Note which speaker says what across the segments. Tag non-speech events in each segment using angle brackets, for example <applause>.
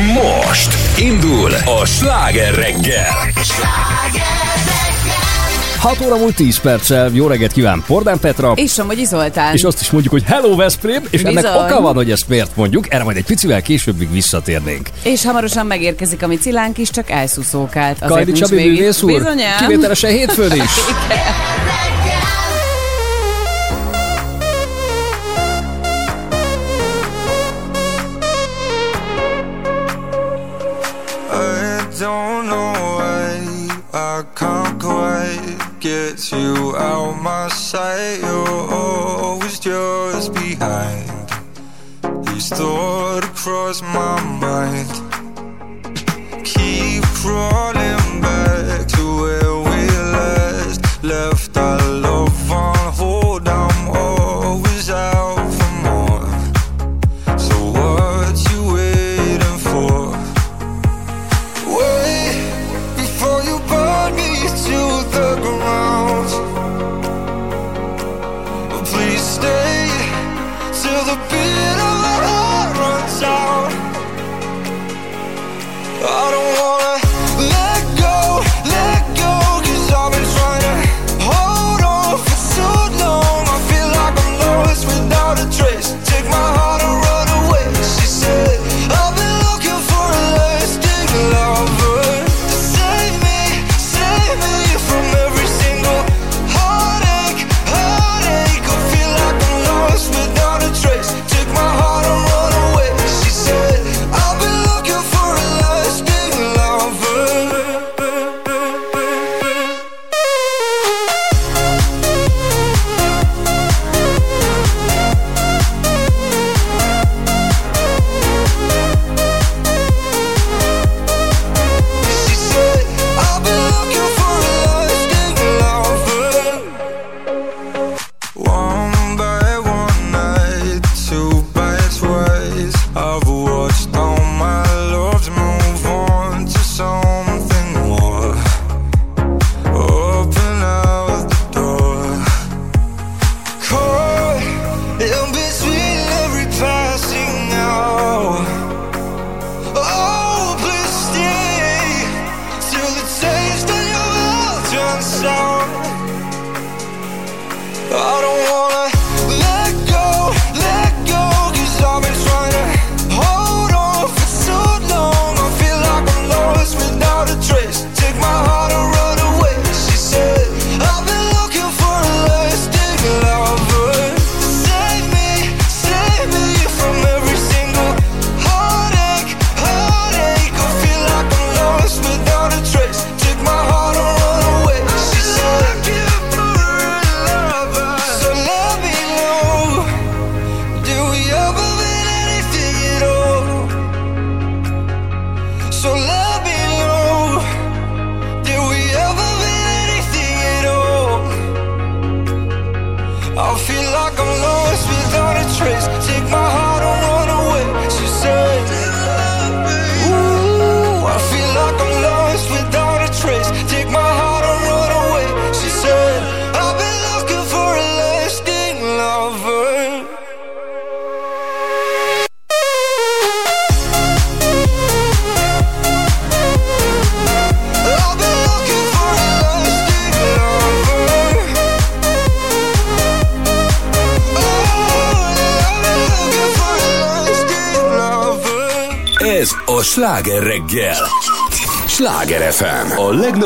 Speaker 1: Most indul a sláger reggel.
Speaker 2: 6 óra múlt 10 perccel, jó reggelt kíván Pordán Petra.
Speaker 3: És Somogyi Zoltán.
Speaker 2: És azt is mondjuk, hogy hello Veszprém, és
Speaker 3: Bizony.
Speaker 2: ennek oka van, hogy ezt miért mondjuk, erre majd egy picivel későbbig visszatérnénk.
Speaker 3: És hamarosan megérkezik a mi cilánk is, csak elszúszókált.
Speaker 2: Kajdi Csabi művész úr, kivételesen hétfőn is. <laughs>
Speaker 4: gets you out my sight. You're always just behind. These thought across my mind. Keep crawling.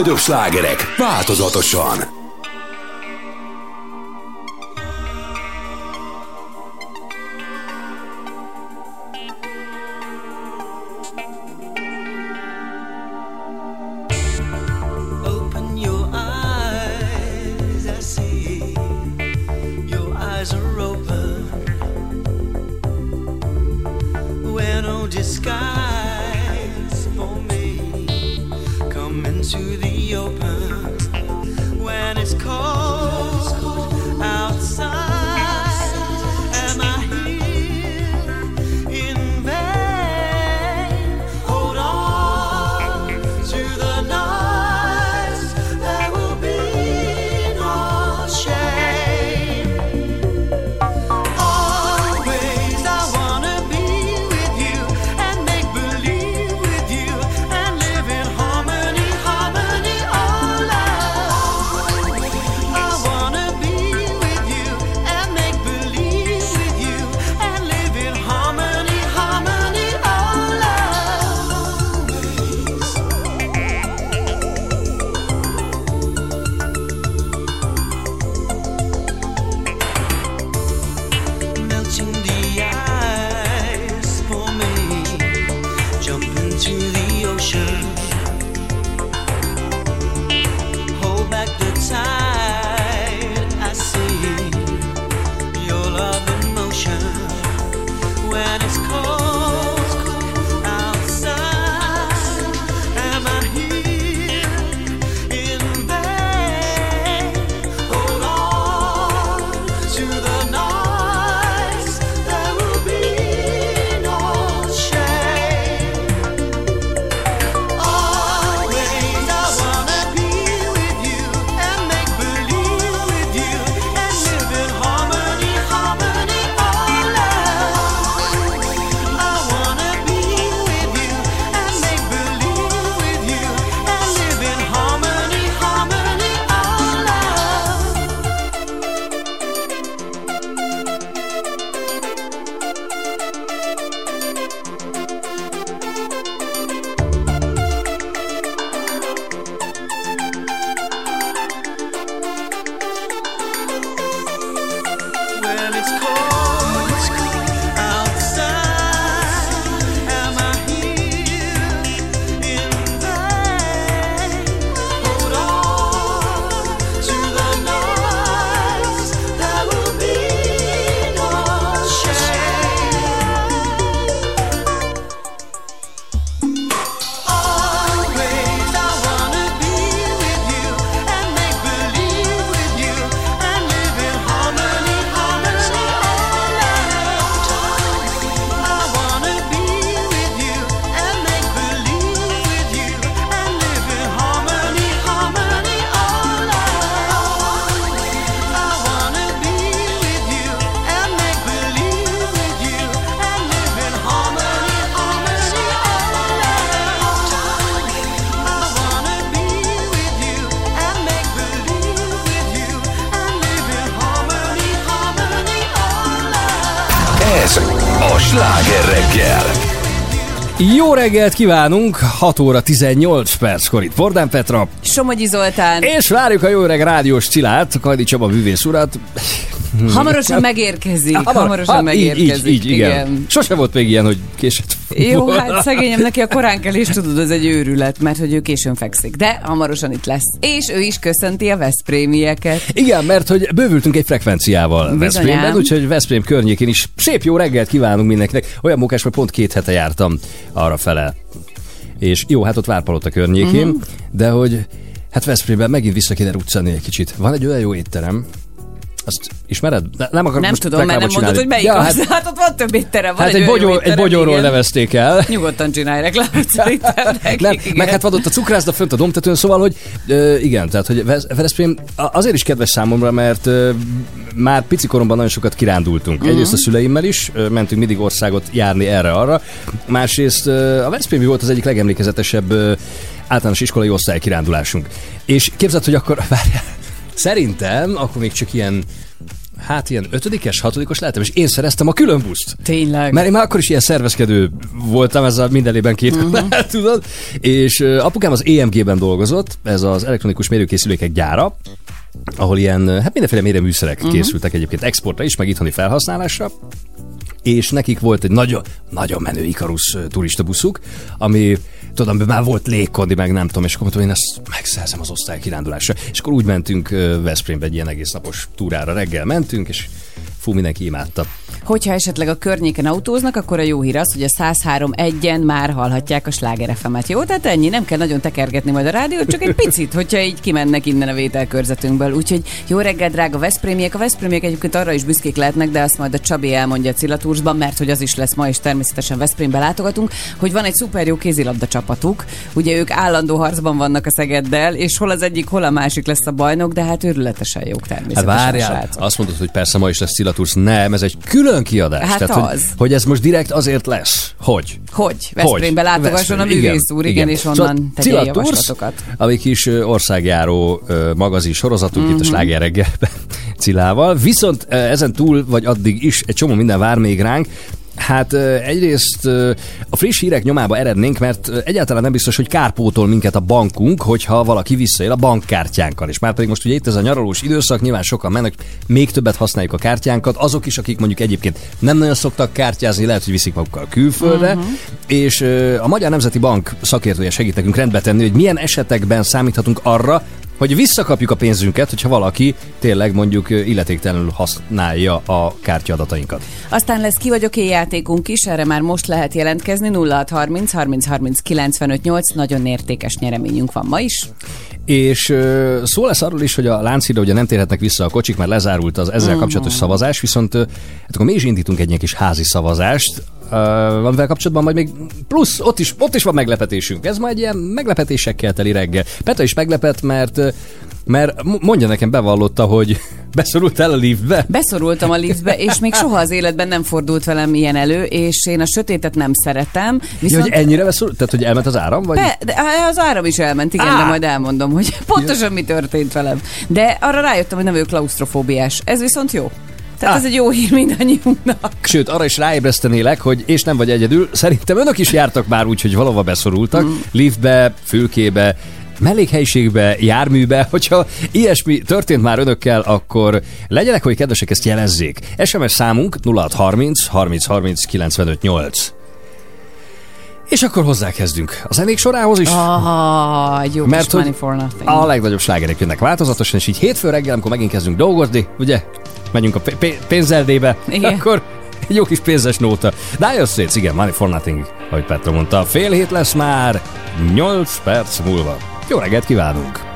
Speaker 1: legnagyobb slágerek változatosan.
Speaker 2: Reggelt kívánunk! 6 óra 18 perckor itt Bordán Petra,
Speaker 3: Somogyi Zoltán,
Speaker 2: és várjuk a jó öreg rádiós Cilát, Kajdi Csaba művész urat.
Speaker 3: hamarosan megérkezik,
Speaker 2: Hamar-
Speaker 3: hamarosan
Speaker 2: így,
Speaker 3: megérkezik.
Speaker 2: így, így, igen. Sose volt még ilyen, hogy késett.
Speaker 3: Jó,
Speaker 2: volna.
Speaker 3: hát szegényem neki a korán kell, és tudod, ez egy őrület, mert hogy ő későn fekszik. De hamarosan itt lesz. És ő is köszönti a Veszprémieket.
Speaker 2: Igen, mert hogy bővültünk egy frekvenciával
Speaker 3: Bizonyám.
Speaker 2: Veszprémben, úgyhogy Veszprém környékén is szép jó reggelt kívánunk mindenkinek. Olyan mókás, hogy pont két hete jártam arra fele. És jó, hát ott Várpalota környékén, uh-huh. de hogy hát Veszprémben megint vissza kéne ruccani egy kicsit. Van egy olyan jó étterem, azt ismered? Ne, nem akarok
Speaker 3: Nem tudom, mert nem mondod, hogy
Speaker 2: csinálni.
Speaker 3: melyik
Speaker 2: ja,
Speaker 3: az.
Speaker 2: hát, <laughs>
Speaker 3: Hát, ott van több étterem, van
Speaker 2: hát
Speaker 3: egy,
Speaker 2: egy, bogyó, egy
Speaker 3: étterem,
Speaker 2: bogyóról
Speaker 3: igen.
Speaker 2: nevezték el.
Speaker 3: Nyugodtan csinálj reklámot szerintem <laughs> nekik,
Speaker 2: Nem,
Speaker 3: igen.
Speaker 2: meg hát van ott a cukrászda fönt a domtetőn, szóval, hogy ö, igen, tehát, hogy Vesz- Veszprém azért is kedves számomra, mert ö, már pici koromban nagyon sokat kirándultunk. Uh-huh. Egyrészt a szüleimmel is, mentünk mindig országot járni erre-arra. Másrészt a Veszprémi volt az egyik legemlékezetesebb általános iskolai osztály kirándulásunk. És képzeld, hogy akkor, <laughs> várjál, szerintem akkor még csak ilyen Hát ilyen ötödikes, hatodikos lehetem, és én szereztem a külön buszt.
Speaker 3: Tényleg.
Speaker 2: Mert én már akkor is ilyen szervezkedő voltam, ezzel minden évben két uh-huh. <laughs> tudod. És apukám az EMG-ben dolgozott, ez az elektronikus mérőkészülékek gyára, ahol ilyen, hát mindenféle mérőműszerek uh-huh. készültek egyébként exportra is, meg itthoni felhasználásra és nekik volt egy nagyon, nagyon menő Ikarus ö, turistabuszuk, ami tudom, már volt légkondi, meg nem tudom, és akkor mondtam, én ezt megszerzem az osztály kirándulásra. És akkor úgy mentünk Veszprémbe egy ilyen egész napos túrára, reggel mentünk, és fú, mindenki imádta.
Speaker 3: Hogyha esetleg a környéken autóznak, akkor a jó hír az, hogy a 103 egyen már hallhatják a Sláger FM-et. Jó, tehát ennyi, nem kell nagyon tekergetni majd a rádiót, csak egy picit, hogyha így kimennek innen a vételkörzetünkből. Úgyhogy jó reggel, drága Veszprémiek. A Veszprémiek egyébként arra is büszkék lehetnek, de azt majd a Csabi elmondja a Cilatursban, mert hogy az is lesz ma, és természetesen Veszprémbe látogatunk, hogy van egy szuper jó kézilabda csapatuk. Ugye ők állandó harcban vannak a Szegeddel, és hol az egyik, hol a másik lesz a bajnok, de hát őrületesen jók
Speaker 2: Hát
Speaker 3: természetesen.
Speaker 2: várjál,
Speaker 3: srácok.
Speaker 2: azt mondod, hogy persze ma is lesz Cilatursz. Nem, ez egy külön kiadás.
Speaker 3: Hát
Speaker 2: Tehát,
Speaker 3: az.
Speaker 2: Hogy, hogy ez most direkt azért lesz. Hogy?
Speaker 3: Hogy? Veszprémbe látogasson a művész úr, igen, és onnan
Speaker 2: Szóval
Speaker 3: tegye
Speaker 2: Cilla
Speaker 3: javaslatokat.
Speaker 2: Tours, ami kis országjáró magazin sorozatunk
Speaker 3: Mhm.
Speaker 2: itt a Sláger reggelben <laughs> Cilával. Viszont ezen túl, vagy addig is egy csomó minden vár még ránk. Hát egyrészt a friss hírek nyomába erednénk, mert egyáltalán nem biztos, hogy kárpótol minket a bankunk, hogyha valaki visszaél a bankkártyánkkal. És már pedig most ugye itt ez a nyaralós időszak, nyilván sokan mennek, még többet használjuk a kártyánkat, azok is, akik mondjuk egyébként nem nagyon szoktak kártyázni, lehet, hogy viszik magukkal külföldre, uh-huh. és a Magyar Nemzeti Bank szakértője segít nekünk rendbe tenni, hogy milyen esetekben számíthatunk arra, hogy visszakapjuk a pénzünket, hogyha valaki tényleg mondjuk illetéktelenül használja a kártyaadatainkat.
Speaker 3: Aztán lesz ki vagyok én játékunk is, erre már most lehet jelentkezni, 0630 30 30 95 8, nagyon értékes nyereményünk van ma is.
Speaker 2: És ö, szó lesz arról is, hogy a Lánchídra ugye nem térhetnek vissza a kocsik, mert lezárult az ezzel kapcsolatos szavazás, viszont ö, hát akkor mi is indítunk egy ilyen kis házi szavazást, Uh, amivel kapcsolatban majd még plusz, ott is, ott is van meglepetésünk. Ez majd ilyen meglepetésekkel teli reggel. Petra is meglepett, mert mert mondja nekem, bevallotta, hogy <laughs> beszorult el a liftbe.
Speaker 3: Beszorultam a liftbe, és még soha az életben nem fordult velem ilyen elő, és én a sötétet nem szeretem.
Speaker 2: Ja,
Speaker 3: Viszont
Speaker 2: hogy ennyire beszorult? Tehát, hogy elment az áram? Vagy?
Speaker 3: Be, de az áram is elment, igen,
Speaker 2: Á!
Speaker 3: de majd elmondom, hogy <laughs> pontosan mi történt velem. De arra rájöttem, hogy nem vagyok klaustrofóbiás. Ez viszont jó. Tehát
Speaker 2: Á.
Speaker 3: ez egy jó hír mindannyiunknak.
Speaker 2: Sőt, arra is ráébresztenélek, hogy és nem vagy egyedül, szerintem önök is jártak már úgy, hogy valahova beszorultak, mm. liftbe, fülkébe, mellékhelyiségbe, járműbe, <laughs> hogyha ilyesmi történt már önökkel, akkor legyenek, hogy kedvesek, ezt jelezzék. SMS számunk 0630 30 30 95 8. És akkor hozzákezdünk. A zenék sorához is.
Speaker 3: Ah, jó
Speaker 2: Mert
Speaker 3: money for nothing.
Speaker 2: a legnagyobb slágerek jönnek változatosan, és így hétfő reggel, amikor megint kezdünk dolgozni, ugye, megyünk a p- pénzeldébe,
Speaker 3: Igen.
Speaker 2: akkor egy jó kis pénzes nóta. Dire Straits, igen, Money for Nothing, ahogy Petra mondta. Fél hét lesz már, 8 perc múlva. Jó reggelt kívánunk!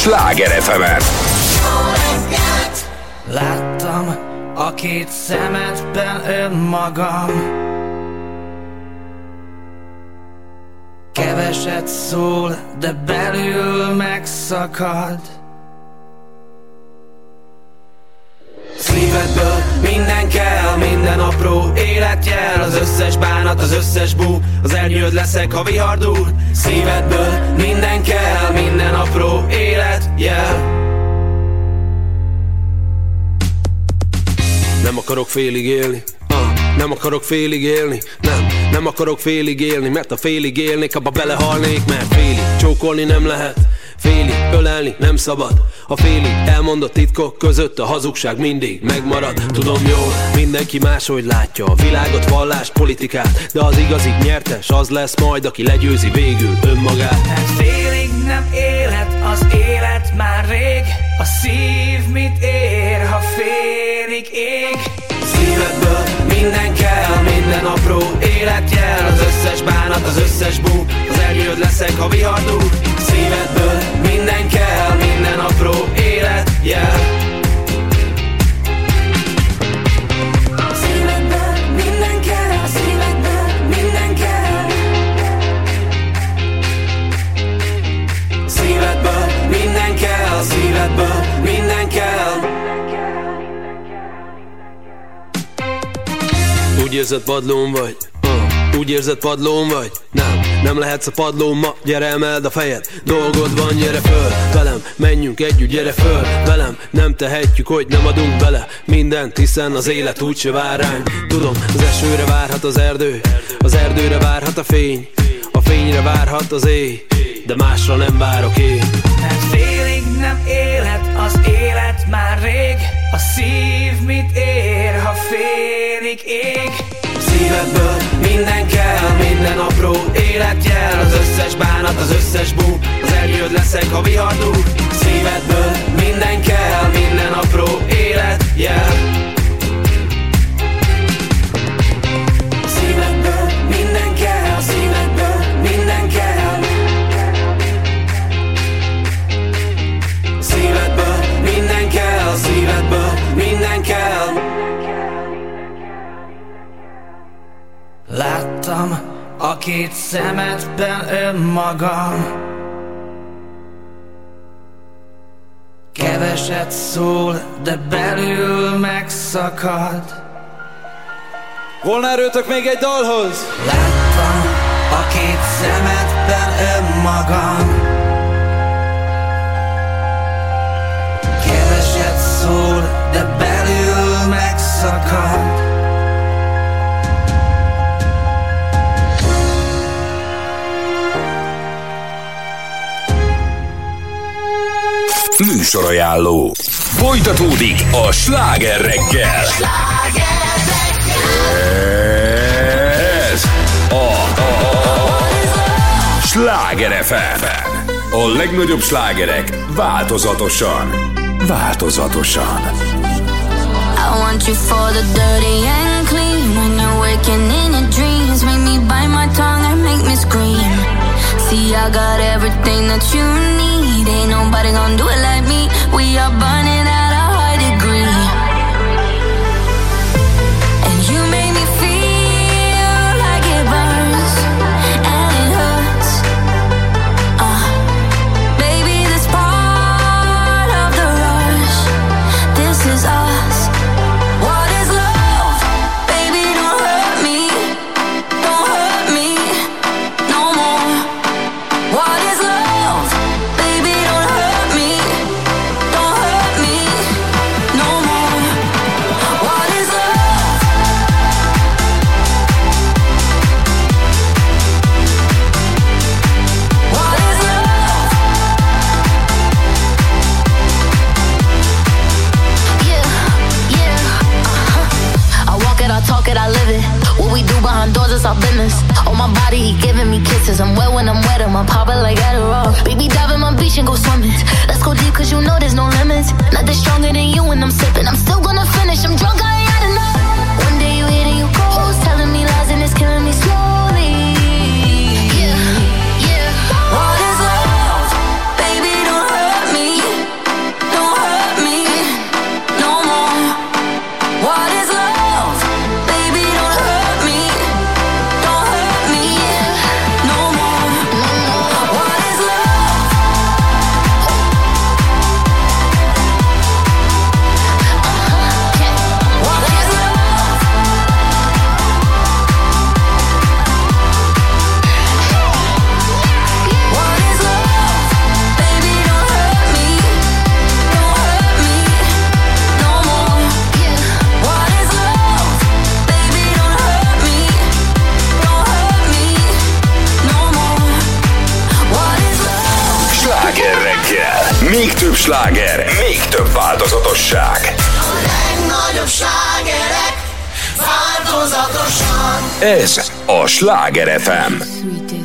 Speaker 1: Sláger fm
Speaker 5: Láttam a két szemedben önmagam. Keveset szól, de belül megszakad. Szívedből minden kell, minden apró életjel. Az összes bánat, az összes bú Az elnyőd leszek, ha vihar
Speaker 6: félig élni. Ah, Nem akarok félig élni. Nem, nem akarok félig élni Mert ha félig élnék, abba belehalnék Mert félig csókolni nem lehet. Félig ölelni nem szabad. A félig elmondott titkok között A hazugság mindig megmarad. Tudom jól, mindenki máshogy látja A világot, vallást, politikát De az igazi nyertes az lesz majd Aki legyőzi végül önmagát.
Speaker 5: Hát félig nem élet az élet már rég A szív ha
Speaker 6: vihar dúl Szívedből minden kell, minden apró életjel
Speaker 5: Szívedből minden kell, szívedből minden kell.
Speaker 6: Szívedből minden kell, szívedből minden kell. Úgy érzed padlón vagy? Úgy érzed padlón vagy? Nem, nem lehetsz a padlón ma Gyere emeld a fejed, dolgod van, gyere föl Velem, menjünk együtt, gyere föl Velem, nem tehetjük, hogy nem adunk bele Mindent, hiszen az élet úgyse vár ránk. Tudom, az esőre várhat az erdő Az erdőre várhat a fény A fényre várhat az éj De másra nem várok én.
Speaker 5: Mert félig nem élet az élet már rég A szív mit ér, ha félig ég
Speaker 6: Szívedből minden kell, minden apró életjel. Az összes bánat, az összes bú Az eljöd leszek, ha vihar dúl Szívedből minden kell, minden apró életjel
Speaker 5: Láttam a
Speaker 7: két szemedben önmagam. Keveset szól, de belül megszakad.
Speaker 8: Volna erőtök még egy dalhoz?
Speaker 7: Láttam a két szemedben önmagam. Keveset szól, de belül megszakad
Speaker 9: Műsorajánló. Folytatódik a sláger reggel. Ez a, Sláger FM. A legnagyobb slágerek változatosan. Változatosan.
Speaker 10: I want you for the dirty and clean. When you're waking in your dreams, make me bite my tongue and make me scream. See, I got everything that you need. Ain't nobody gonna do it like me. We are burning is our business. On my body, he giving me kisses. I'm wet when I'm wet, I'm popping like Adderall. Baby, dive in my beach and go swimming. Let's go deep, cause you know there's no limits. Nothing stronger than you when I'm sipping. I'm still gonna finish, I'm drunk, I ain't had enough. One day you hit and you ghost, telling me lies and it's killing me slowly.
Speaker 9: Sláger, még több változatosság.
Speaker 1: Legnagyobb slágerek változatosan
Speaker 9: Ez a Sláger FM.
Speaker 10: suis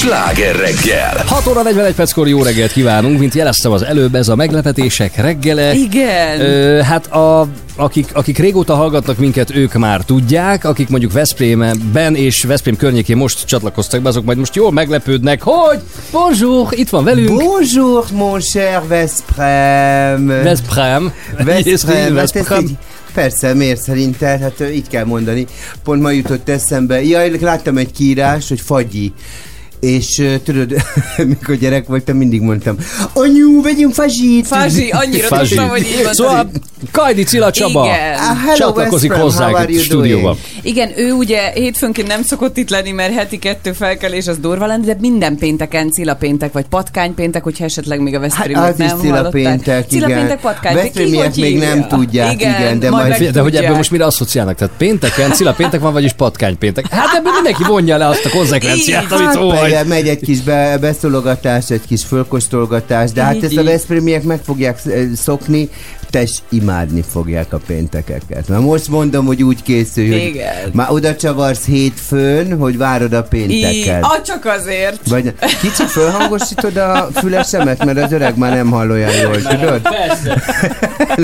Speaker 1: sláger reggel.
Speaker 2: 6 óra 41 perckor jó reggelt kívánunk, mint jeleztem az előbb, ez a meglepetések reggele.
Speaker 3: Igen.
Speaker 2: Ö, hát a, akik, akik régóta hallgatnak minket, ők már tudják, akik mondjuk Veszprémben és Veszprém környékén most csatlakoztak be, azok majd most jól meglepődnek, hogy bonjour, itt van velünk.
Speaker 11: Bonjour, mon cher Vesprem.
Speaker 2: Veszprém.
Speaker 11: Vesprem. Hát
Speaker 2: Veszprém.
Speaker 11: persze, miért szerinted? Hát így kell mondani. Pont ma jutott eszembe. Jaj, láttam egy kiírás, hogy fagyi. És tudod, <laughs> mikor gyerek voltam, mindig mondtam, anyu, vegyünk fazsit!
Speaker 3: Fázsi, annyira
Speaker 2: Fázsi.
Speaker 3: tudtam, hogy így van.
Speaker 2: Szóval Kajdi Cilla Csaba
Speaker 3: Igen.
Speaker 11: Hello,
Speaker 2: csatlakozik hozzánk a
Speaker 11: you
Speaker 2: stúdióba.
Speaker 11: doing?
Speaker 3: Igen, ő ugye hétfőnként nem szokott itt lenni, mert heti kettő felkelés az durva lenne, de minden pénteken Cilla péntek, vagy patkány péntek, hogyha esetleg még a
Speaker 11: Hát
Speaker 3: Veszprémet
Speaker 11: is
Speaker 3: nem
Speaker 11: Cilla
Speaker 3: hallották.
Speaker 11: péntek,
Speaker 3: Cilla
Speaker 11: igen.
Speaker 3: péntek, patkány,
Speaker 11: Veszprémiek
Speaker 3: hogy
Speaker 11: még nem tudják, igen, de majd-
Speaker 3: meg
Speaker 2: De hogy ebből most mire asszociálnak? Tehát pénteken, Cilla péntek van, vagyis patkány péntek. Hát ebből mindenki vonja le azt a konzekvenciát, amit
Speaker 11: Hát persze, megy egy kis be, beszólogatás, egy kis fölkóstolgatás, de hát
Speaker 3: Így,
Speaker 11: ezt a. Veszprémiek meg fogják eh, szokni, tess imádni fogják a péntekeket. Na most mondom, hogy úgy készülj, hogy
Speaker 3: Igen.
Speaker 11: Már oda csavarsz hétfőn, hogy várod a pénteket.
Speaker 3: ah, csak azért.
Speaker 11: Vagy kicsit fölhangosítod a fülesemet, mert az öreg már nem hall olyan jól, tudod? <laughs>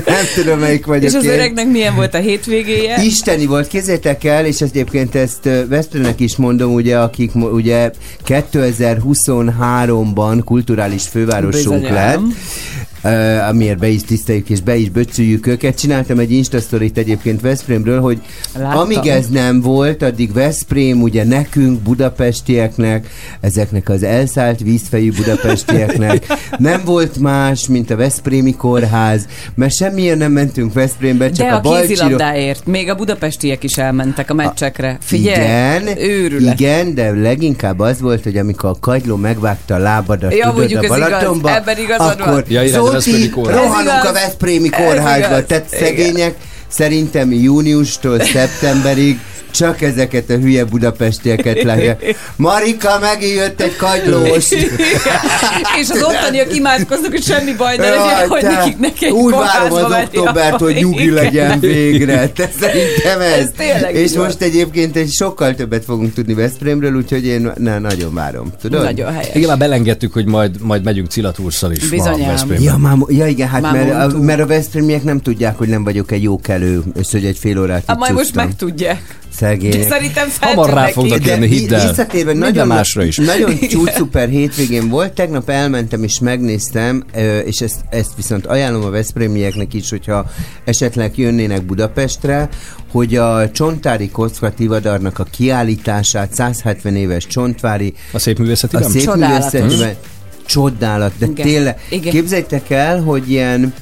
Speaker 11: nem tudom, melyik vagyok
Speaker 3: És az
Speaker 11: én.
Speaker 3: öregnek milyen volt a hétvégéje?
Speaker 11: Isteni volt, kézzétek el, és ezt egyébként ezt ö, Veszprémnek is mondom, ugye, akik ugye 2023-ban kulturális fővárosunk
Speaker 3: Bizonyám.
Speaker 11: lett, amiért be is tiszteljük és be is böcsüljük őket. Csináltam egy Instastorit egyébként Veszprémről, hogy
Speaker 3: Láttam.
Speaker 11: amíg ez nem volt, addig Veszprém ugye nekünk, budapestieknek, ezeknek az elszállt vízfejű budapestieknek <laughs> nem volt más, mint a Veszprémi kórház, mert semmilyen nem mentünk Veszprémbe, csak
Speaker 3: De
Speaker 11: a
Speaker 3: a
Speaker 11: Balcsiro...
Speaker 3: kézilabdáért, még a budapestiek is elmentek a meccsekre. Figyelj,
Speaker 11: Igen,
Speaker 3: őrület.
Speaker 11: igen, de leginkább az volt, hogy amikor a kagyló megvágta a lábadat,
Speaker 3: Ja,
Speaker 11: tudod, a
Speaker 3: ez igaz,
Speaker 11: Balatonba,
Speaker 3: ebben igazad van.
Speaker 11: akkor
Speaker 2: Ja, a Veszprémi kórház.
Speaker 11: rohanunk a. Veszprémi kórházba, tehát szegények szerintem júniustól szeptemberig csak ezeket a hülye budapestieket lehet. Marika, megijött egy kagylós. <laughs>
Speaker 3: és az ottaniak imádkoznak, hogy semmi baj ne legyen, hogy
Speaker 11: te,
Speaker 3: nekik ne kell
Speaker 11: Úgy várom az októbert, hogy nyugi legyen végre. Te szerintem ez.
Speaker 3: Ez
Speaker 11: És most egyébként egy sokkal többet fogunk tudni Veszprémről, úgyhogy én na, nagyon várom. Tudod?
Speaker 3: Nagyon helyes.
Speaker 2: Igen, már belengedtük, hogy majd, majd megyünk Cilla Túrszal is.
Speaker 3: Bizonyám.
Speaker 11: Ja, már, ja, igen, hát
Speaker 3: Már
Speaker 11: mert a, mert a Veszprémiek nem tudják, hogy nem vagyok egy jó kelő, és hogy egy fél órát itt
Speaker 3: majd most megtudják.
Speaker 11: Szegények.
Speaker 3: De szerintem
Speaker 2: Hamar rá fognak jönni, hidd el.
Speaker 11: Visszatérve, nagyon,
Speaker 2: másra is.
Speaker 11: nagyon <laughs> csúcs szuper hétvégén volt. Tegnap elmentem és megnéztem, és ezt, ezt viszont ajánlom a Veszprémieknek is, hogyha esetleg jönnének Budapestre, hogy a Csontvári Kocka Tivadarnak a kiállítását, 170 éves Csontvári,
Speaker 2: A szép művészeti
Speaker 11: a szép
Speaker 3: Csodálatos.
Speaker 11: művészetben, csodálat, de
Speaker 3: Igen.
Speaker 11: tényleg,
Speaker 3: Igen.
Speaker 11: képzeljétek el, hogy ilyen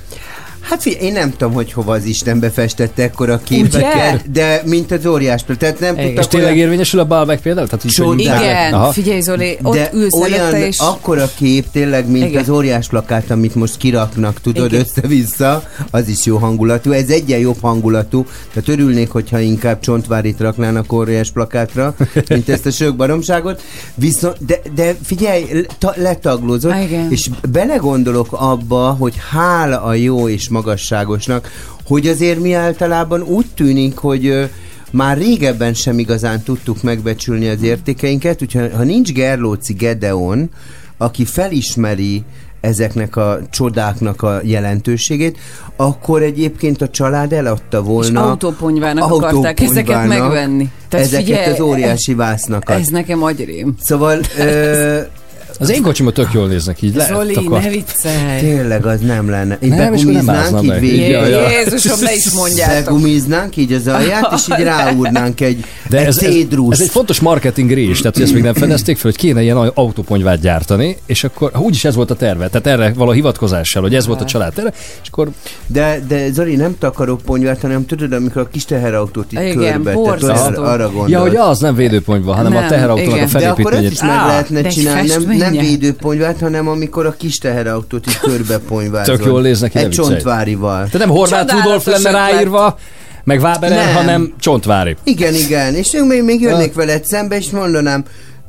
Speaker 11: Hát figyelj, én nem tudom, hogy hova az Istenbe festette ekkora képeket,
Speaker 3: Ugye?
Speaker 11: de mint az óriás, tehát nem
Speaker 3: Igen.
Speaker 2: És
Speaker 11: tudtak
Speaker 2: tényleg
Speaker 11: olyan,
Speaker 2: érvényesül a Balbec például? Tehát így, hogy.
Speaker 3: Igen,
Speaker 2: Aha.
Speaker 3: figyelj Zoli, ott
Speaker 11: de
Speaker 3: ülsz
Speaker 11: olyan
Speaker 3: és
Speaker 11: akkora kép tényleg, mint
Speaker 3: Igen.
Speaker 11: az óriás plakát, amit most kiraknak, tudod,
Speaker 3: Igen.
Speaker 11: össze-vissza, az is jó hangulatú. Ez egyen jobb hangulatú, tehát örülnék, hogyha inkább Csontvárit raknának óriás plakátra, mint ezt a sök baromságot. Viszont, de, de figyelj, ta, letaglózott, és belegondolok abba, hogy hála a jó és magasságosnak, hogy azért mi általában úgy tűnik, hogy már régebben sem igazán tudtuk megbecsülni az értékeinket, úgyhogy ha nincs Gerlóci Gedeon, aki felismeri ezeknek a csodáknak a jelentőségét, akkor egyébként a család eladta
Speaker 3: És
Speaker 11: volna
Speaker 3: autóponyvának akarták ezeket
Speaker 11: autóponyvának
Speaker 3: megvenni. Tehát
Speaker 11: ezeket
Speaker 3: figyelj,
Speaker 11: az óriási vásznakat.
Speaker 3: Ez nekem agyrém.
Speaker 11: Szóval ö, <laughs>
Speaker 2: Az én kocsimon tök jól néznek így. Lehet
Speaker 3: Zoli, ne viccelj.
Speaker 11: tényleg az nem lenne. Így
Speaker 2: Nem, ázna
Speaker 11: így végig.
Speaker 3: Jé. Jézusom, le is mondjátok.
Speaker 11: Begumiznánk így az alját, és így <laughs> ráúrnánk egy,
Speaker 2: De
Speaker 11: egy
Speaker 2: ez, ez, ez, egy fontos marketing rés, tehát hogy ezt még nem fedezték fel, hogy kéne ilyen autóponyvát gyártani, és akkor úgyis ez volt a terve, tehát erre való hivatkozással, hogy ez volt a család terve, és akkor
Speaker 11: De, de Zoli, nem takarok ponyvát, hanem tudod, amikor a kis teherautót itt
Speaker 3: Igen,
Speaker 11: körbe, tehát arra, arra gondolsz.
Speaker 2: Ja, hogy az nem védőponyva, hanem a
Speaker 3: Nem,
Speaker 2: teherautónak
Speaker 3: igen.
Speaker 2: a
Speaker 11: de akkor ezt
Speaker 2: felépítményét.
Speaker 11: is meg lehetne csinálni, nem, nem védőponyvát, hanem amikor a kis teherautót így körbe ponyvázol.
Speaker 2: Tök jól néznek ki,
Speaker 11: Egy
Speaker 2: viccelj.
Speaker 11: csontvárival.
Speaker 2: Tehát nem Horváth Rudolf lenne ráírva, meg Váberen,
Speaker 11: Nem.
Speaker 2: hanem Csontvári.
Speaker 11: Igen, igen, és még, még jönnék veled szembe, és mondanám,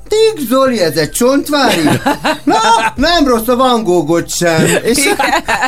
Speaker 11: Tig Zoli, ez egy csontvári? Na, nem rossz a Van Goghot sem. És,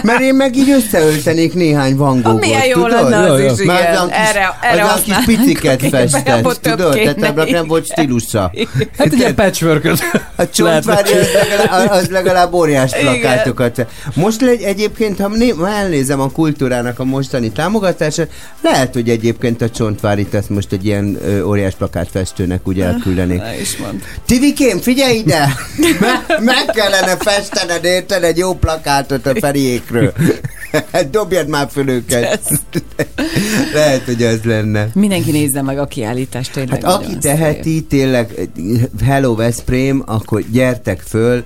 Speaker 11: mert én meg így összeöltenék néhány Van Goghot,
Speaker 3: Milyen jó
Speaker 11: tudod?
Speaker 3: lenne az
Speaker 2: Ja,
Speaker 3: is, igen.
Speaker 11: olyan kis,
Speaker 3: Erre, erre
Speaker 11: az kis piciket festett, tudod? Tehát ebből nem volt stílusa.
Speaker 2: Hát egy ilyen patchwork
Speaker 11: A csontvári az legalább, az legalább óriás plakátokat. Most le, egyébként, ha, né, ha elnézem a kultúrának a mostani támogatását, lehet, hogy egyébként a csontvárit ezt most egy ilyen óriás plakátfestőnek úgy elküldenék.
Speaker 3: Is mond.
Speaker 11: Tivikém, figyelj ide! Me- meg kellene festened érted egy jó plakátot a Feriékről. Dobjad már föl őket. Lehet, hogy az lenne.
Speaker 3: Mindenki nézze meg a kiállítást, tényleg.
Speaker 11: Hát aki teheti, tényleg, hello Veszprém, akkor gyertek föl,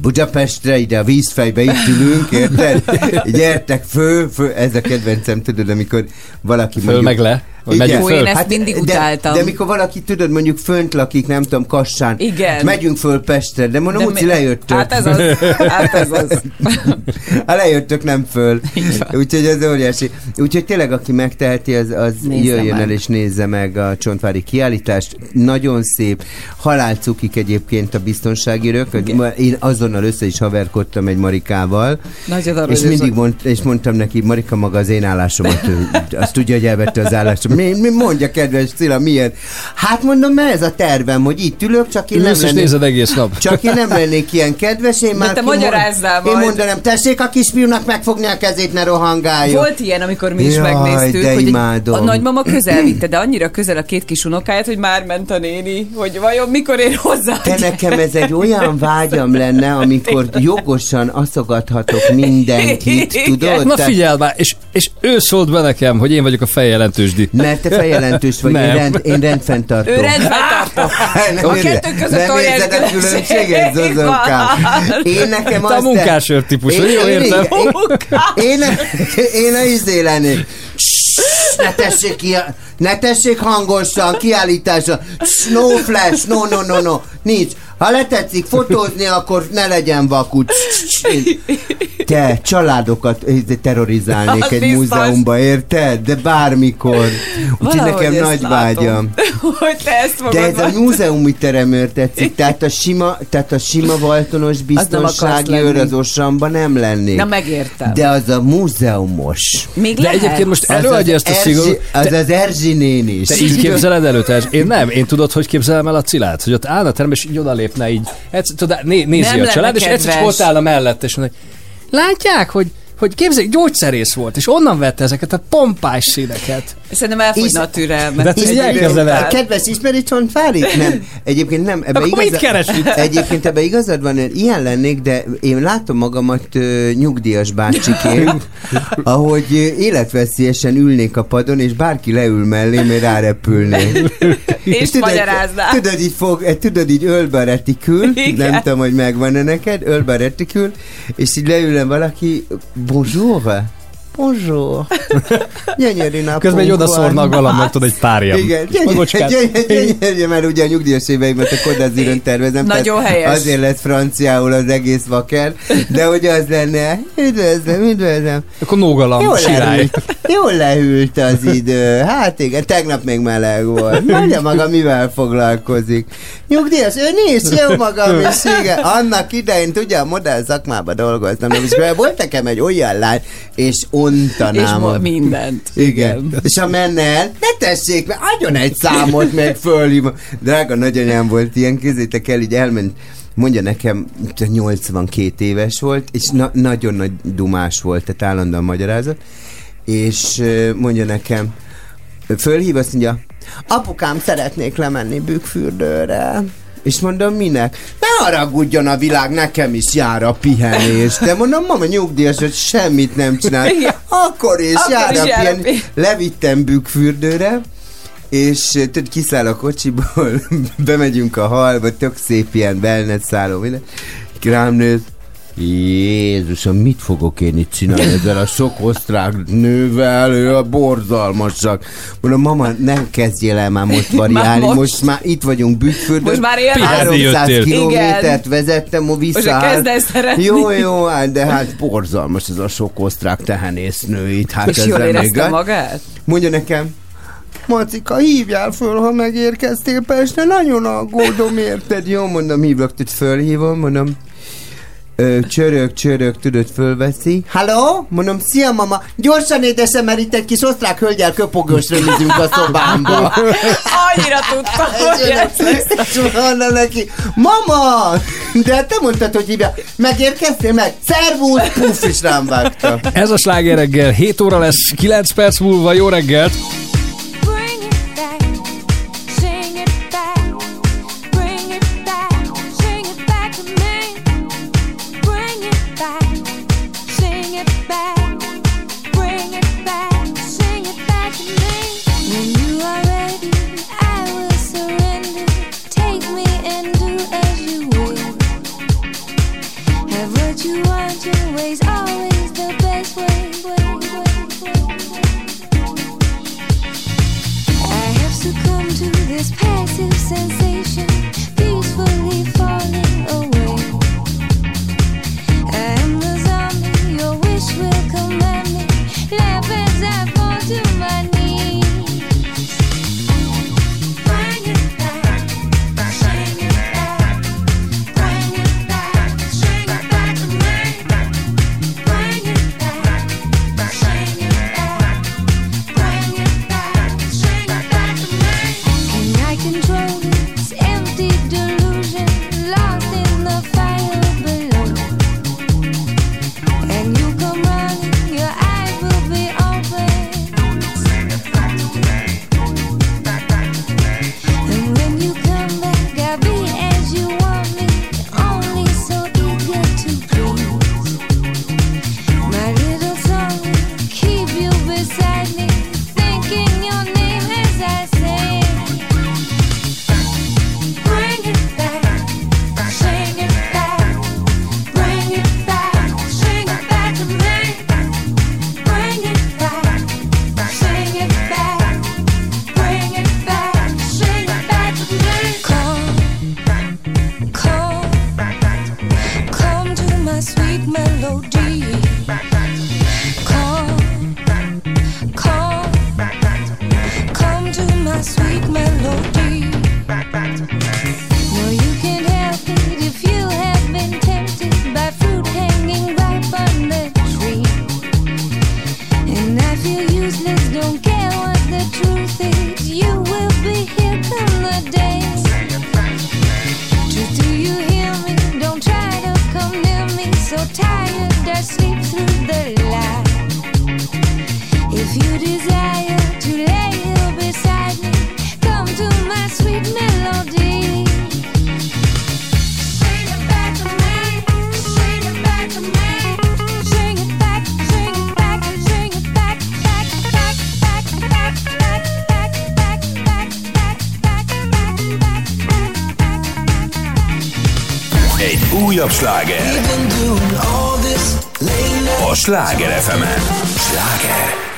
Speaker 11: Budapestre, ide a vízfejbe itt ülünk, érted? <laughs> Gyertek föl, föl, ez a kedvencem, tudod, amikor valaki
Speaker 2: Föl meg le,
Speaker 11: Igen.
Speaker 2: megyünk
Speaker 3: Ó, én
Speaker 2: föl.
Speaker 3: ezt mindig
Speaker 11: de,
Speaker 3: utáltam.
Speaker 11: De mikor valaki, tudod, mondjuk fönt lakik, nem tudom, Kassán,
Speaker 3: Igen.
Speaker 11: megyünk föl Pestre, de mondom, Uci,
Speaker 3: mi-
Speaker 11: lejöttök.
Speaker 3: Hát ez az. Hát ez az.
Speaker 11: Ha <laughs> lejöttök, nem föl. Úgyhogy ez óriási. Úgyhogy tényleg, aki megteheti, az, az
Speaker 3: Nézze
Speaker 11: jöjjön
Speaker 3: meg.
Speaker 11: el és nézze meg a Csontvári kiállítást. Nagyon szép. Halálcukik egyébként a biztonsági rök. Én azonnal össze is haverkodtam egy Marikával.
Speaker 3: Arra
Speaker 11: És mindig mond, és mondtam neki, Marika maga az én állásomat, azt tudja, hogy elvette az állásomat. Mi, mi mondja, kedves Cilla, milyen? Hát mondom, mert ez a tervem, hogy itt ülök, csak én nem
Speaker 2: Ülsz és
Speaker 11: lennék,
Speaker 2: nézed egész nap.
Speaker 11: csak én nem lennék ilyen kedves, én már
Speaker 3: te magyarázzál
Speaker 11: Én
Speaker 3: majd.
Speaker 11: mondanám, tessék a kisfiúnak megfogni a kezét, ne rohangáljon.
Speaker 3: Volt ilyen, amikor mi is
Speaker 11: Jaj,
Speaker 3: megnéztük,
Speaker 11: de
Speaker 3: hogy
Speaker 11: imádom.
Speaker 3: a nagymama közel vitte, de annyira közel a két kis unokáját, hogy már ment a néni, hogy vajon mikor ér hozzá.
Speaker 11: Te nekem ez egy olyan vágyam lenne, amikor jogosan aszogathatok mindenkit, tudod?
Speaker 2: Na figyelj már, és, és ő szólt be nekem, hogy én vagyok a feljelentősdi.
Speaker 11: Mert te feljelentős vagy, én, rend, én rendfenntartó.
Speaker 3: Ő rendfenntartó.
Speaker 11: Nem,
Speaker 3: A kettő között
Speaker 11: nem érzed a
Speaker 3: különbség
Speaker 11: különbséget, Zozókám? Én nekem
Speaker 2: Te a
Speaker 11: azt...
Speaker 2: munkásőr típus, vagy? Jó, értem.
Speaker 11: Én, én, én, én a izé lennék. Ne tessék, ki, ne tessék hangosan, kiállításra. No flash, no, no, no, no. Nincs. Ha letetszik fotózni, akkor ne legyen vakut. Te családokat eh, terrorizálnék
Speaker 3: Az
Speaker 11: egy
Speaker 3: biztos.
Speaker 11: múzeumba, érted? De bármikor. Úgyhogy nekem nagy
Speaker 3: látom.
Speaker 11: vágyam. <laughs>
Speaker 3: hogy te ezt fogod
Speaker 11: De ez a
Speaker 3: majd-
Speaker 11: múzeumi teremőr tetszik, tehát a sima, tehát a sima valtonos biztonsági őr az Osamba nem lennék.
Speaker 3: Na megértem.
Speaker 11: De az a múzeumos.
Speaker 3: Még
Speaker 2: De
Speaker 3: lehet?
Speaker 2: egyébként most előadja ezt a szigorú...
Speaker 11: Az az Erzsi is.
Speaker 2: Te így képzeled el őt? Ez- Én nem. Én tudod, hogy képzelem el a Cilát? Hogy ott állna a teremben, és így odalépne így. Egyszer, tudod, né, nézi
Speaker 3: Nem
Speaker 2: a család, és egyszer csak ott állna mellett, és mondja, látják, hogy hogy képzeljük, gyógyszerész volt, és onnan vette ezeket a pompás színeket.
Speaker 3: Szerintem elfogyna a türelme.
Speaker 2: De hát ez így elkezded el.
Speaker 11: Kedves ismeri Csontvárit? Nem. Egyébként nem. Ebbe
Speaker 2: Akkor mit keres itt?
Speaker 11: Egyébként ebbe igazad van, én ilyen lennék, de én látom magamat ö, nyugdíjas bácsiként, <laughs> ahogy életveszélyesen ülnék a padon, és bárki leül mellém, én rárepülnék. <laughs>
Speaker 3: És magyaráznál.
Speaker 11: Tudod, így fog, eh, tudod, így ölbe retikül, <laughs>
Speaker 3: Igen.
Speaker 11: nem tudom, hogy megvan-e neked, ölbe retikül, és így leülne valaki, bonjour, bonjour, <laughs> gyönyörű napunk
Speaker 2: Közben egy odaszórnak valamit, tudod, egy párjam.
Speaker 11: Igen, gyönyörű, mert ugye a nyugdíjas éveimet a Kodazíron tervezem.
Speaker 3: Nagyon helyes.
Speaker 11: Azért lesz franciául az egész vaker, de hogy az lenne, üdvözlöm, üdvözlöm.
Speaker 2: Akkor nógalam,
Speaker 11: Jól
Speaker 2: sirály.
Speaker 11: leült, jól leült az idő. Hát igen, tegnap még meleg volt. Mondja maga, mivel foglalkozik. Nyugdíjas, ő nincs, jó magam is, igen. Annak idején, tudja, a modell szakmában dolgoztam, és volt nekem egy olyan lány, és bontanám.
Speaker 3: És
Speaker 11: a-
Speaker 3: mindent.
Speaker 11: Igen. És ha menne el, ne tessék, mert adjon egy számot, meg fölhívom. Drága nagyanyám volt ilyen, kézzétek el, így elment mondja nekem, 82 éves volt, és na- nagyon nagy dumás volt, tehát állandóan magyarázat, és mondja nekem, fölhív, azt mondja, apukám, szeretnék lemenni bükkfürdőre. És mondom, minek? Ne haragudjon a világ, nekem is jár a pihenés. De mondom, mama nyugdíjas, hogy semmit nem csinál. Akkor is
Speaker 3: Akkor
Speaker 11: jár
Speaker 3: is
Speaker 11: a pihenés.
Speaker 3: pi-
Speaker 11: Levittem bükkfürdőre, és eh, tudod, kiszáll a kocsiból, <laughs> bemegyünk a halba, tök szép ilyen wellness szálló, minden. Rám néz, Jézusom, mit fogok én itt csinálni ezzel a sok osztrák nővel, ő a borzalmasak. Mondom, mama, nem kezdjél el már most <laughs> variálni,
Speaker 3: most.
Speaker 11: most. már itt vagyunk bükkfürdőn.
Speaker 3: Most már.
Speaker 12: Pihenni
Speaker 11: 300
Speaker 12: jöttél.
Speaker 11: kilométert vezettem,
Speaker 3: Most
Speaker 11: vissza.
Speaker 3: már kezdesz szeretni.
Speaker 11: Jó, jó, hát, de hát borzalmas ez a sok osztrák tehenésznő itt. Hát
Speaker 3: És
Speaker 11: ezzel
Speaker 3: jól érezte magát?
Speaker 11: Mondja nekem, Macika, hívjál föl, ha megérkeztél Pestre, nagyon aggódom, érted? Jó, mondom, hívlak, tehát fölhívom, mondom, ö, csörög, csörög, tudod, fölveszi. Halló? Mondom, szia mama, gyorsan édesem, mert itt egy kis osztrák hölgyel köpogős römizünk a szobámba. <laughs>
Speaker 3: Annyira tudtam, hogy
Speaker 11: mondom neki, mama, de te mondtad, hogy hívja, megérkeztél meg? Szervusz, puff, is rám vágta.
Speaker 12: Ez a sláger reggel 7 óra lesz, 9 perc múlva, jó reggelt!
Speaker 13: legújabb sláger. A Sláger fm Sláger.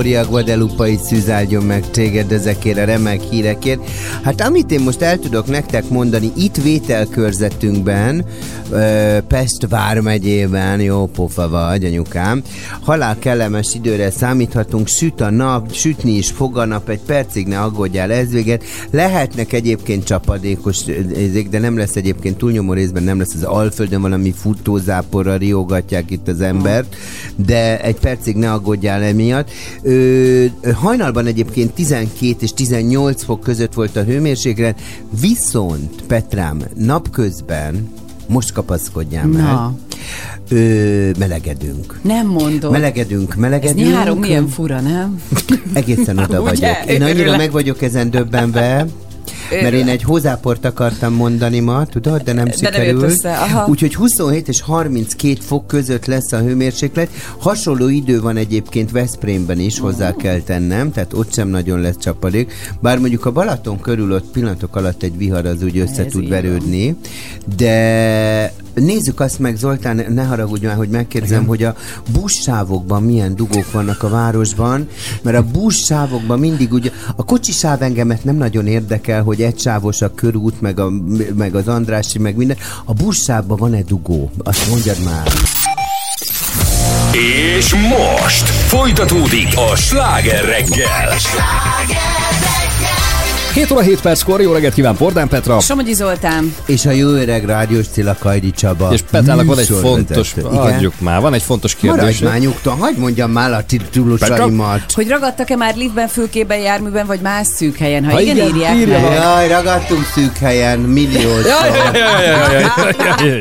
Speaker 14: A
Speaker 11: Guadalupai szűzáldjon meg téged ezekért a remek hírekért. Hát amit én most el tudok nektek mondani, itt vételkörzetünkben, Pest vármegyében, jó pofa vagy, anyukám, halál kellemes időre számíthatunk, süt a nap, sütni is fog a nap, egy percig ne aggódjál, ez véget. Lehetnek egyébként csapadékos ezek, de nem lesz egyébként túlnyomó részben, nem lesz az Alföldön valami futózáporra riogatják itt az embert, de egy percig ne aggódjál emiatt. Ö, hajnalban egyébként 12 és 18 fok között volt a hőmérséklet, viszont Petrám, napközben most kapaszkodjál.
Speaker 3: Na.
Speaker 11: Ö, melegedünk.
Speaker 3: Nem mondom.
Speaker 11: Melegedünk,
Speaker 3: Ez
Speaker 11: melegedünk.
Speaker 3: nyáron milyen fura, nem?
Speaker 11: Egészen oda <laughs> vagyok. Én annyira meg vagyok ezen döbbenve, mert én egy hozzáport akartam mondani ma, tudod, de nem
Speaker 3: De
Speaker 11: sikerült. Úgyhogy 27 és 32 fok között lesz a hőmérséklet. Hasonló idő van egyébként Veszprémben is, hozzá kell tennem, tehát ott sem nagyon lesz csapadék. Bár mondjuk a Balaton körül ott pillanatok alatt egy vihar az úgy össze
Speaker 3: Ez
Speaker 11: tud verődni, de nézzük azt meg, Zoltán, ne haragudj már, hogy megkérdezem, hogy a buszsávokban milyen dugók vannak a városban, mert a buszsávokban mindig ugye, a kocsisáv engemet nem nagyon érdekel, hogy egysávos a körút, meg, a, meg az Andrási, meg minden. A buszsávban van-e dugó? Azt mondjad már.
Speaker 9: És most folytatódik a sláger reggel.
Speaker 15: 7 óra 7 perckor, jó reggelt kíván Pordán Petra.
Speaker 3: Somogyi Zoltán.
Speaker 11: És a jó öreg rádiós Cilla Kajdi Csaba.
Speaker 15: És Petrának van egy fontos, adjuk már, van egy fontos
Speaker 11: Maradj
Speaker 15: kérdés.
Speaker 11: már nyugton, hagyd mondjam már a titulusaimat.
Speaker 3: Hogy ragadtak-e már liftben, fülkében, járműben, vagy más szűk helyen? Ha,
Speaker 11: Ha
Speaker 3: igen,
Speaker 11: igen,
Speaker 3: írják
Speaker 11: írja
Speaker 3: meg.
Speaker 11: Jaj, ragadtunk szűk helyen, milliószor.
Speaker 15: Jaj, jaj, jaj, jaj, jaj, jaj, jaj.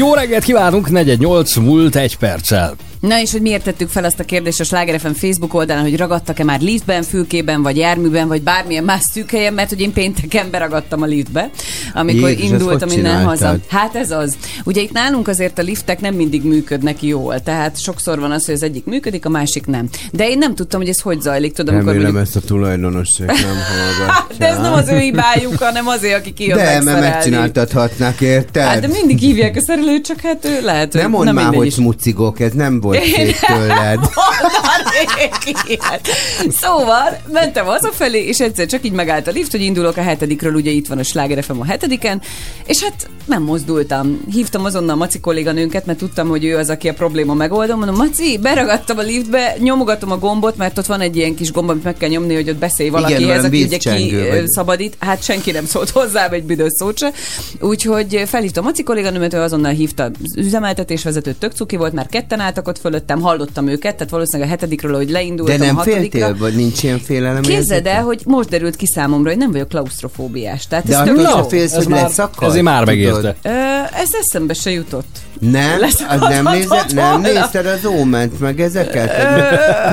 Speaker 2: Jó reggelt kívánunk, 418 múlt egy perccel.
Speaker 3: Na és hogy miért tettük fel azt a kérdést a Sláger FM Facebook oldalán, hogy ragadtak-e már liftben, fülkében, vagy járműben, vagy bármilyen más szűk helyen, mert hogy én pénteken beragadtam a liftbe, amikor
Speaker 11: Jézus,
Speaker 3: indultam innen haza. Hát ez az. Ugye itt nálunk azért a liftek nem mindig működnek jól, tehát sokszor van az, hogy az egyik működik, a másik nem. De én nem tudtam, hogy ez hogy zajlik, tudom, amikor
Speaker 11: Remélem
Speaker 3: mondjuk-
Speaker 11: ezt a tulajdonosok nem <laughs> hallgatják.
Speaker 3: de ez nem az ő hibájuk, hanem azért, aki kijön
Speaker 11: De, mert
Speaker 3: megszerelni.
Speaker 11: megcsináltathatnák, érted?
Speaker 3: Hát de mindig hívják a szerelőt, csak hát ő lehet,
Speaker 11: nem mondd
Speaker 3: na
Speaker 11: már, hogy smucigok, ez nem volt <laughs>
Speaker 3: Én
Speaker 11: szép tőled.
Speaker 3: Ilyet. Szóval mentem hazafelé, és egyszer csak így megállt a lift, hogy indulok a hetedikről, ugye itt van a Sláger FM a hetediken, és hát nem mozdultam. Hívtam azonnal Maci kolléganőnket, mert tudtam, hogy ő az, aki a probléma megoldó. Mondom, Maci, beragadtam a liftbe, nyomogatom a gombot, mert ott van egy ilyen kis gomb, amit meg kell nyomni, hogy ott beszélj valakihez,
Speaker 11: olyan
Speaker 3: aki ugye ki
Speaker 11: vagy.
Speaker 3: szabadít. Hát senki nem szólt hozzám egy büdös szót se. Úgyhogy felhívtam Maci kolléganőmet, ő azonnal hívta az üzemeltetésvezetőt, tök cuki volt, mert ketten álltak ott fölöttem, hallottam őket, tehát valószínűleg a hetedikről, hogy
Speaker 11: De
Speaker 3: leindultam
Speaker 11: nem
Speaker 3: a hatodikra.
Speaker 11: féltél, vagy nincs ilyen félelem?
Speaker 3: Képzeld el, hogy most derült ki számomra, hogy nem vagyok klaustrofóbiás. Tehát
Speaker 11: De
Speaker 3: ez
Speaker 11: attól
Speaker 3: jó.
Speaker 11: félsz, hogy leszakad?
Speaker 2: Ezért már megérte.
Speaker 3: Ö, ez eszembe se jutott.
Speaker 11: Nem? <laughs> Az nem, nézed, nem nézted az óment, meg ezeket?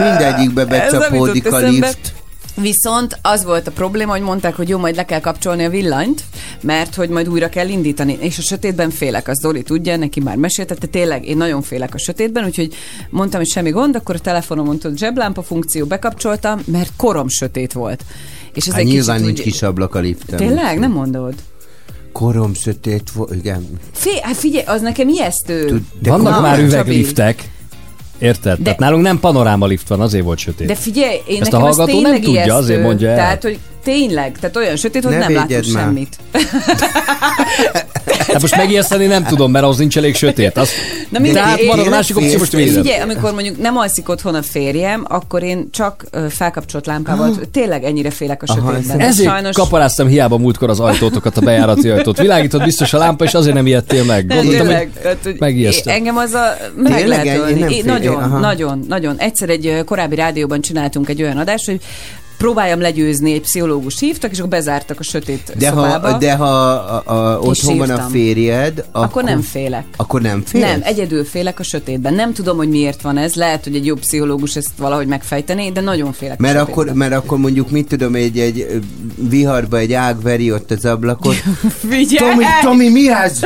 Speaker 11: Mindegyikbe becsapódik a
Speaker 3: eszembe.
Speaker 11: lift.
Speaker 3: Viszont az volt a probléma, hogy mondták, hogy jó, majd le kell kapcsolni a villanyt, mert hogy majd újra kell indítani. És a sötétben félek, az Zoli tudja, neki már meséltette, tényleg én nagyon félek a sötétben, úgyhogy mondtam, hogy semmi gond, akkor a telefonomon tudod zseblámpa funkció bekapcsoltam, mert korom sötét volt. És ez
Speaker 11: Hát
Speaker 3: egy
Speaker 11: nyilván
Speaker 3: kicsit
Speaker 11: nincs
Speaker 3: úgy...
Speaker 11: kis ablak a liften.
Speaker 3: Tényleg? Nem mondod?
Speaker 11: Korom sötét volt, igen.
Speaker 3: Fé, hát figyelj, az nekem ijesztő.
Speaker 11: Tud-
Speaker 2: De Vannak
Speaker 3: Na,
Speaker 2: már
Speaker 3: Csabi.
Speaker 2: üvegliftek. Érted? De... Tehát nálunk nem panoráma lift van, azért volt sötét.
Speaker 3: De figyelj, én
Speaker 2: Ezt a
Speaker 3: nekem ez
Speaker 2: hallgató nem
Speaker 3: tényleg
Speaker 2: tudja,
Speaker 3: ijesztő.
Speaker 2: azért mondja el.
Speaker 3: Tehát, hogy tényleg, tehát olyan sötét, hogy
Speaker 11: Ne
Speaker 3: nem látunk
Speaker 11: védjed már.
Speaker 3: semmit. <laughs>
Speaker 2: Hát most megijeszteni nem tudom, mert az nincs elég sötét. Az...
Speaker 3: Na mindegy,
Speaker 2: Tehát
Speaker 3: én-
Speaker 2: van a másik opció, most véded.
Speaker 3: Figyelj, amikor mondjuk nem alszik otthon a férjem, akkor én csak felkapcsolt lámpával, tényleg ennyire félek a
Speaker 11: Aha,
Speaker 3: sötétben.
Speaker 11: ez-
Speaker 2: Ezért
Speaker 3: Sajnos
Speaker 2: kaparáztam hiába múltkor az ajtótokat, a bejárati ajtót. Világított biztos a lámpa, és azért nem ijedtél meg.
Speaker 3: nem,
Speaker 2: Gondoltam,
Speaker 3: tényleg,
Speaker 2: hogy megijesztem.
Speaker 3: Engem az a meg
Speaker 11: Tényleg?
Speaker 3: lehet
Speaker 11: Én
Speaker 3: Én
Speaker 11: fél-
Speaker 3: nagyon,
Speaker 11: aha.
Speaker 3: nagyon, nagyon. Egyszer egy korábbi rádióban csináltunk egy olyan adást, hogy próbáljam legyőzni, egy pszichológus hívtak, és akkor bezártak a sötét
Speaker 11: De
Speaker 3: szobába.
Speaker 11: ha, de ha a, a, otthon van a férjed, akkor,
Speaker 3: akkor nem félek.
Speaker 11: Akkor nem félsz?
Speaker 3: Nem, egyedül félek a sötétben. Nem tudom, hogy miért van ez. Lehet, hogy egy jobb pszichológus ezt valahogy megfejteni, de nagyon félek
Speaker 11: Mert
Speaker 3: a
Speaker 11: akkor, mert akkor mondjuk, mit tudom, egy, egy viharba egy ág veri ott az ablakot. <laughs>
Speaker 3: Figyelj!
Speaker 11: Tomi, Tomi, mi ez?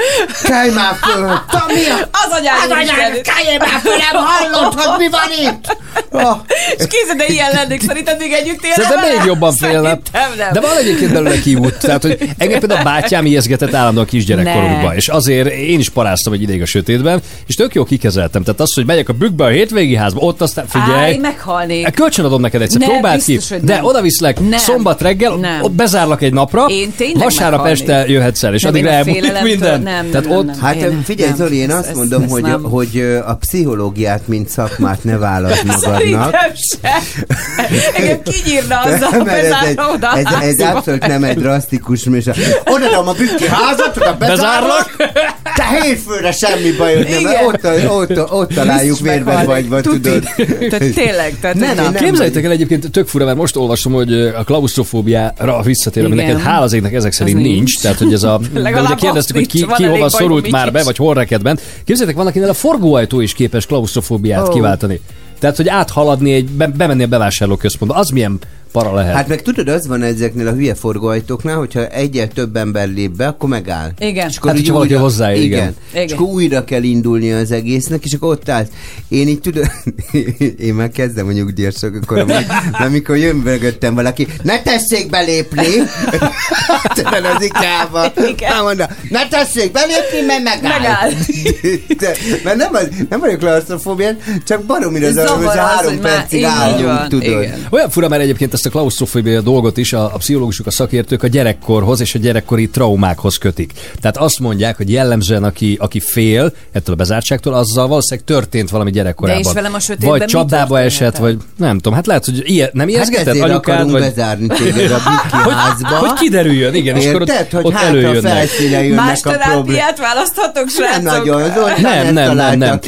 Speaker 11: Kelj már föl! Tomi,
Speaker 3: Az anyád, az anyád,
Speaker 11: kelj már föl, hallod, hogy mi van itt? Oh, <laughs>
Speaker 3: És kézed, de ilyen lennék, szerinted még együtt élne
Speaker 2: Szerintem még jobban félne. De van egyébként belőle kiút. Tehát, hogy <laughs> engem például a bátyám ijeszgetett állandóan kisgyerekkorunkban, és azért én is paráztam egy ideig a sötétben, és tök jó kikezeltem. Tehát az, hogy megyek a bükkbe a hétvégi házba, ott aztán figyelj,
Speaker 3: Állj, meghalnék.
Speaker 2: Kölcsön adom neked egyszer, próbáld ki, de oda viszlek szombat reggel, bezárlak egy napra, vasárnap este jöhetsz el, és
Speaker 3: Nem,
Speaker 2: addig elmúlik minden. Tehát ott.
Speaker 11: Hát figyelj. Zoli, én azt mondom, hogy, hogy a pszichológiát, mint szakmát ne válasz <laughs> magadnak.
Speaker 3: Se. Kinyírna azzal,
Speaker 11: mert ez, egy,
Speaker 3: oda a
Speaker 11: ez, ez abszolút nem egy drasztikus műsor. Odaadom a bükki házat, oda bezárlak, te hétfőre semmi bajod nem,
Speaker 3: Igen.
Speaker 11: ott, ott, ott találjuk vérben vagy,
Speaker 3: Tuti.
Speaker 11: tudod.
Speaker 3: Tehát tényleg, tehát
Speaker 11: Nem, nem
Speaker 2: Képzeljétek el egyébként tök fura, mert most olvasom, hogy a klaustrofóbiára visszatér, ami neked hál' az égnek ezek szerint nincs. Tehát, hogy ez a... de <laughs>
Speaker 3: Legalább
Speaker 2: ugye kérdeztük, hogy ki, ki hova szorult már be, vagy hol rekedben. Képzeljétek, van, akinek a forgóajtó is képes klaustrofóbiát kiváltani. Tehát, hogy áthaladni egy, be, bemenni a bevásárlóközpontba, az milyen para lehet.
Speaker 11: Hát meg tudod, az van ezeknél a hülye forgóajtóknál, hogyha egyel több ember lép be, akkor megáll.
Speaker 3: Igen.
Speaker 11: És akkor
Speaker 2: Hát, hogyha valaki
Speaker 11: újra-
Speaker 2: hozzáér, igen.
Speaker 3: Igen.
Speaker 11: És akkor újra kell indulni az egésznek, és akkor ott állsz. Én így tudom, <laughs> én már kezdem a nyugdíjasok, akkor <laughs> mert amikor jön mögöttem valaki, ne tessék belépni! <laughs> Tudod, az ikába.
Speaker 3: Igen.
Speaker 11: Mondom, ne tessék belépni, mert megáll.
Speaker 3: Megáll.
Speaker 11: De, mert nem, az, nem vagyok klaustrofóbián, csak baromira zavar, hogy három percig állunk, tudod.
Speaker 3: igen.
Speaker 2: Olyan fura, mert egyébként ezt a klaustrofóbia dolgot is a, a pszichológusok, a szakértők a gyerekkorhoz és a gyerekkori traumákhoz kötik. Tehát azt mondják, hogy jellemzően aki, aki fél ettől a bezártságtól, azzal valószínűleg történt valami gyerekkorában.
Speaker 3: De és velem a sötétben
Speaker 2: Vagy csapdába esett, vagy nem tudom. Hát lehet, hogy ilyen, nem
Speaker 11: Hát
Speaker 2: ijeszgetett
Speaker 11: ezért
Speaker 2: anyukád, vagy...
Speaker 11: bezárni téged a Bükki <laughs>
Speaker 2: Hogy,
Speaker 11: házba.
Speaker 2: hogy kiderüljön, igen, és akkor ott,
Speaker 11: hogy
Speaker 2: ott
Speaker 11: hát a
Speaker 2: előjönnek.
Speaker 11: jönnek
Speaker 3: Más
Speaker 11: a
Speaker 3: terápiát választhatok, srácok?
Speaker 11: Nem nagyon, az
Speaker 2: Nem, nem, nem, nem.
Speaker 11: nem.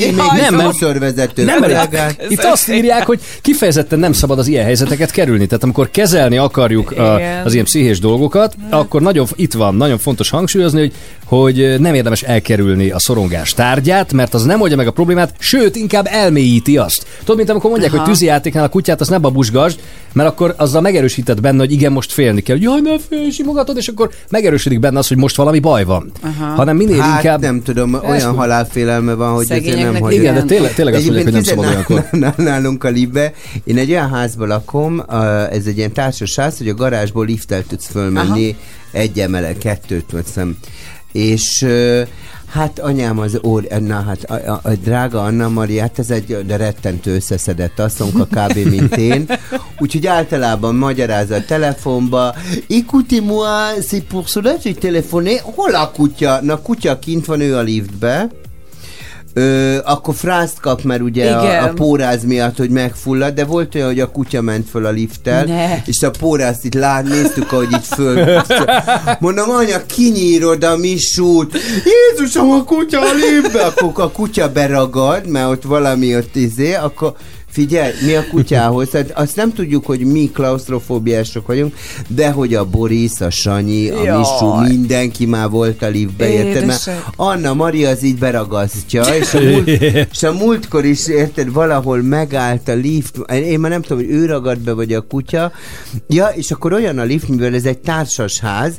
Speaker 2: Nem,
Speaker 11: nem,
Speaker 2: itt azt írják, hogy kifejezetten nem szabad az ilyen helyzeteket kerülni. Tehát Tehát amikor kezelni akarjuk
Speaker 3: Igen.
Speaker 2: az ilyen pszichés dolgokat, akkor nagyon, itt van, nagyon fontos hangsúlyozni, hogy, hogy nem érdemes elkerülni a szorongás tárgyát, mert az nem oldja meg a problémát, sőt, inkább elmélyíti azt. Tudod, mint amikor mondják,
Speaker 3: Aha.
Speaker 2: hogy tűzijátéknál a kutyát, azt ne babusgasd, mert akkor azzal megerősített benne, hogy igen, most félni kell. Jaj, ne félj, simogatod, és akkor megerősödik benne az, hogy most valami baj van.
Speaker 3: Aha.
Speaker 2: Hanem minél
Speaker 11: hát
Speaker 2: inkább...
Speaker 11: nem tudom, olyan
Speaker 2: Ezt-
Speaker 11: halálfélelme van, hogy ezért nem hagyja.
Speaker 2: Igen, de tényleg, tényleg azt mondják, hogy nem szabad olyankor. <laughs>
Speaker 11: nál- nálunk a Libbe, én egy olyan házban lakom, ez egy ilyen társas ház, hogy a garázsból lifttel tudsz fölmenni, egy emele, kettőt veszem. És Hát anyám az ór, na hát a, a, a drága Anna Maria, hát ez egy de rettentő összeszedett asszonka kb. mint én. Úgyhogy általában magyaráz a telefonba, écoutez moi, c'est pour cela que j'ai. Hol a kutya? Na, kutya kint van, ő a liftbe. Ö, akkor frászt kap, mert ugye a, a póráz miatt, hogy megfullad, de volt olyan, hogy a kutya ment föl a lifttel,
Speaker 3: Ne.
Speaker 11: és a pórázt itt lát, néztük, ahogy itt föl. Mondom, anya, kinyírod a misút. Jézusom, a kutya a liftbe. Akkor a kutya beragad, mert ott valami ott izé, akkor Figyelj, mi a kutyához? Tehát azt nem tudjuk, hogy mi klaustrofóbiások vagyunk, de hogy a Boris, a Sanyi, a
Speaker 3: Jaj.
Speaker 11: Misú, mindenki már volt a liftbe, érted? Mert. Anna Maria az így beragasztja, és a, múlt, <laughs> és a múltkor is, érted, valahol megállt a lift, én már nem tudom, hogy ő ragad be, vagy a kutya, ja, és akkor olyan a lift, mivel ez egy társas ház,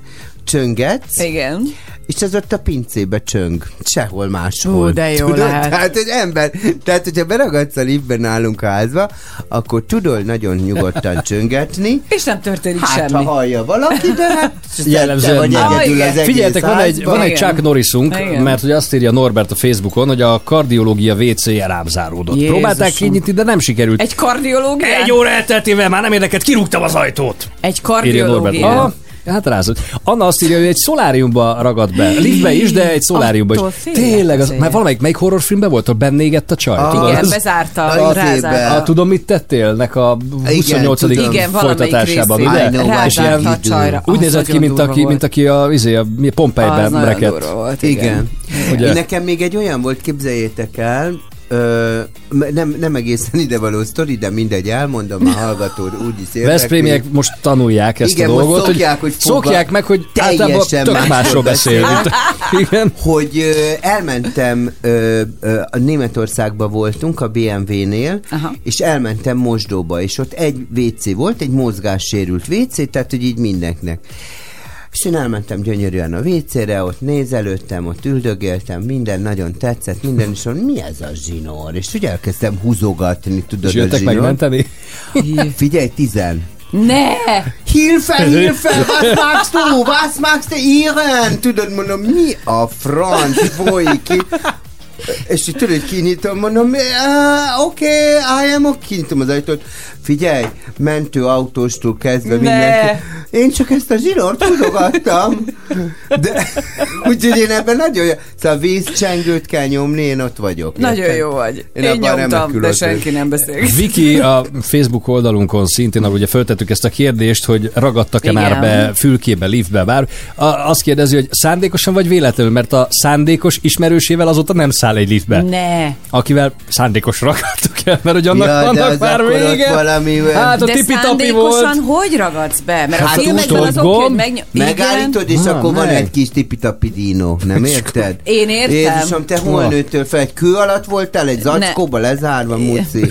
Speaker 11: csöngetsz,
Speaker 3: Igen.
Speaker 11: és az ott a pincébe csöng. Sehol máshol.
Speaker 3: Hú, de jó lehet.
Speaker 11: Tehát, hogy ember, tehát, hogyha beragadsz a liftben nálunk a házba, akkor tudod nagyon nyugodtan csöngetni.
Speaker 3: És nem történik
Speaker 11: Hát,
Speaker 3: semmi.
Speaker 11: ha hallja valaki, de hát <laughs>
Speaker 2: Jellemzően
Speaker 11: vagy
Speaker 2: nem.
Speaker 11: egyedül az egész
Speaker 2: Figyeljetek, van egy, van egy
Speaker 3: Igen.
Speaker 2: Chuck Norrisunk,
Speaker 3: Igen.
Speaker 2: mert hogy azt írja Norbert a Facebookon, hogy a kardiológia WC-je rám záródott.
Speaker 3: Jézusom.
Speaker 2: Próbálták kinyitni, de nem sikerült.
Speaker 3: Egy kardiológia?
Speaker 2: Egy óra elteltével már nem érdekelt, kirúgtam az ajtót.
Speaker 3: Egy
Speaker 2: Írja Norbert.
Speaker 3: kardiológia.
Speaker 2: Hát rázott. Anna azt írja, hogy egy szoláriumba ragadt be. Liftbe is, de egy szoláriumba
Speaker 3: Attól
Speaker 2: is. Tényleg, az, mert valamelyik melyik horrorfilmben volt, ahol bennégett a csaj.
Speaker 11: Ah,
Speaker 2: tudod,
Speaker 3: Igen,
Speaker 2: az-
Speaker 3: bezárta,
Speaker 11: a
Speaker 2: a, tudom, mit tettél? Nek a 28.
Speaker 11: tudom.
Speaker 3: Igen, valamelyik
Speaker 2: folytatásában, ugye? És ilyen,
Speaker 3: csajra.
Speaker 2: úgy
Speaker 3: Az
Speaker 2: nézett ki, mint aki, mint aki a, izé, a Pompejben rekedt.
Speaker 3: volt,
Speaker 11: Igen.
Speaker 2: Ugye?
Speaker 11: Én nekem még egy olyan volt, képzeljétek el, Ö, nem, nem egészen idevaló sztori, de mindegy, elmondom, a hallgató úgyis érdekli.
Speaker 2: Veszprémiek most tanulják ezt
Speaker 11: Igen,
Speaker 2: a
Speaker 11: most
Speaker 2: dolgot,
Speaker 11: szokják, hogy fogva-
Speaker 2: szokják meg, hogy általában
Speaker 11: teljesen
Speaker 2: tök
Speaker 11: másról
Speaker 2: másról beszél.
Speaker 11: beszél.
Speaker 2: mint- <laughs> Igen.
Speaker 11: hogy ö, elmentem, ö, ö, a Németországban voltunk a BMW-nél,
Speaker 3: Aha.
Speaker 11: és elmentem mosdóba, és ott egy WC volt, egy mozgássérült WC, tehát hogy így mindenkinek. És én elmentem gyönyörűen a WC-re, ott nézelődtem, ott üldögéltem, minden nagyon tetszett, minden, és mondom, mi ez a zsinór? És ugye elkezdtem húzogatni, tudod,
Speaker 2: És
Speaker 11: a
Speaker 2: jöttek megmenteni?
Speaker 11: Figyelj, tizen.
Speaker 3: Ne!
Speaker 11: Hilfe, Hilfe, was magst du? Was magst du ihren? Tudod, mondom, mi a franc folyik itt? És így tudod, kinyitom, mondom, "Ah, oké, okay, I am okay. Kinyitom az ajtót. Figyelj, mentő autóstól kezdve
Speaker 3: Ne.
Speaker 11: mindenki. Én csak ezt a zsinort húzogattam. De, <laughs> úgyhogy én ebben nagyon jó. Szóval vízcsengőt kell nyomni, én ott vagyok.
Speaker 3: Nagyon
Speaker 11: érted?
Speaker 3: jó vagy.
Speaker 11: Én
Speaker 3: Én, nyomtam, de senki nem beszél.
Speaker 2: Viki a Facebook oldalunkon szintén, ahol ugye föltettük ezt a kérdést, hogy ragadtak-e
Speaker 3: Igen.
Speaker 2: már be fülkébe, liftbe, bár a, azt kérdezi, hogy szándékosan vagy véletlenül, mert a szándékos ismerősével azóta nem száll egy liftbe.
Speaker 3: Ne!
Speaker 2: Akivel szándékos ragadtak el, mert hogy annak,
Speaker 11: Ja, de
Speaker 2: annak
Speaker 11: az
Speaker 2: már vége.
Speaker 11: valami-
Speaker 2: Hát a
Speaker 3: De
Speaker 2: tipi-tapi
Speaker 3: szándékosan
Speaker 2: volt.
Speaker 3: hogy ragadsz be? Mert
Speaker 11: Hát
Speaker 3: a filmekben az
Speaker 2: utóbb
Speaker 3: oké, hogy
Speaker 2: gomb,
Speaker 3: megny-
Speaker 11: Megállítod, és
Speaker 2: Na,
Speaker 11: akkor van
Speaker 2: meg.
Speaker 11: egy kis tipitapi dino, nem érted?
Speaker 3: Én értem.
Speaker 11: Jézusom, te hol nőttél fel? Egy kő alatt voltál? Egy zacskóba lezárva, muci?
Speaker 3: Én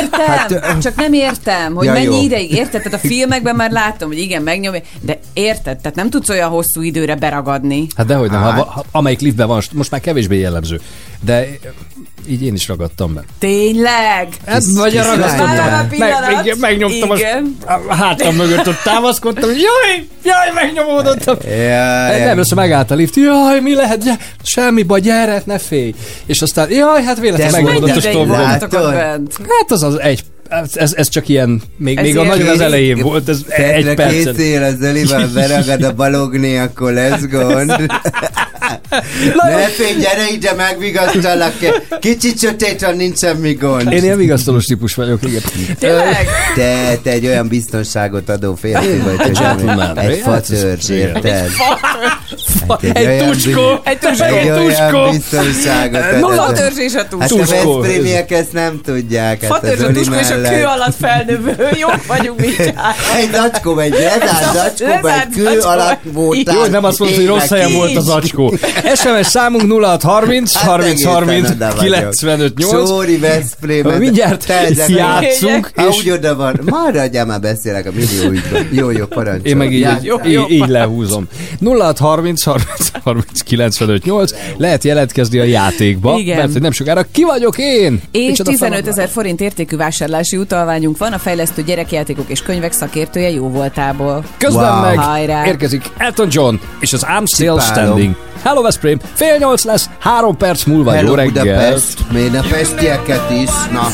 Speaker 3: értem,
Speaker 11: Hát,
Speaker 3: csak nem értem, hogy
Speaker 11: Ja,
Speaker 3: mennyi
Speaker 11: jó.
Speaker 3: ideig érted, tehát a filmekben már láttam, hogy igen, megnyomja, de érted, tehát nem tudsz olyan hosszú időre beragadni.
Speaker 2: Hát dehogy nem, ha,
Speaker 11: Hát.
Speaker 2: ha, amelyik liftben van, most már kevésbé jellemző. De így én is ragadtam be.
Speaker 3: Tényleg?
Speaker 2: Hát, vagy ragasztottam. Meg, meg, megnyomtam
Speaker 3: Igen.
Speaker 2: a, hátam mögött, ott támaszkodtam, hogy jaj, jaj, megnyomódottam.
Speaker 11: Ja,
Speaker 2: Nem, össze megállt a lift, jaj, mi lehet, gyere, semmi baj, gyere, ne félj. És aztán, jaj, hát véletlenül
Speaker 11: De
Speaker 2: megnyomódott a
Speaker 3: bent.
Speaker 2: Hát az az egy, ez, ez csak ilyen, még, még a nagyon az elején volt, ez egy
Speaker 11: Egy
Speaker 2: percet.
Speaker 11: készél az Zolival beragad a balogni, akkor lesz gond. <laughs> Ne félj, gyere ide, megvigasztalak. Kicsit sötét van, nincs semmi gond.
Speaker 2: Én ilyen vigasztalós típus vagyok, igen.
Speaker 3: Tényleg?
Speaker 11: Te, te egy olyan biztonságot adó férfi vagy, hogy
Speaker 2: gentleman.
Speaker 11: egy
Speaker 2: Hát,
Speaker 11: fatörzs, érted? Hát
Speaker 2: Egy tuskó,
Speaker 3: egy tuskó,
Speaker 11: Egy olyan
Speaker 3: tuskó.
Speaker 11: biztonságot.
Speaker 3: Nulla
Speaker 11: adott.
Speaker 3: törzs és a
Speaker 11: Hát
Speaker 3: tuskó.
Speaker 11: a Veszprémiek ezt nem tudják. Hát
Speaker 3: Fatörzs a tuskó és a kő alatt felnövő. Jó vagyunk, <laughs> mit csinálunk?
Speaker 11: Egy zacskó, egy lezárt zacskó, egy kő
Speaker 3: zacskó.
Speaker 11: alatt voltál.
Speaker 2: Jó, nem azt mondod, hogy rossz helyen volt az acskó. SMS számunk 0630
Speaker 11: Hát
Speaker 2: 30
Speaker 11: egészen
Speaker 2: 30
Speaker 11: oda vagyok.
Speaker 2: 95 8.
Speaker 11: Csóri Veszprém.
Speaker 2: Mindjárt játszunk,
Speaker 11: Ha
Speaker 2: és-
Speaker 11: úgy oda van. Már adjál már beszélek a millióidról. Jó, jó, parancsol.
Speaker 2: Én meg így,
Speaker 11: Já-
Speaker 2: így, így, lehúzom. 0630 30 30 95 8. Lehet jelentkezni a játékba,
Speaker 3: Igen.
Speaker 2: mert nem sokára ki vagyok én?
Speaker 3: És
Speaker 2: Micsoda
Speaker 3: 15
Speaker 2: feladat.
Speaker 3: ezer forint értékű vásárlási utalványunk van a fejlesztő gyerekjátékok és könyvek szakértője jó voltából.
Speaker 2: Közben
Speaker 11: Wow.
Speaker 2: meg
Speaker 3: Hajrá.
Speaker 2: érkezik Elton John és az I'm Still
Speaker 11: Cipálom.
Speaker 2: Standing. Hello Veszprém, fél nyolc lesz, három perc múlva jó
Speaker 11: Hello
Speaker 2: reggel.
Speaker 11: Budapest. Még a pestieket is. Na.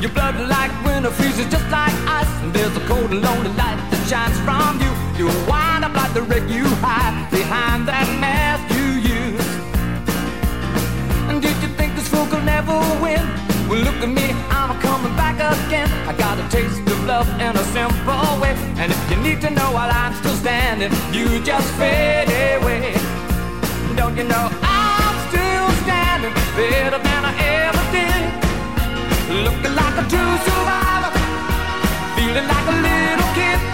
Speaker 5: Your blood like winter freezes just like ice. And there's a cold and lonely light that shines from you. You wind up like the wreck you hide behind that mask you use. And did you think this fool could never win? Well, look at me, I'm coming back again. I got a taste of love in a simple way. And if you need to know while I'm still standing, you just fade away. You know I'm still standing better than I ever did? Looking like a true survivor, feeling like a little kid.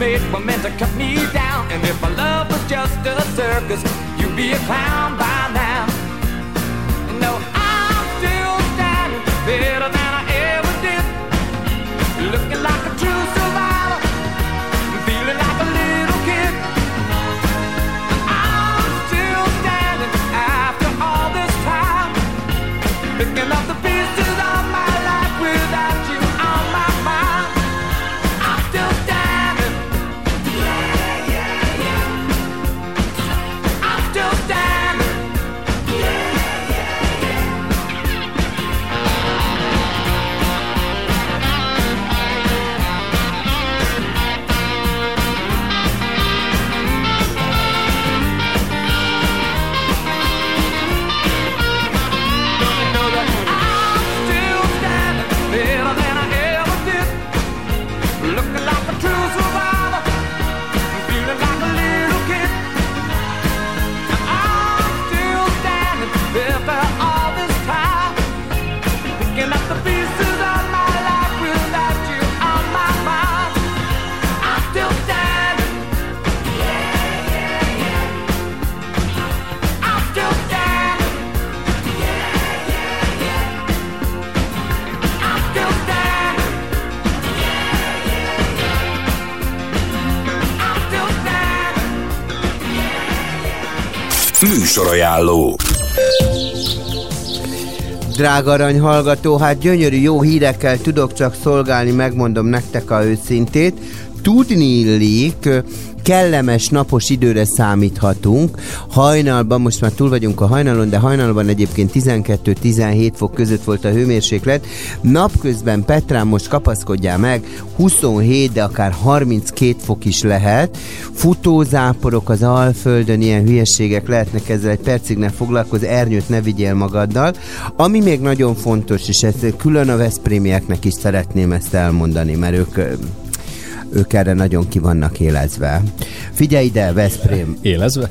Speaker 5: Made were meant to cut me down. And if my love was just a circus, you'd be a clown by now. No,
Speaker 1: Műsorajánló.
Speaker 11: Drága arany hallgató, hát gyönyörű jó hírekkel tudok csak szolgálni, megmondom nektek a őszintét. Tudni illik, kellemes napos időre számíthatunk. Hajnalban, most már túl vagyunk a hajnalon, de hajnalban egyébként 12-17 fok között volt a hőmérséklet. Napközben Petrán most kapaszkodjál meg, 27, de akár 32 fok is lehet. Futózáporok az Alföldön, ilyen hülyeségek lehetnek ezzel egy percig ne foglalkozz, ernyőt ne vigyél magaddal. Ami még nagyon fontos, és ezt külön a Veszprémieknek is szeretném ezt elmondani, mert ők ők erre nagyon ki vannak élezve. Figyelj ide, Veszprém.
Speaker 2: Élezve?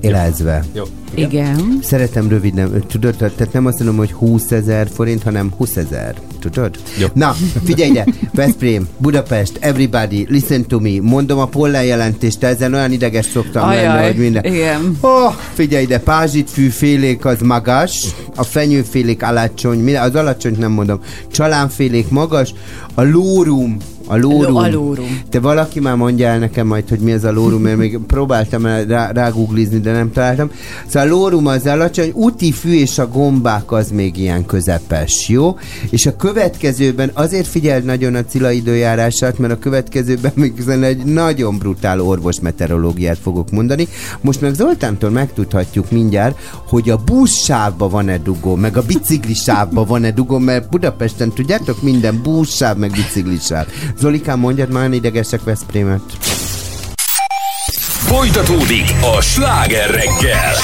Speaker 11: Élezve.
Speaker 2: Jó.
Speaker 3: Igen.
Speaker 11: Szeretem röviden, tudod, tehát nem azt mondom, hogy 20 ezer forint, hanem 20 ezer. Tudod?
Speaker 2: Jó.
Speaker 11: Na, figyelj ide, Veszprém, Budapest, everybody, listen to me. Mondom a pollenjelentést, de ezen olyan ideges szoktam lenni,
Speaker 3: Ajaj,
Speaker 11: hogy minden.
Speaker 3: igen.
Speaker 11: Oh, figyelj ide, pázsitfű félék az magas, a fenyőfélék alacsony, az alacsony nem mondom, csalánfélék magas, a lórum A lórum.
Speaker 3: A lórum.
Speaker 11: Te valaki már mondja el nekem majd, hogy mi ez a lórum, mert még próbáltam rá, ráguglizni, de nem találtam. Szóval a lórum az alacsony, úti fű és a gombák az még ilyen közepes, jó? És a következőben azért figyeld nagyon a Cilla időjárását, mert a következőben még egy nagyon brutál orvos meteorológiát fogok mondani. Most meg Zoltántól megtudhatjuk mindjárt, hogy a buszsávba van-e dugó, meg a biciklisávba van-e dugó, mert Budapesten tudjátok minden buszsáv, meg biciklisáv. Zolikám, mondjad már idegesek Veszprémet.
Speaker 1: Folytatódik a sláger reggel.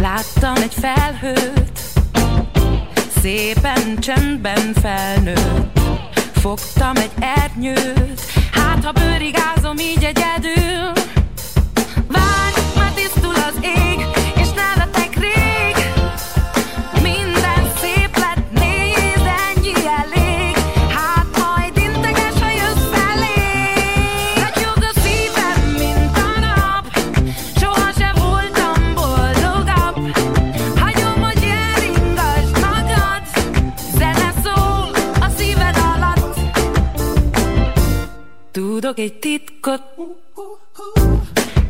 Speaker 15: Láttam egy felhőt, szépen csendben felnőtt. Fogtam egy ernyőt, hát ha bőrigázom így egyedül. Tudok egy titkot,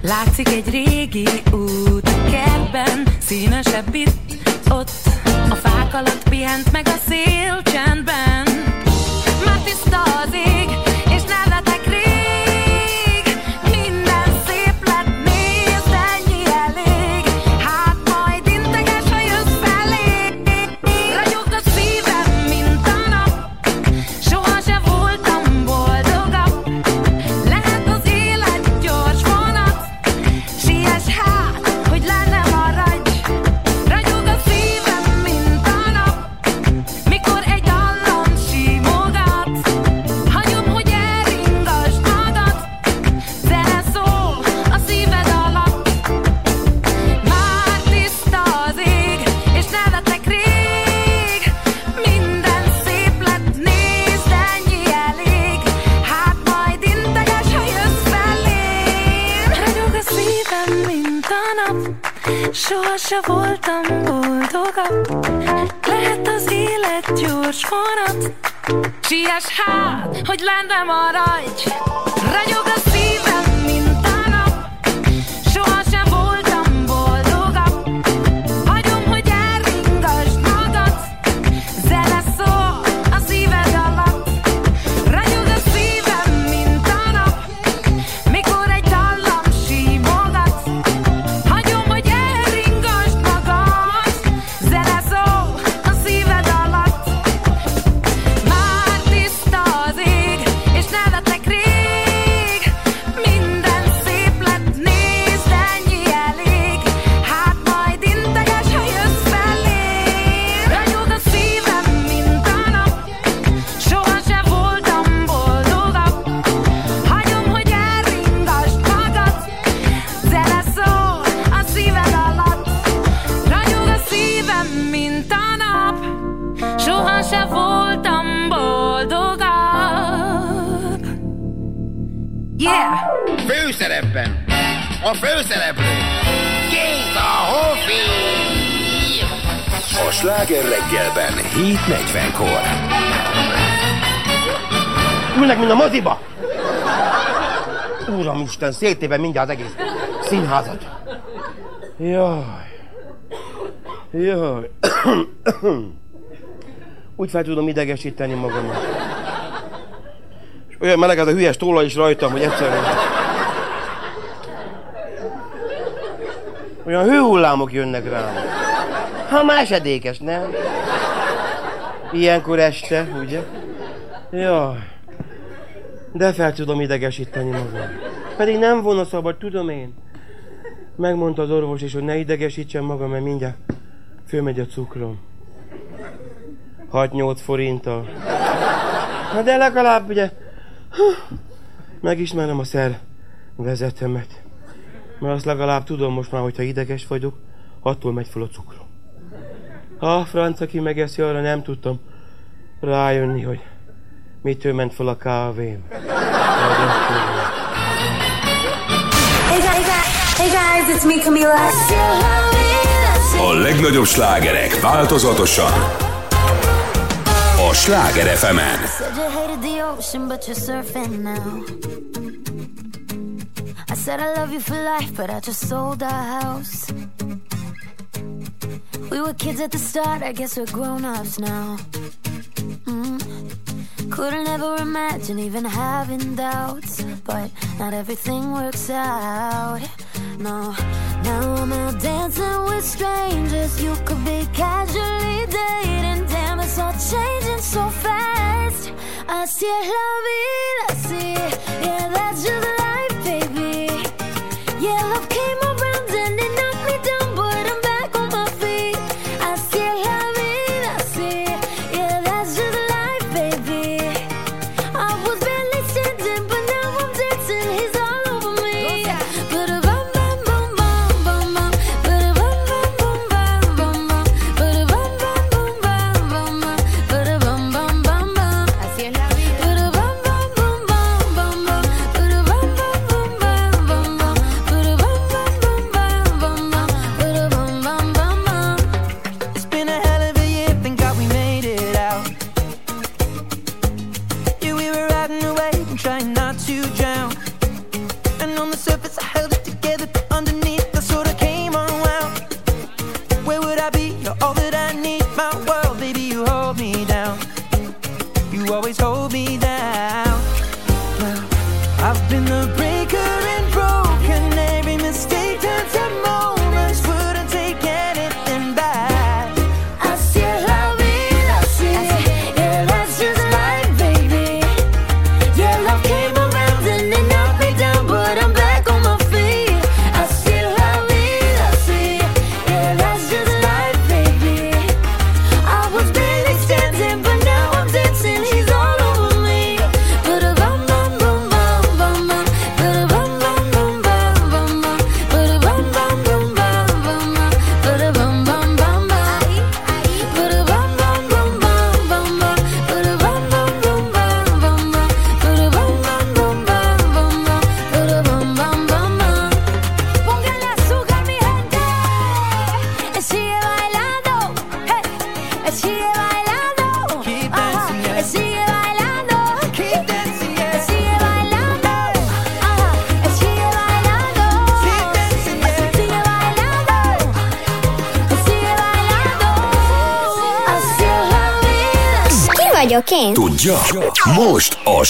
Speaker 15: látszik egy régi út a kertben, színesebb itt, ott, a fák alatt pihent meg a szél csendben. Már tiszta az ég, soha se voltam boldogabb. Lehet az élet gyors vonat, siess hát, hogy lenne maradj. Ragyog a a
Speaker 16: főszereplő Kék a Hofi!
Speaker 1: A sláger reggelben 7.40-kor.
Speaker 17: Ülnek, mint a moziba! Uramisten, széttéve mindjárt az egész színházat. Jaj. Jaj. <coughs> Úgy fel tudom idegesíteni magamat. És olyan meleg ez a hülyes tóla is rajtam, hogy egyszerűen... Olyan hőhullámok jönnek rám. Ha már esedékes, nem? Ilyenkor este, ugye? Jaj. De fel tudom idegesíteni magam. Pedig nem volna szabad, tudom én. Megmondta az orvos is, hogy ne idegesítsem magam, mert mindjárt fölmegy a cukrom. 6-8 forinttal. Na de legalább ugye megismerem a szer vezetemet. Mert azt legalább tudom most már, hogyha ideges vagyok, attól megy fel a cukrom. Ha a franc, aki megeszi, arra nem tudtam rájönni, hogy mitől ment fel a kávém.
Speaker 18: Hey guys, hey guys, it's me, Camila.
Speaker 1: A legnagyobb slágerek változatosan a Sláger fm
Speaker 12: Said said I love you for life, but I just sold our house. We were kids at the start, I guess we're grown ups now. Mm. Couldn't ever imagine even having doubts, but not everything works out. No, now I'm out dancing with strangers. You could be casually dating, damn, it's all changing so fast. Así es la vida, sí, yeah, that's just life, baby. Yeah.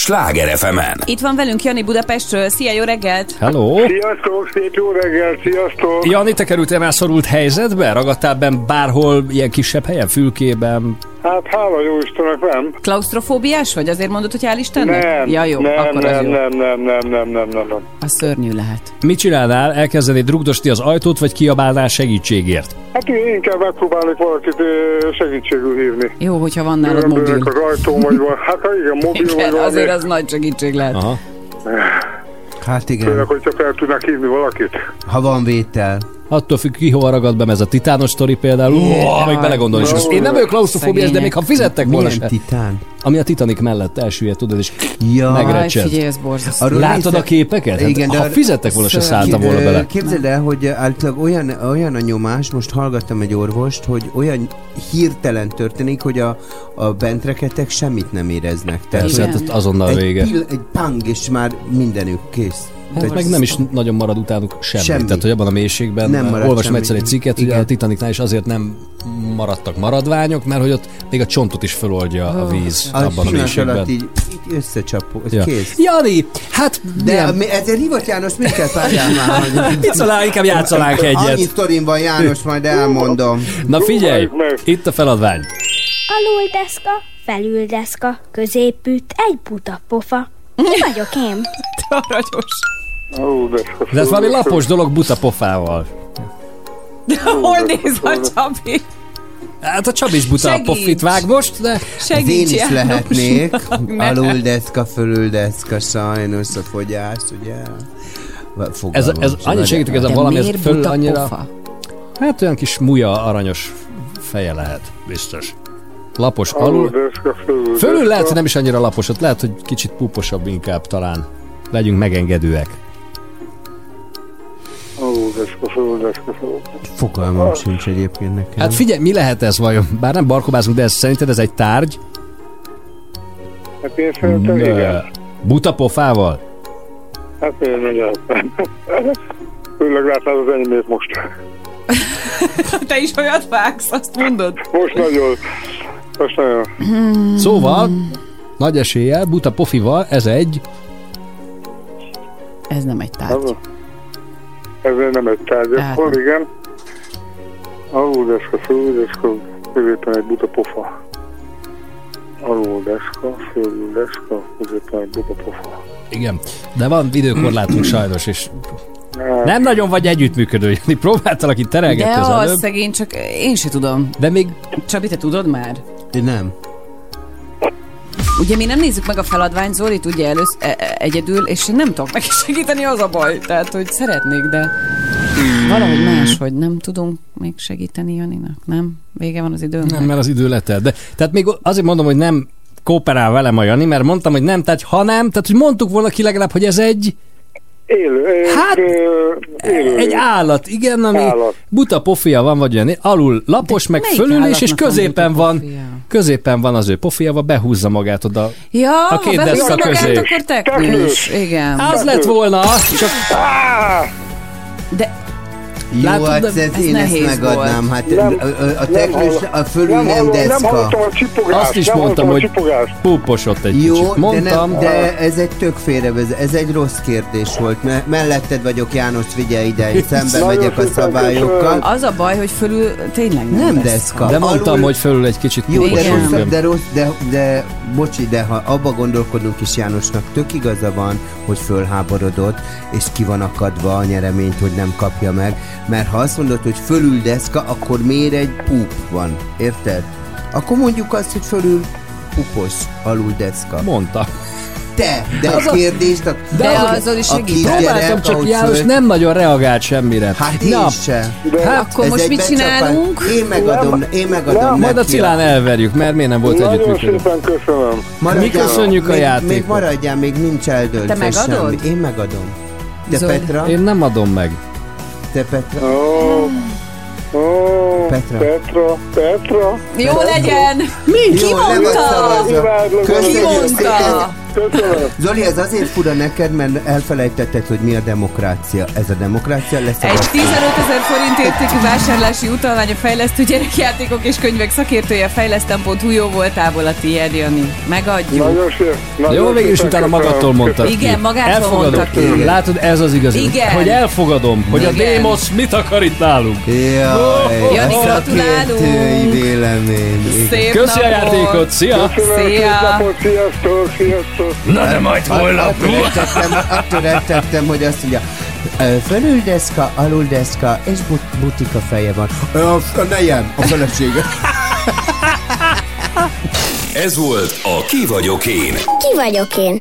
Speaker 1: Sláger fm
Speaker 3: Itt van velünk Jani Budapestről. Szia, jó reggelt!
Speaker 2: Hello!
Speaker 19: Sziasztok, szép jó reggel, sziasztok!
Speaker 2: Jani, te kerültél már szorult helyzetbe? Ragadtál benn bárhol ilyen kisebb helyen, fülkében?
Speaker 19: Hát hála jó Istennek nem.
Speaker 3: Klaustrofóbiás vagy? Azért mondod, hogy hál' Istennek?
Speaker 19: Nem,
Speaker 3: Ja, jó,
Speaker 19: nem,
Speaker 3: akkor az
Speaker 19: nem,
Speaker 3: jó.
Speaker 19: nem, nem, nem, nem, nem, nem, nem.
Speaker 3: Az szörnyű lehet.
Speaker 2: Mit csinálnál? Elkezdenéd rugdosni az ajtót, vagy kiabálnál segítségért?
Speaker 19: Hát én inkább megpróbálnék valakit segítségül hívni.
Speaker 3: Jó, hogyha van nálad mobil.
Speaker 19: az ajtón, vagy van. Hát ha igen, mobil vagy
Speaker 3: Igen,
Speaker 19: valami.
Speaker 3: azért az nagy segítség lehet.
Speaker 2: Aha.
Speaker 11: Hát igen,
Speaker 19: Főleg, hogyha fel tudnak hívni valakit.
Speaker 11: ha van vétel.
Speaker 2: Attól függ, ki hova ragad be, ez a titános sztori például. Meg belegondolni is. Én nem vagyok klaustrofóbiás, de még ha fizettek volna se.
Speaker 11: titán?
Speaker 2: Ami a Titanic mellett elsüllyedt, tudod, és
Speaker 11: Ja.
Speaker 2: megrecsed.
Speaker 3: Figyelj, ez borzasztó.
Speaker 11: Arról
Speaker 2: Látod a képeket? Hát,
Speaker 11: Igen, de
Speaker 2: ha fizettek volna, se szálltam volna bele.
Speaker 11: Képzeld el, hogy általában olyan, olyan a nyomás, most hallgattam egy orvost, hogy olyan hirtelen történik, hogy a, a bentreketek semmit nem éreznek.
Speaker 2: Persze,
Speaker 11: hogy
Speaker 2: hát azonnal
Speaker 11: egy
Speaker 2: vége.
Speaker 11: Pill, egy pang, és már mindenük kész.
Speaker 2: Hát meg nem is nagyon marad utánuk semmi.
Speaker 11: Semmi.
Speaker 2: Tehát, hogy abban a mélységben
Speaker 11: Nem marad
Speaker 2: olvasom
Speaker 11: semmi.
Speaker 2: egyszer egy cikket, hogy
Speaker 11: Igen.
Speaker 2: a Titanicnál is azért nem maradtak maradványok, mert hogy ott még a csontot is föloldja a víz
Speaker 11: A
Speaker 2: abban a mélységben.
Speaker 11: alatt így, így összecsapó,
Speaker 2: Ja.
Speaker 11: kész.
Speaker 2: Jani, hát
Speaker 11: De
Speaker 2: milyen-
Speaker 11: mi, ezért hívott János, mit kell párjál már? Hogy...
Speaker 2: Mit szólál, inkább játszanánk egyet.
Speaker 11: Annyi sztorim van János, majd elmondom.
Speaker 2: Na figyelj, itt a feladvány.
Speaker 18: Alul deszka, felül deszka, középütt egy buta pofa. Ki vagyok én? <laughs>
Speaker 3: Aranyos.
Speaker 19: Ó, de...
Speaker 2: De ez valami lapos dolog buta pofával. <laughs>
Speaker 3: Hol néz a Csabi?
Speaker 2: Hát a Csabi is buta a
Speaker 3: Segíts.
Speaker 2: pofit vág most, de...
Speaker 11: Az én is
Speaker 3: János.
Speaker 11: lehetnék. <laughs> Alul deszka, fölül deszka, sajnos a fogyás, ugye?
Speaker 2: Ez,
Speaker 11: Fogalmam
Speaker 2: ez
Speaker 11: sem.
Speaker 2: annyit segítek ezen
Speaker 3: De
Speaker 2: valami, ez föl annyira...
Speaker 3: pofa?
Speaker 2: Hát olyan kis muja aranyos feje lehet, biztos. Lapos
Speaker 19: Alul
Speaker 2: alul.
Speaker 19: deszka, fölül
Speaker 2: Fölül
Speaker 19: deszka.
Speaker 2: lehet, hogy nem is annyira lapos, ott lehet, hogy kicsit puposabb inkább talán. Legyünk megengedőek.
Speaker 19: Deszka.
Speaker 11: Fogalmam sincs egyébként nekem.
Speaker 2: Hát figyelj, mi lehet ez vajon? Bár nem barkobázunk, de ez szerinted ez egy tárgy?
Speaker 19: Hát én szerintem igen.
Speaker 2: Buta pofával?
Speaker 19: Hát én nagyon. Főleg látnád az enyémét most. <laughs>
Speaker 3: Te is olyat vágsz, azt mondod?
Speaker 19: Most nagyon. Most nagyon.
Speaker 2: Szóval, nagy eséllyel, buta pofival, ez egy...
Speaker 3: Ez nem egy tárgy.
Speaker 19: Ez nem egy tárgy,
Speaker 3: Tehát-
Speaker 19: igen. Alul deszka, fölül deszka, középen egy buta pofa. Alul deszka, fölül deszka, középen egy buta pofa.
Speaker 2: Igen, de van időkorlátunk sajnos, és
Speaker 19: Hát,
Speaker 2: nem nagyon vagy együttműködő. Jani. <laughs> Próbáltalak itt
Speaker 3: De
Speaker 2: terelgetni az
Speaker 3: az
Speaker 2: előbb.
Speaker 3: szegény, csak én se tudom.
Speaker 2: De még...
Speaker 3: Csabi, te tudod már?
Speaker 11: Én nem.
Speaker 3: Ugye mi nem nézzük meg a feladványt, Zoli tudja elősz, e- e- egyedül, és én nem tudok neki segíteni, az a baj. Tehát, hogy szeretnék, de valahogy más, hogy nem tudunk még segíteni Janinak, nem? Vége van az időnknek.
Speaker 2: Nem, mert az idő letelt. De, tehát még azért mondom, hogy nem kooperál velem a Jani, mert mondtam, hogy nem, tehát ha nem, tehát hogy mondtuk volna ki legalább, hogy ez egy,
Speaker 19: Élő,
Speaker 2: Hát,
Speaker 19: élő.
Speaker 2: egy állat, igen, ami
Speaker 19: Állat.
Speaker 2: buta pofia van, vagy olyan, alul lapos, meg
Speaker 3: melyik
Speaker 2: fölül, és, középen van,
Speaker 3: pofia?
Speaker 2: középen van az ő pofiával, behúzza magát oda.
Speaker 3: Ja,
Speaker 2: A két deszka
Speaker 3: magát,
Speaker 2: közé.
Speaker 3: akkor teknős. Igen.
Speaker 2: Az lett volna, csak
Speaker 3: De
Speaker 11: Jó,
Speaker 2: Látod,
Speaker 11: hát
Speaker 2: de
Speaker 11: ez,
Speaker 3: ez
Speaker 11: én ezt megadnám. Hát
Speaker 19: Nem,
Speaker 11: a, a, a
Speaker 19: nem
Speaker 11: fölül
Speaker 19: nem
Speaker 11: nem
Speaker 19: Nem
Speaker 11: deszka.
Speaker 19: hallottam a csipogást.
Speaker 2: azt is
Speaker 19: nem
Speaker 2: mondtam, hogy púposott egy
Speaker 11: Jó,
Speaker 2: kicsit.
Speaker 11: de,
Speaker 2: Mondtam,
Speaker 11: nem, de ez egy tök félrevezet, ez egy rossz kérdés volt. Me- melletted vagyok, János, figyelj ide, én szembe megyek a szabályokkal.
Speaker 3: az a baj, hogy fölül tényleg nem,
Speaker 11: Nem deszka.
Speaker 2: de mondtam,
Speaker 11: alul-
Speaker 2: hogy fölül egy kicsit
Speaker 11: Jó, de rossz, de rossz, de, de bocsi, de ha abba gondolkodunk is Jánosnak, tök igaza van, hogy fölháborodott, és ki van akadva a nyereményt, hogy nem kapja meg, mert ha azt mondod, hogy fölül deszka, akkor miért egy púp van, érted? Akkor mondjuk azt, hogy fölül pupos, alul deszka.
Speaker 2: Mondta.
Speaker 11: Te, de
Speaker 2: Az
Speaker 11: a
Speaker 2: a-
Speaker 11: kérdést a,
Speaker 3: De
Speaker 11: a,
Speaker 3: azon is
Speaker 11: a
Speaker 3: segít.
Speaker 11: kisgyerek,
Speaker 2: Próbáltam, csak János nem nagyon reagált semmire.
Speaker 11: Hát én
Speaker 2: Na,
Speaker 11: se.
Speaker 2: hát
Speaker 3: Akkor most mit csinálunk?
Speaker 11: Én megadom, én megadom
Speaker 19: Nem,
Speaker 2: majd a Cilán elverjük, mert miért nem volt
Speaker 19: Nagyon
Speaker 2: együttműködő.
Speaker 19: szépen köszönöm.
Speaker 11: Maradjál,
Speaker 2: Mi köszönjük a
Speaker 11: még,
Speaker 2: játékot.
Speaker 11: Még maradjál, még nincs eldöntve
Speaker 3: Te megadod?
Speaker 11: semmi. Én megadom. Te
Speaker 3: Zoli.
Speaker 11: Petra?
Speaker 2: Én nem adom meg.
Speaker 11: Te Petra?
Speaker 19: Ó, ó,
Speaker 11: Petra.
Speaker 19: Petra, Petra.
Speaker 3: Jó legyen! Mi? Ki
Speaker 11: Jó,
Speaker 3: mondta? Ki mondta?
Speaker 19: Köszönöm.
Speaker 11: Zoli, ez azért fura neked, mert elfelejtetted, hogy mi a demokrácia. Ez a demokrácia lesz a
Speaker 3: Egy 15 ezer forint értékű vásárlási utalvány a fejlesztő gyerekjátékok és könyvek szakértője fejlesztem.hu jó voltából a tiéd, Jani. Megadjuk.
Speaker 19: Nagyon szép. nagyon
Speaker 2: Jó, végül is utána magadtól mondtad.
Speaker 3: Igen, magától
Speaker 2: Elfogadom.
Speaker 3: mondta ki.
Speaker 2: Látod, ez az igazi.
Speaker 3: Igen.
Speaker 2: Hogy elfogadom, hogy a
Speaker 3: Igen.
Speaker 2: Démosz mit akar itt nálunk.
Speaker 11: Jaj,
Speaker 3: Jani,
Speaker 11: a
Speaker 3: gratulálunk.
Speaker 11: vélemény.
Speaker 3: Szép
Speaker 2: Köszi a
Speaker 3: napot.
Speaker 2: játékot, szia!
Speaker 19: Köszönöm, szép
Speaker 3: Szia.
Speaker 19: napot, sziasztok, sziasztok.
Speaker 2: Na de majd holnap.
Speaker 11: Attól rettegtem, attól rettegtem, hogy azt mondja, ö, fölül deszka, alul deszka, és but, butika feje van. A, a nejem, a felesége.
Speaker 1: Ez volt a Ki vagyok én.
Speaker 18: Ki vagyok én?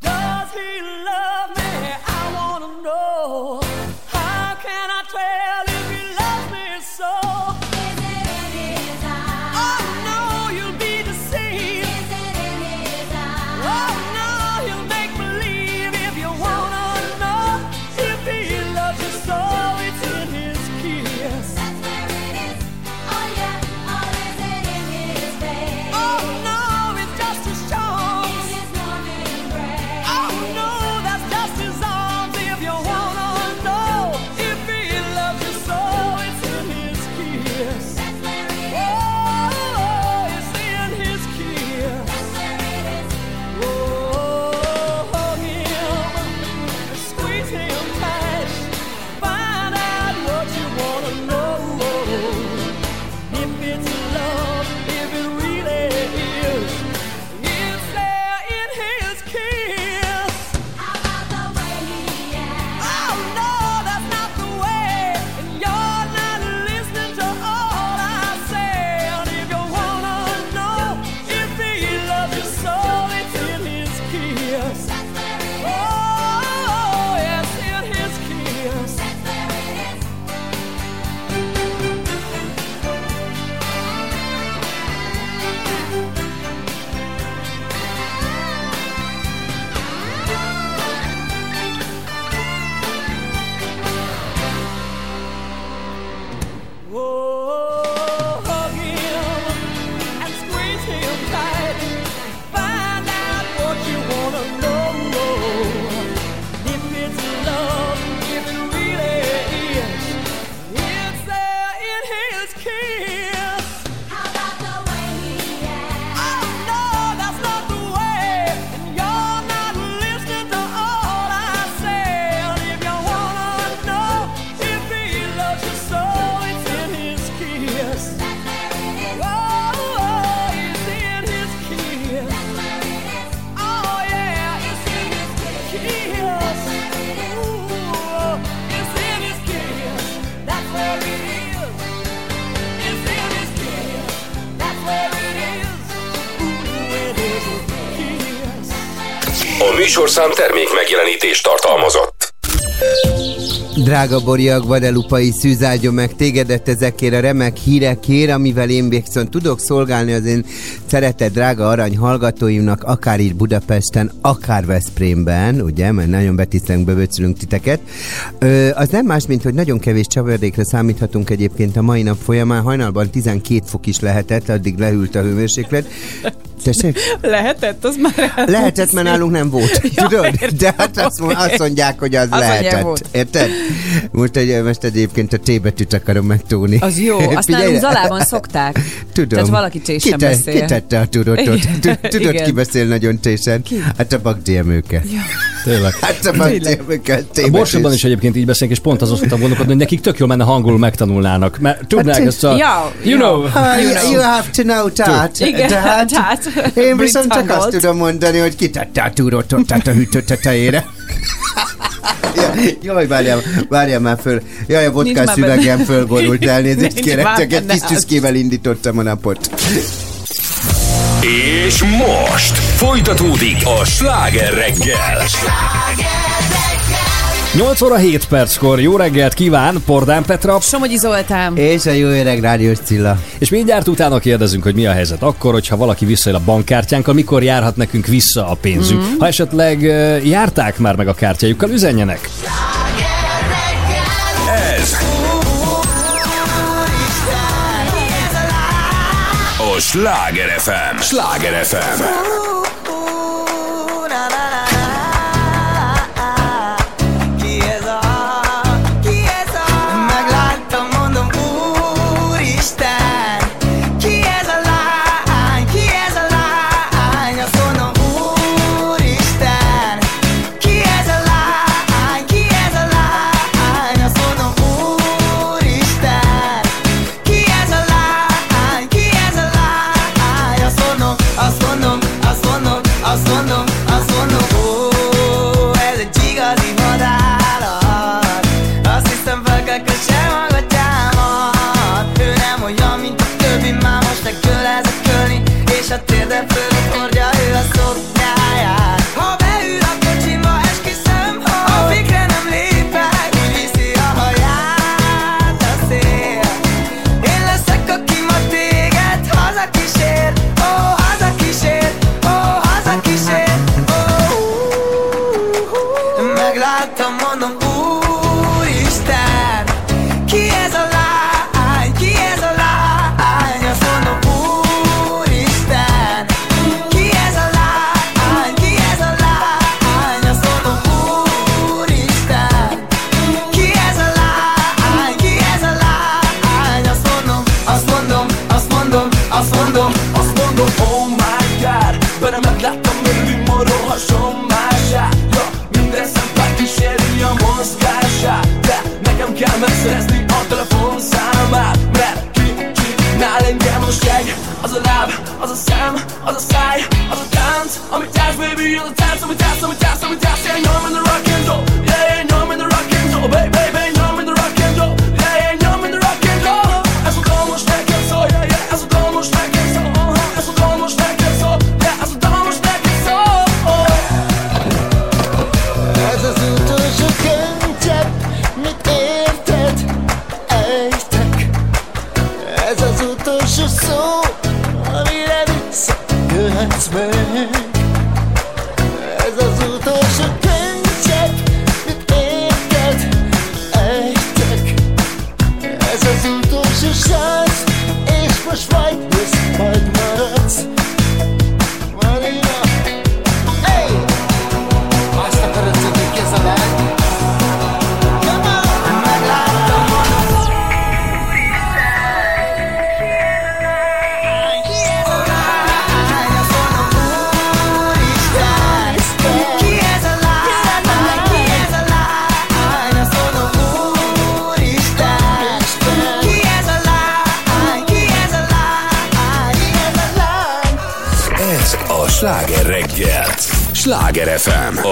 Speaker 1: Műsorszám termék megjelenítést tartalmazott.
Speaker 11: Drága Boriak, Guadalupai szűzáldjon meg tégedet ezekért a remek hírekért, amivel én viszont tudok szolgálni az én szeretett drága arany hallgatóimnak, akár itt Budapesten, akár Veszprémben, ugye, mert nagyon betisztelünk, bevöcsülünk titeket. Ö, az nem más, mint hogy nagyon kevés csavardékra számíthatunk egyébként a mai nap folyamán. Hajnalban 12 fok is lehetett, addig lehűlt a hőmérséklet. Tessék?
Speaker 3: Lehetett, az már elmúlt.
Speaker 11: Lehetett, mert nálunk nem volt.
Speaker 3: Ja,
Speaker 11: Tudod?
Speaker 3: értem,
Speaker 11: De hát azt, mond- azt mondják, hogy az,
Speaker 3: Az
Speaker 11: lehetett. Érted? Most, egy, most egyébként a T betűt akarom megtúni.
Speaker 3: Az jó, azt
Speaker 11: Figyelj,
Speaker 3: nálunk Zalában szokták.
Speaker 11: Tudom.
Speaker 3: Tehát valaki tésen
Speaker 11: Ki te-
Speaker 3: beszél.
Speaker 11: Ki tette a tudotot?
Speaker 3: Igen,
Speaker 11: Tud- Tudod, ki beszél nagyon tésen? Hát a Bagdi Emőke.
Speaker 2: Tényleg.
Speaker 11: Hát a Bagdi Emőke.
Speaker 2: A Borsodban is egyébként így beszélünk, és pont azon szoktam gondolkodni, hogy nekik tök jól menne, ha angolul megtanulnának. Mert tudnák
Speaker 11: Hát,
Speaker 2: ezt a...
Speaker 3: ja,
Speaker 2: you
Speaker 3: ja.
Speaker 2: know.
Speaker 11: You, have to know that.
Speaker 3: Igen,
Speaker 11: tehát. Én viszont csak azt tudom mondani, hogy kitette a tudotot, tehát a hűtő tetejére. <laughs> Jaj, várjál, várjál már föl. Jaj, a vodkás szüvegem fölgorult, <laughs> elnézést kérek, csak egy kis tüszkével indítottam a napot.
Speaker 1: És most folytatódik a sláger reggel.
Speaker 2: 8 óra 7 perckor. Jó reggelt kíván, Pordán Petra.
Speaker 3: Somogyi Zoltán.
Speaker 11: És a jó öreg rádiós Cilla.
Speaker 2: És mindjárt utána kérdezünk, hogy mi a helyzet akkor, hogyha valaki visszaél a bankkártyánkkal, mikor járhat nekünk vissza a pénzünk.
Speaker 3: Mhm.
Speaker 2: Ha esetleg járták már meg a kártyájukkal, üzenjenek.
Speaker 1: Ez a Sláger FM. Sláger FM.
Speaker 5: Tánc, baby Az a tánc, amit tánc, amit tánc, amit tánc Yeah, nyom in the rock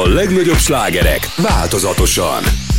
Speaker 1: legnagyobb slágerek változatosan.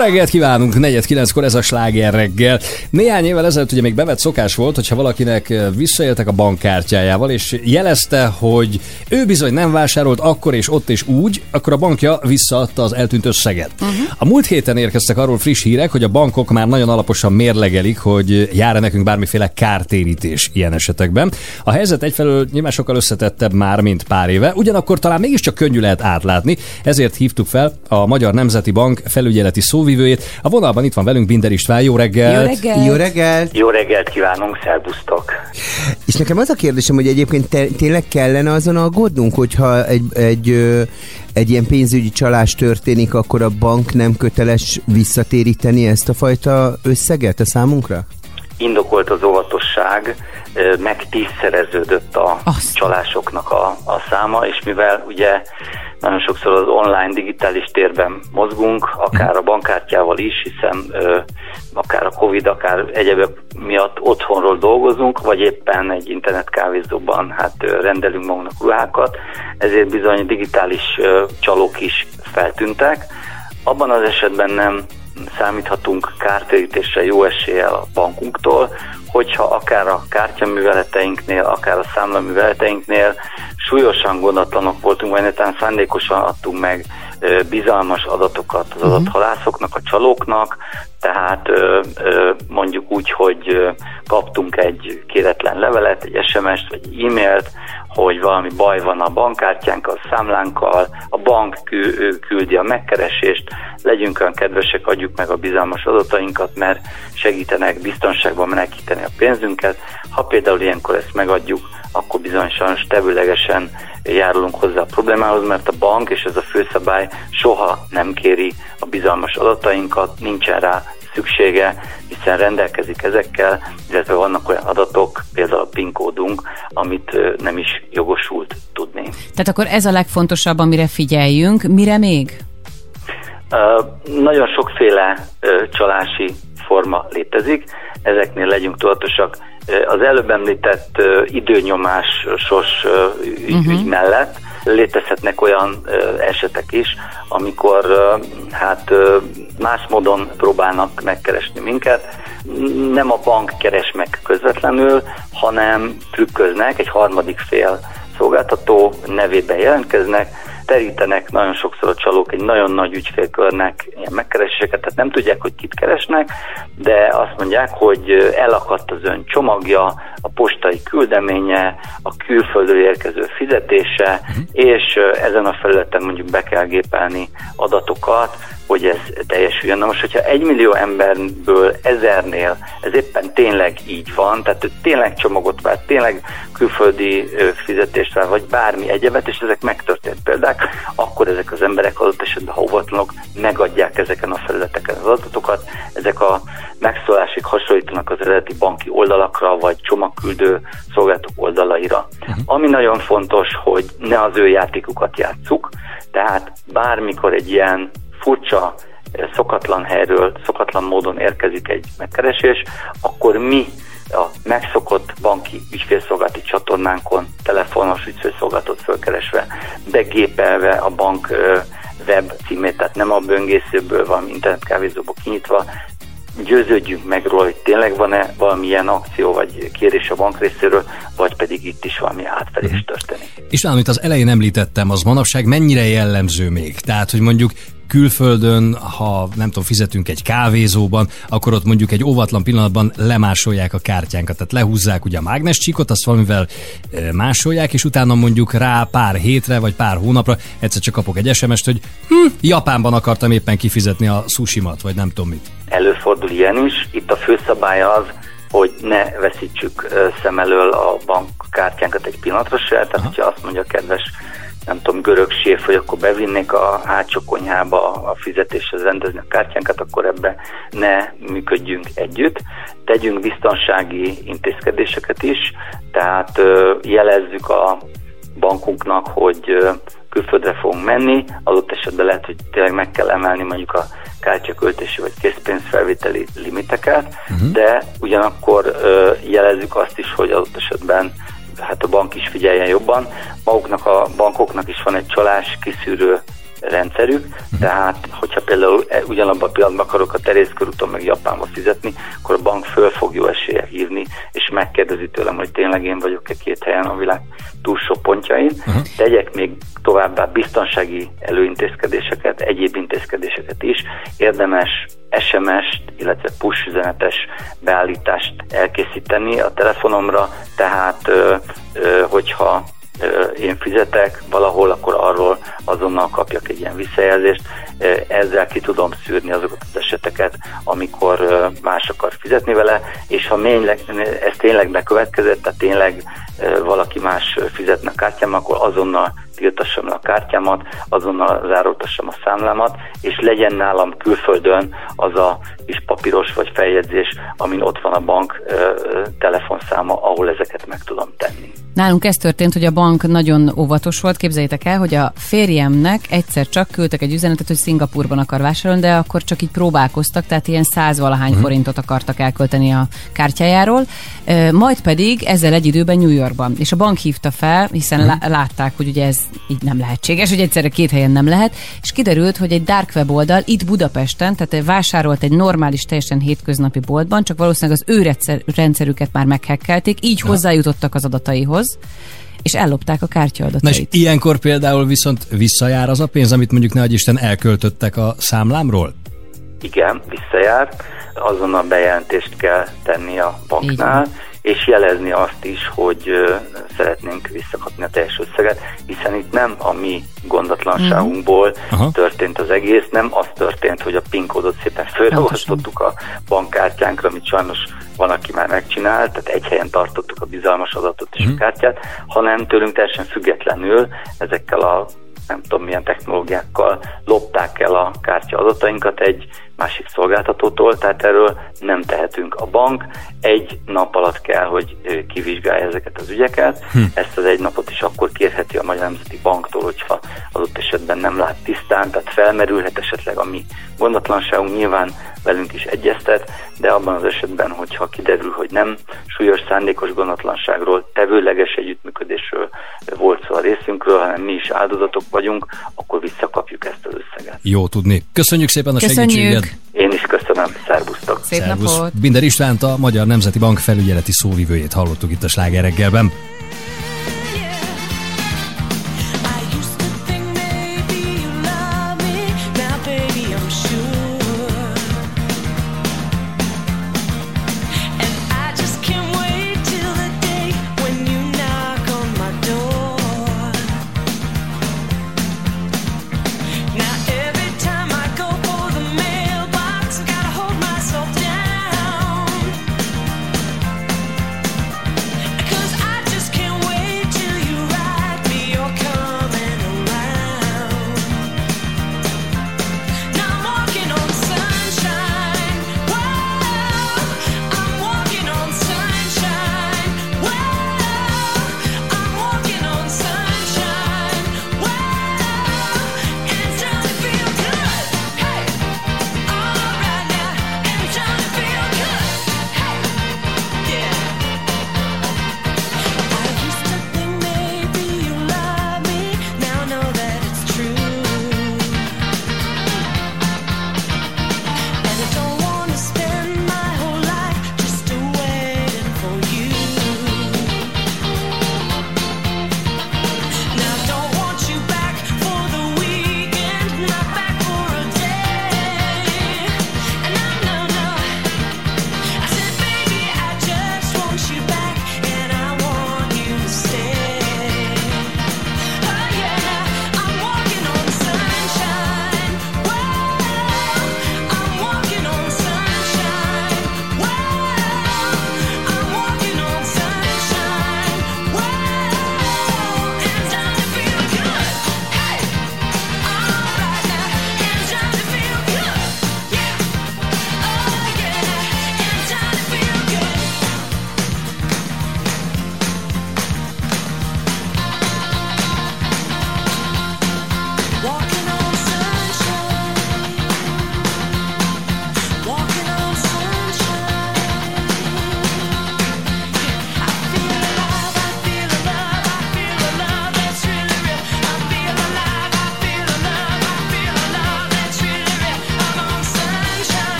Speaker 2: Reggelt kívánunk, 49-kor ez a sláger reggel. Néhány évvel ezelőtt ugye még bevett szokás volt, hogyha valakinek visszaéltek a bankkártyájával, és jelezte, hogy ő bizony nem vásárolt akkor és ott és úgy, akkor a bankja visszaadta az eltűnt összeget. Uh-huh. A múlt héten érkeztek arról friss hírek, hogy a bankok már nagyon alaposan mérlegelik, hogy jár-e nekünk bármiféle kártérítés ilyen esetekben. A helyzet egyfelől nyilván sokkal összetettebb már, mint pár éve, ugyanakkor talán mégiscsak könnyű lehet átlátni, ezért hívtuk fel a Magyar Nemzeti Bank felügyeleti szóvivőjét. A vonalban itt van velünk Binder István, jó reggel!
Speaker 11: Jó reggelt!
Speaker 20: Jó reggelt kívánunk, szervusztok!
Speaker 11: És nekem az a kérdésem, hogy egyébként te, tényleg kellene azon aggódnunk, hogyha egy, egy, egy ilyen pénzügyi csalás történik, akkor a bank nem köteles visszatéríteni ezt a fajta összeget a számunkra?
Speaker 20: Indokolt az óvatosság, meg tízszereződött a csalásoknak a, a száma, és mivel ugye nagyon sokszor az online digitális térben mozgunk, akár a bankkártyával is, hiszen ö, akár a Covid, akár egyebek miatt otthonról dolgozunk, vagy éppen egy internetkávézóban hát rendelünk magunknak ruhákat, ezért bizony digitális csalók is feltűntek. Abban az esetben nem számíthatunk kártérítésre jó eséllyel a bankunktól, hogyha akár a kártyaműveleteinknél, akár a számlaműveleteinknél súlyosan gondatlanok voltunk, vagy netán szándékosan adtunk meg bizalmas adatokat az adathalászoknak, a csalóknak, tehát mondjuk úgy, hogy kaptunk egy kéretlen levelet, egy SMS-t, vagy e-mailt, hogy valami baj van a bankkártyánkkal, a számlánkkal, a bank küldi a megkeresést, legyünk olyan kedvesek, adjuk meg a bizalmas adatainkat, mert segítenek biztonságban menekíteni a pénzünket. Ha például ilyenkor ezt megadjuk, akkor bizony sajnos tevőlegesen járulunk hozzá a problémához, mert a bank, és ez a főszabály, soha nem kéri a bizalmas adatainkat, nincsen rá szüksége, hiszen rendelkezik ezekkel, illetve vannak olyan adatok, például a PIN kódunk, amit nem is jogosult tudni.
Speaker 3: Tehát akkor ez a legfontosabb, amire figyeljünk. Mire még?
Speaker 20: Ö, Nagyon sokféle ö, csalási forma létezik, ezeknél legyünk tudatosak. Az előbb említett időnyomásos ügy, ügy mellett létezhetnek olyan esetek is, amikor hát más módon próbálnak megkeresni minket. Nem a bank keres meg közvetlenül, hanem trükköznek, egy harmadik fél szolgáltató nevében jelentkeznek, terítenek nagyon sokszor a csalók egy nagyon nagy ügyfélkörnek ilyen megkereséseket, tehát nem tudják, hogy kit keresnek, de azt mondják, hogy elakadt az ön csomagja, a postai küldeménye, a külföldről érkező fizetése, és ö, ezen a felületen mondjuk be kell gépelni adatokat, hogy ez teljesüljön. Na most, hogyha egy millió emberből ezernél ez éppen tényleg így van, tehát tényleg csomagot vár, tényleg külföldi fizetést vár, vagy bármi egyebet, és ezek megtörtént példák, akkor ezek az emberek adott esetben, ha óvatlanok, megadják ezeken a felületeken az adatokat. Ezek a megszólásig hasonlítanak az eredeti banki oldalakra, vagy csomagküldő szolgáltatók oldalaira. Ami nagyon fontos, hogy ne az ő játékukat játsszuk, tehát bármikor egy ilyen furcsa, eh, szokatlan helyről, szokatlan módon érkezik egy megkeresés, akkor mi a megszokott banki ügyfélszolgálati csatornánkon, telefonos ügyfélszolgálatot fölkeresve, begépelve a bank ö, web címét, tehát nem a böngészőből, valami internetkávézóból kinyitva, győződjünk meg róla, hogy tényleg van-e valamilyen akció vagy kérés a bank részéről, vagy pedig itt is valami átfelés történik.
Speaker 2: És amit az elején említettem, az manapság mennyire jellemző még? Tehát, hogy mondjuk külföldön, ha nem tudom, fizetünk egy kávézóban, akkor ott mondjuk egy óvatlan pillanatban lemásolják a kártyánkat. Tehát lehúzzák ugye a mágnescsíkot, azt valamivel másolják, és utána mondjuk rá pár hétre vagy pár hónapra egyszer csak kapok egy SMS-t, hogy hm, Japánban akartam éppen kifizetni a sushimat, vagy nem tudom mit.
Speaker 20: Előfordul ilyen is. Itt a főszabály az, hogy ne veszítsük szem elől a bankkártyánkat egy pillanatra se, tehát hogyha azt mondja a kedves nem tudom, görög séf, hogy akkor bevinnék a hátsó konyhába a fizetéshez rendezni a kártyánkat, akkor ebbe ne működjünk együtt. Tegyünk biztonsági intézkedéseket is, tehát jelezzük a bankunknak, hogy külföldre fogunk menni, adott esetben lehet, hogy tényleg meg kell emelni mondjuk a kártyaköltési vagy készpénzfelvételi limiteket, uh-huh. de ugyanakkor jelezzük azt is, hogy adott esetben hát a bank is figyeljen jobban. Maguknak a bankoknak is van egy csalás kiszűrő rendszerük, tehát hogyha például e- ugyanabban a pillanatban akarok a Terész körúton meg Japánba fizetni, akkor a bank föl fog jó esélye hívni, és megkérdezi tőlem, hogy tényleg én vagyok-e két helyen a világ túlsó pontjain. Uh-huh. Tegyek még továbbá biztonsági előintézkedéseket, egyéb intézkedéseket is. Érdemes SMS-t, illetve push üzenetes beállítást elkészíteni a telefonomra, tehát hogyha én fizetek valahol, akkor arról azonnal kapjak egy ilyen visszajelzést. Ezzel ki tudom szűrni azokat az eseteket, amikor más akar fizetni vele, és ha tényleg, ez tényleg bekövetkezett, tehát tényleg valaki más fizetne a kártyám, akkor azonnal tiltassam le a kártyámat, azonnal zároltassam a számlámat, és legyen nálam külföldön az a kis papíros vagy feljegyzés, amin ott van a bank ö, ö, telefonszáma, ahol ezeket meg tudom tenni.
Speaker 3: Nálunk ez történt, hogy a bank nagyon óvatos volt. Képzeljétek el, hogy a férjemnek egyszer csak küldtek egy üzenetet, hogy Szingapurban akar vásárolni, de akkor csak így próbálkoztak, tehát ilyen százvalahány
Speaker 2: Mhm.
Speaker 3: forintot akartak elkölteni a kártyájáról. Majd pedig ezzel egy időben New Yorkban. És a bank hívta fel, hiszen lá- látták, hogy ugye ez így nem lehetséges, hogy egyszerre két helyen nem lehet, és kiderült, hogy egy dark web oldal itt Budapesten, tehát vásárolt egy normális, teljesen hétköznapi boltban, csak valószínűleg az ő rendszer- rendszerüket már meghekkelték, így hozzájutottak az adataihoz, és ellopták a
Speaker 2: Na és
Speaker 3: kártyaadatait.
Speaker 2: ilyenkor például viszont visszajár az a pénz, amit mondjuk ne Isten elköltöttek a számlámról?
Speaker 20: Igen, visszajár, azonnal bejelentést kell tenni a banknál, és jelezni azt is, hogy szeretnénk visszakapni a teljes összeget, hiszen itt nem a mi gondatlanságunkból
Speaker 2: Aha.
Speaker 20: történt az egész, nem az történt, hogy a PIN kódot szépen fölragasztottuk a bankkártyánkra, amit sajnos van, aki már megcsinált, tehát egy helyen tartottuk a bizalmas adatot és a kártyát, hanem tőlünk teljesen függetlenül ezekkel a nem tudom milyen technológiákkal lopták el a kártya adatainkat. Egy másik szolgáltatótól, tehát erről nem tehetünk. A bank egy nap alatt kell, hogy kivizsgálja ezeket az ügyeket.
Speaker 2: Hm.
Speaker 20: Ezt az egy napot is akkor kérheti a Magyar Nemzeti Banktól, hogyha adott esetben nem lát tisztán, tehát felmerülhet esetleg a mi gondatlanságunk, nyilván velünk is egyeztet, de abban az esetben, hogyha kiderül, hogy nem súlyos szándékos gondatlanságról, tevőleges együttműködésről volt szó a részünkről, hanem mi is áldozatok vagyunk, akkor visszakapjuk ezt az összeget.
Speaker 2: Jó tudni. Köszönjük szépen a
Speaker 3: Köszönjük.
Speaker 2: segítséget.
Speaker 20: Én is köszönöm, szervusztok!
Speaker 3: Szép
Speaker 2: Szervusz.
Speaker 3: napot!
Speaker 2: Binder Istvánt, a Magyar Nemzeti Bank felügyeleti szóvivőjét hallottuk itt a Sláger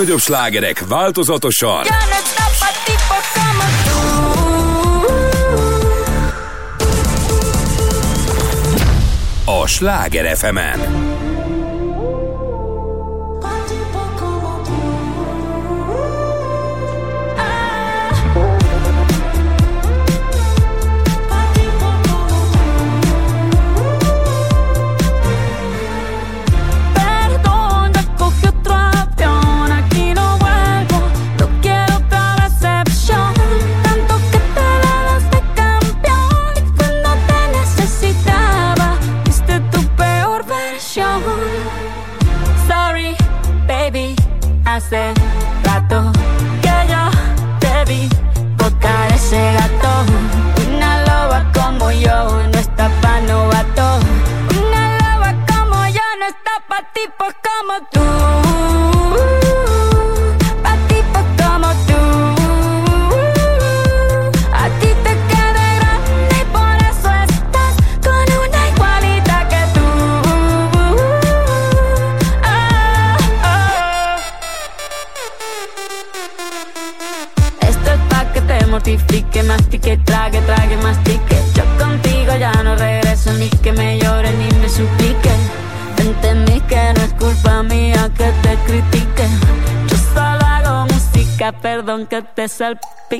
Speaker 1: legnagyobb slágerek változatosan a Sláger fm -en.
Speaker 21: said. Música, perdón que te salpique.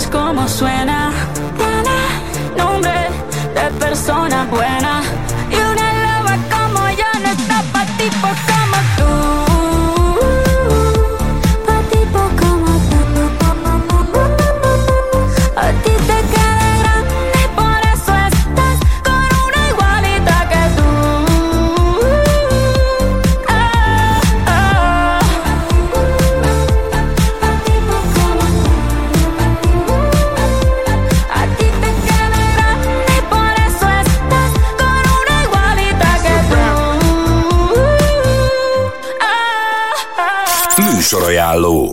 Speaker 21: es como suena. Tiene nombre de persona buena. Y una loba como yo no está pa' tipos como
Speaker 1: Műsorajánló.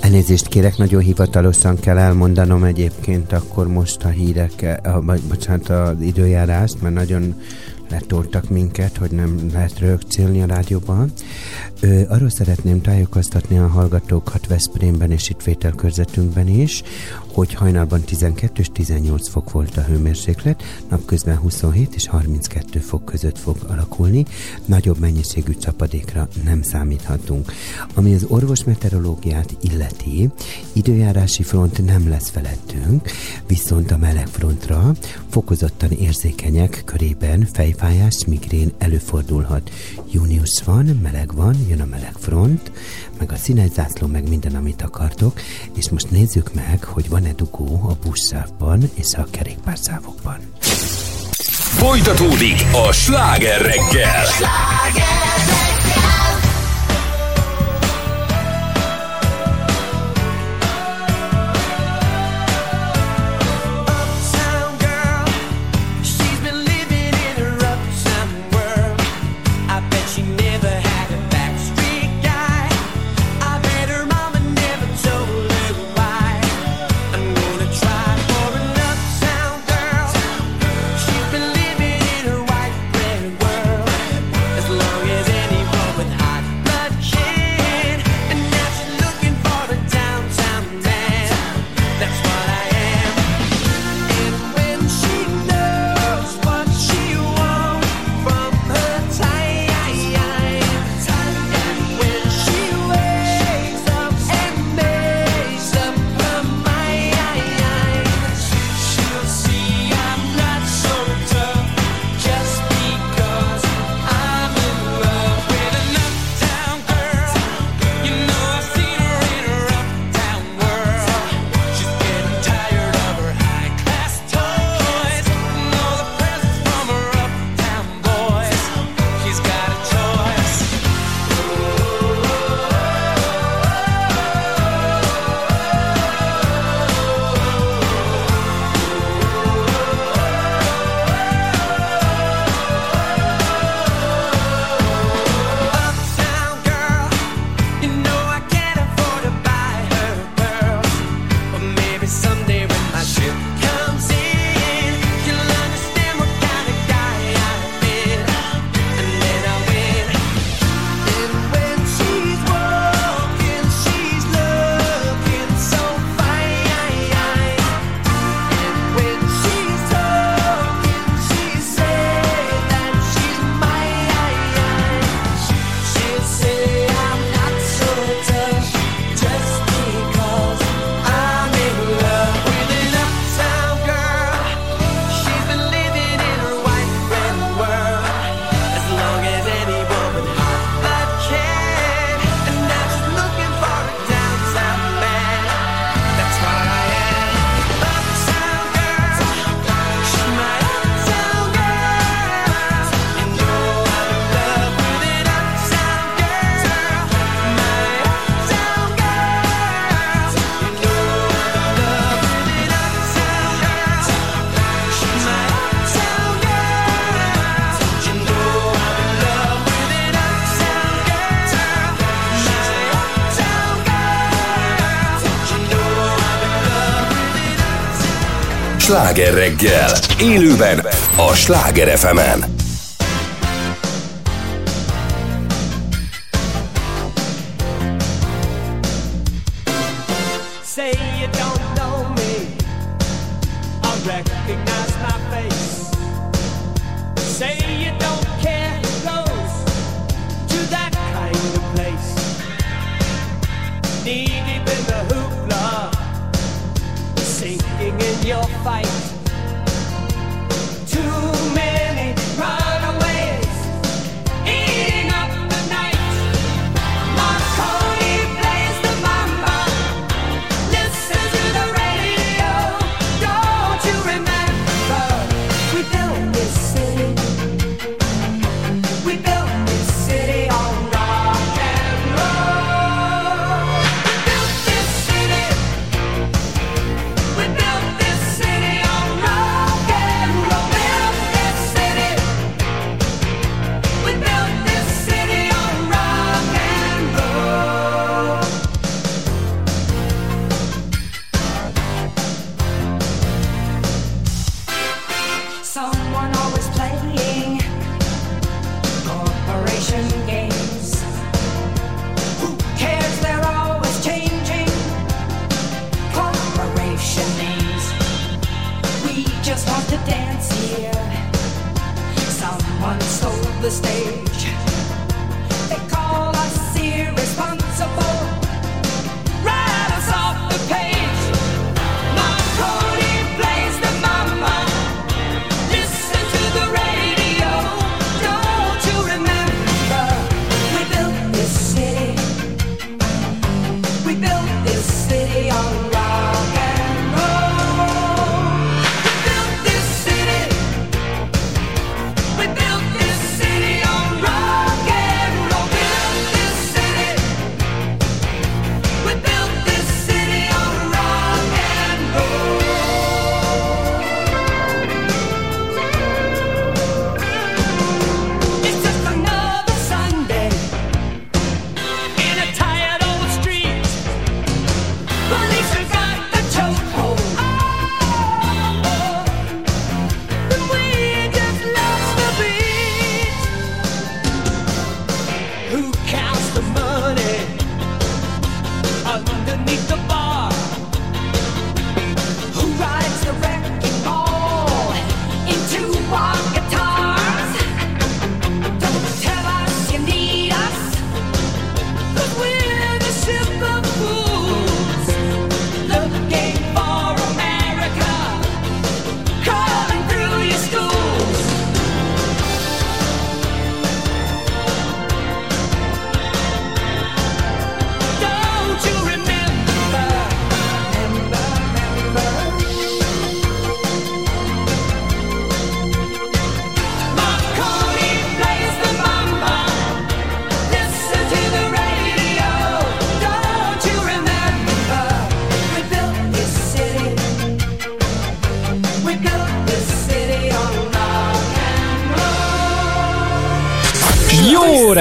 Speaker 11: Elnézést kérek, nagyon hivatalosan kell elmondanom egyébként akkor most a hírek, a, vagy bocsánat, az időjárást, mert nagyon letoltak minket, hogy nem lehet rögcélni a rádióban. Ö, arról szeretném tájékoztatni a hallgatókat Veszprémben és itt vételkörzetünkben is, hogy hajnalban 12 és 18 fok volt a hőmérséklet, napközben 27 és 32 fok között fog alakulni, nagyobb mennyiségű csapadékra nem számíthatunk. Ami az orvosmeteorológiát illeti, időjárási front nem lesz felettünk, viszont a meleg frontra fokozottan érzékenyek körében fejfájás, migrén előfordulhat. Június van, meleg van, jön a meleg front, meg a színes zászló, meg minden, amit akartok, és most nézzük meg, hogy van-e dugó a buszsávban és a kerékpárszávokban.
Speaker 1: Folytatódik a sláger reggel.
Speaker 22: Uptown
Speaker 1: Sláger reggel, élőben a Sláger fm
Speaker 22: Say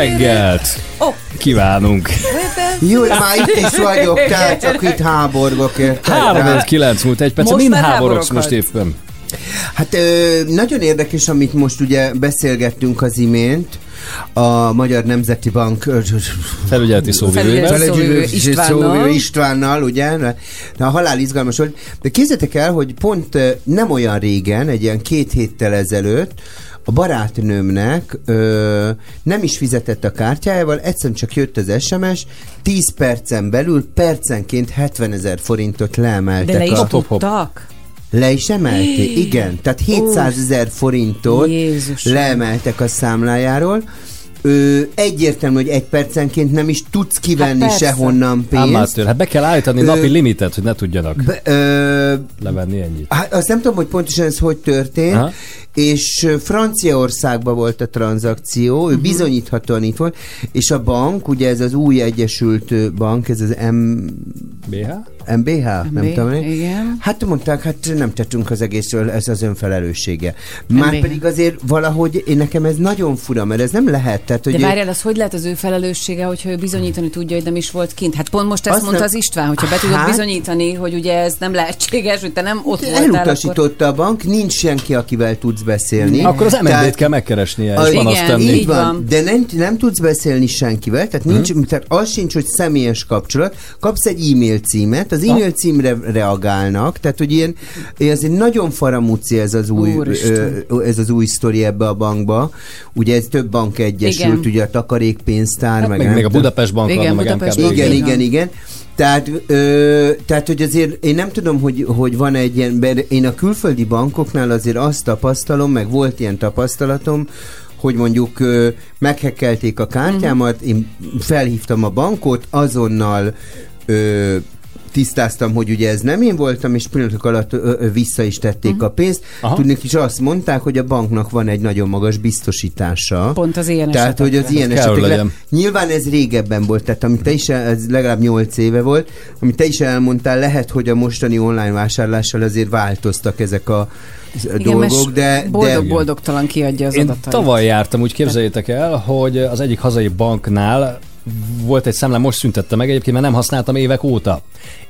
Speaker 2: reggelt!
Speaker 3: Oh.
Speaker 2: Kívánunk!
Speaker 11: Jó, már itt is vagyok, tehát csak itt háborgok. érted?
Speaker 2: 3 9 múlt egy perc, mind háborogsz most éppen.
Speaker 11: Hát ö, nagyon érdekes, amit most ugye beszélgettünk az imént, a Magyar Nemzeti Bank
Speaker 2: Felügyeleti szóvivőjével.
Speaker 11: Felügyeleti
Speaker 2: Szóvivő
Speaker 11: szóvivő
Speaker 2: Istvánnal.
Speaker 11: Istvánnal, ugye? De a halál izgalmas volt. De képzeljétek el, hogy pont nem olyan régen, egy ilyen két héttel ezelőtt, a barátnőmnek ö, nem is fizetett a kártyájával, egyszerűen csak jött az SMS, 10 percen belül percenként 70 ezer forintot leemeltek.
Speaker 3: De le is
Speaker 11: a...
Speaker 3: tudtak?
Speaker 11: Le is emelték, igen. Tehát 700 ezer forintot
Speaker 3: Jézusom.
Speaker 11: leemeltek a számlájáról. Ő egyértelmű, hogy egy percenként nem is tudsz kivenni
Speaker 2: Hát persze.
Speaker 11: sehonnan pénzt.
Speaker 2: Amatőr, hát be kell állítani
Speaker 11: Ö,
Speaker 2: napi limitet, hogy ne tudjanak
Speaker 11: Be, ö,
Speaker 2: levenni ennyit.
Speaker 11: Hát azt nem tudom, hogy pontosan ez hogy történt,
Speaker 2: Aha.
Speaker 11: és ö, Franciaországban volt a tranzakció, ő
Speaker 2: Mhm.
Speaker 11: bizonyíthatóan itt volt, és a bank, ugye ez az új egyesült ö, bank, ez az M
Speaker 2: BH?
Speaker 11: MBH? Nem
Speaker 3: MB,
Speaker 11: tudom én.
Speaker 3: igen.
Speaker 11: Hát mondták, hát nem tettünk az egészről, ez az önfelelőssége. Már
Speaker 3: MBH.
Speaker 11: pedig azért valahogy én nekem ez nagyon fura, mert ez nem lehet. Tehát, hogy
Speaker 3: De várjál, az hogy lehet az ő felelőssége, hogyha ő bizonyítani tudja, hogy nem is volt kint? Hát pont most ezt
Speaker 11: Azt
Speaker 3: mondta
Speaker 11: nem-
Speaker 3: az István, hogyha be tudod
Speaker 11: Hát-
Speaker 3: bizonyítani, hogy ugye ez nem lehetséges, hogy te nem ott voltál, akkor...
Speaker 11: Elutasította a bank, nincs senki, akivel tudsz beszélni.
Speaker 2: Akkor az MNB-t
Speaker 11: Tehát-
Speaker 2: kell megkeresnie, és
Speaker 11: A-
Speaker 2: van azt tenni.
Speaker 11: Így van, de nem, nem tudsz beszélni senkivel, tehát, nincs,
Speaker 2: Mhm.
Speaker 11: tehát az sincs, hogy személyes kapcsolat. Kapsz egy e-mail címet, az e-mail címre reagálnak, tehát hogy ilyen, ez egy nagyon faramúci ez az új,
Speaker 3: Úristen.
Speaker 11: ö, ez az új sztori ebbe a bankba. Ugye ez több bank egyesült,
Speaker 3: Igen.
Speaker 11: ugye a takarékpénztár,
Speaker 2: Hát
Speaker 11: meg,
Speaker 2: meg még a. Budapest Bank
Speaker 3: Igen,
Speaker 2: meg
Speaker 3: Budapest. Bank.
Speaker 11: Igen,
Speaker 3: Igen.
Speaker 11: igen, igen. Tehát, ö, tehát, hogy azért én nem tudom, hogy, hogy van egy ilyen, mert én a külföldi bankoknál azért azt tapasztalom, meg volt ilyen tapasztalatom, hogy mondjuk ö, meghekkelték a kártyámat, én felhívtam a bankot, azonnal ö, tisztáztam, hogy ugye ez nem én voltam, és pillanatok alatt ö, ö, vissza is tették
Speaker 3: Mhm.
Speaker 11: a pénzt.
Speaker 2: Aha.
Speaker 11: Tudnék is azt mondták, hogy a banknak van egy nagyon magas biztosítása.
Speaker 3: Pont az ilyen
Speaker 11: Tehát, hogy az
Speaker 3: esetekre.
Speaker 11: ilyen esetekre. Nyilván ez régebben volt, tehát amit te is, el- ez legalább 8 éve volt, amit te is elmondtál, lehet, hogy a mostani online vásárlással azért változtak ezek a
Speaker 3: Igen,
Speaker 11: dolgok, de, de
Speaker 3: boldog-boldogtalan kiadja az
Speaker 2: Én
Speaker 3: adatait.
Speaker 2: tavaly jártam, úgy képzeljétek el, hogy az egyik hazai banknál volt egy számlám, most szüntette meg egyébként, mert nem használtam évek óta.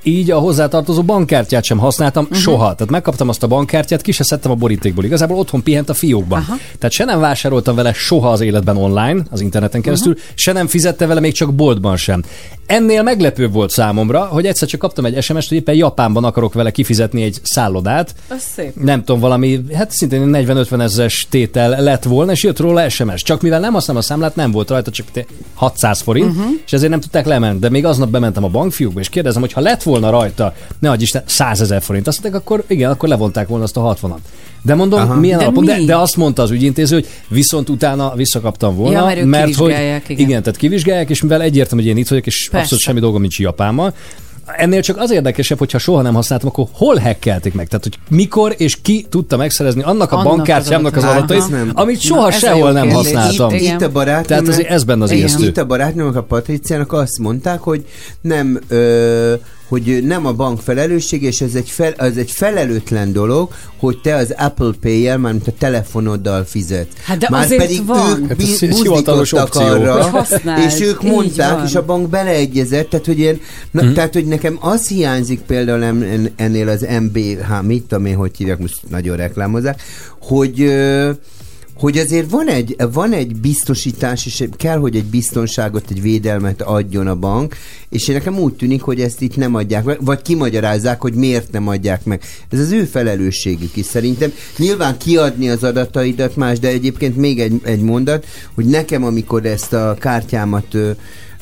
Speaker 2: Így a hozzátartozó bankkártyát sem használtam uh-huh. soha. Tehát megkaptam azt a bankkártyát, ki se szedtem a borítékból. Igazából otthon pihent a fiókban.
Speaker 3: Aha.
Speaker 2: Tehát se nem vásároltam vele soha az életben online, az interneten keresztül, uh-huh. se nem fizette vele még csak boltban sem. Ennél meglepőbb volt számomra, hogy egyszer csak kaptam egy SMS-t, hogy éppen Japánban akarok vele kifizetni egy szállodát,
Speaker 3: Az szép.
Speaker 2: nem tudom, valami, hát szintén 40-50 ezeres tétel lett volna, és jött róla SMS. Csak mivel nem használom a számlát, nem volt rajta, csak te 600 forint, uh-huh. és ezért nem tudták lemenni. De még aznap bementem a bankfiúkba, és kérdezem, hogy ha lett volna rajta, ne adj Isten, 100 ezer forint, azt mondták, akkor igen, akkor levonták volna azt a 60-at. De mondom,
Speaker 11: Aha.
Speaker 2: Milyen
Speaker 3: De
Speaker 2: alapon, de,
Speaker 3: mi?
Speaker 2: de azt mondta az ügyintéző, hogy viszont utána visszakaptam volna,
Speaker 3: Ja, mert
Speaker 2: mert hogy
Speaker 3: kivizsgálják, igen.
Speaker 2: igen, tehát kivizsgálják, és mivel egyértelmű, hogy én itt vagyok, és
Speaker 3: Persze.
Speaker 2: abszolút semmi dolgom nincs Japánmal, Ennél csak az érdekesebb, hogyha soha nem használtam, akkor hol hackelték meg? Tehát, hogy mikor és ki tudta megszerezni annak a
Speaker 3: Annak
Speaker 2: bankkártyámnak az
Speaker 3: az
Speaker 11: adatait.
Speaker 2: amit soha
Speaker 3: Na,
Speaker 2: sehol nem
Speaker 3: kérdés.
Speaker 2: használtam.
Speaker 11: Itt, itt a barátnőmnek,
Speaker 2: Tehát azért ez benne az ijesztő.
Speaker 11: Itt a barátnőmnek, a Patriciának azt mondták, hogy nem, ö, hogy nem a bank felelősség, és ez egy, fel, ez egy felelőtlen dolog, hogy te az Apple Pay-jel, mármint a telefonoddal fizetsz.
Speaker 3: Hát de
Speaker 11: Már
Speaker 3: azért
Speaker 11: pedig
Speaker 3: van.
Speaker 11: ők
Speaker 2: Hát
Speaker 11: buzdítottak
Speaker 2: opció.
Speaker 11: arra, és ők
Speaker 3: Így
Speaker 11: mondták,
Speaker 3: van.
Speaker 11: és a bank beleegyezett, tehát hogy, ilyen, na,
Speaker 2: Mhm.
Speaker 11: tehát, hogy nekem az hiányzik például en- en- ennél az MBH, mit tudom én, hogy hívják, most nagyon reklámozzák, hogy ö, hogy azért van egy, van egy biztosítás, és kell, hogy egy biztonságot, egy védelmet adjon a bank, és nekem úgy tűnik, hogy ezt itt nem adják meg, vagy kimagyarázzák, hogy miért nem adják meg. Ez az ő felelősségük is szerintem. Nyilván kiadni az adataidat más, de egyébként még egy, egy mondat, hogy nekem, amikor ezt a kártyámat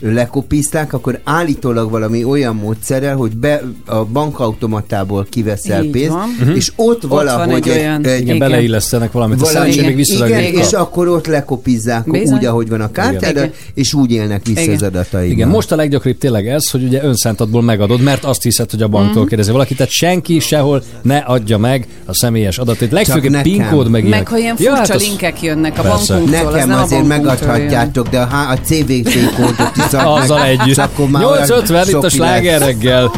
Speaker 11: ö, lekopizták, akkor állítólag valami olyan módszerrel, hogy be a bankautomatából kiveszel
Speaker 3: Így
Speaker 11: pénzt,
Speaker 3: van.
Speaker 2: Mhm.
Speaker 11: és ott,
Speaker 3: van
Speaker 11: valahogy
Speaker 3: egy olyan-
Speaker 11: egy,
Speaker 2: Igen,
Speaker 3: Igen.
Speaker 2: beleillesztenek valamit. A
Speaker 11: valami,
Speaker 2: szerencsére még
Speaker 11: igen,
Speaker 2: visszadagják
Speaker 11: és
Speaker 2: a-
Speaker 11: akkor ott lekopizzák
Speaker 3: Bizony.
Speaker 11: úgy, ahogy van a kártyádat,
Speaker 3: Igen.
Speaker 11: és úgy élnek vissza
Speaker 3: Igen.
Speaker 11: az adataid.
Speaker 2: Igen, most a leggyakoribb tényleg ez, hogy ugye önszántadból megadod, mert azt hiszed, hogy a banktól mm. kérdezi valaki, tehát senki sehol ne adja meg a személyes adatait. Legfőképp. PIN kód meg
Speaker 3: Meg ha ilyen
Speaker 2: Ja,
Speaker 3: furcsa
Speaker 2: hát az-
Speaker 3: linkek jönnek a
Speaker 2: Persze.
Speaker 3: bankunktól, az
Speaker 11: Nekem
Speaker 3: nem a
Speaker 11: azért megadhatjátok, de a, a CVV kódot is
Speaker 2: Azzal együtt.
Speaker 11: és akkor már olyan
Speaker 2: 8.50 itt a sláger reggel.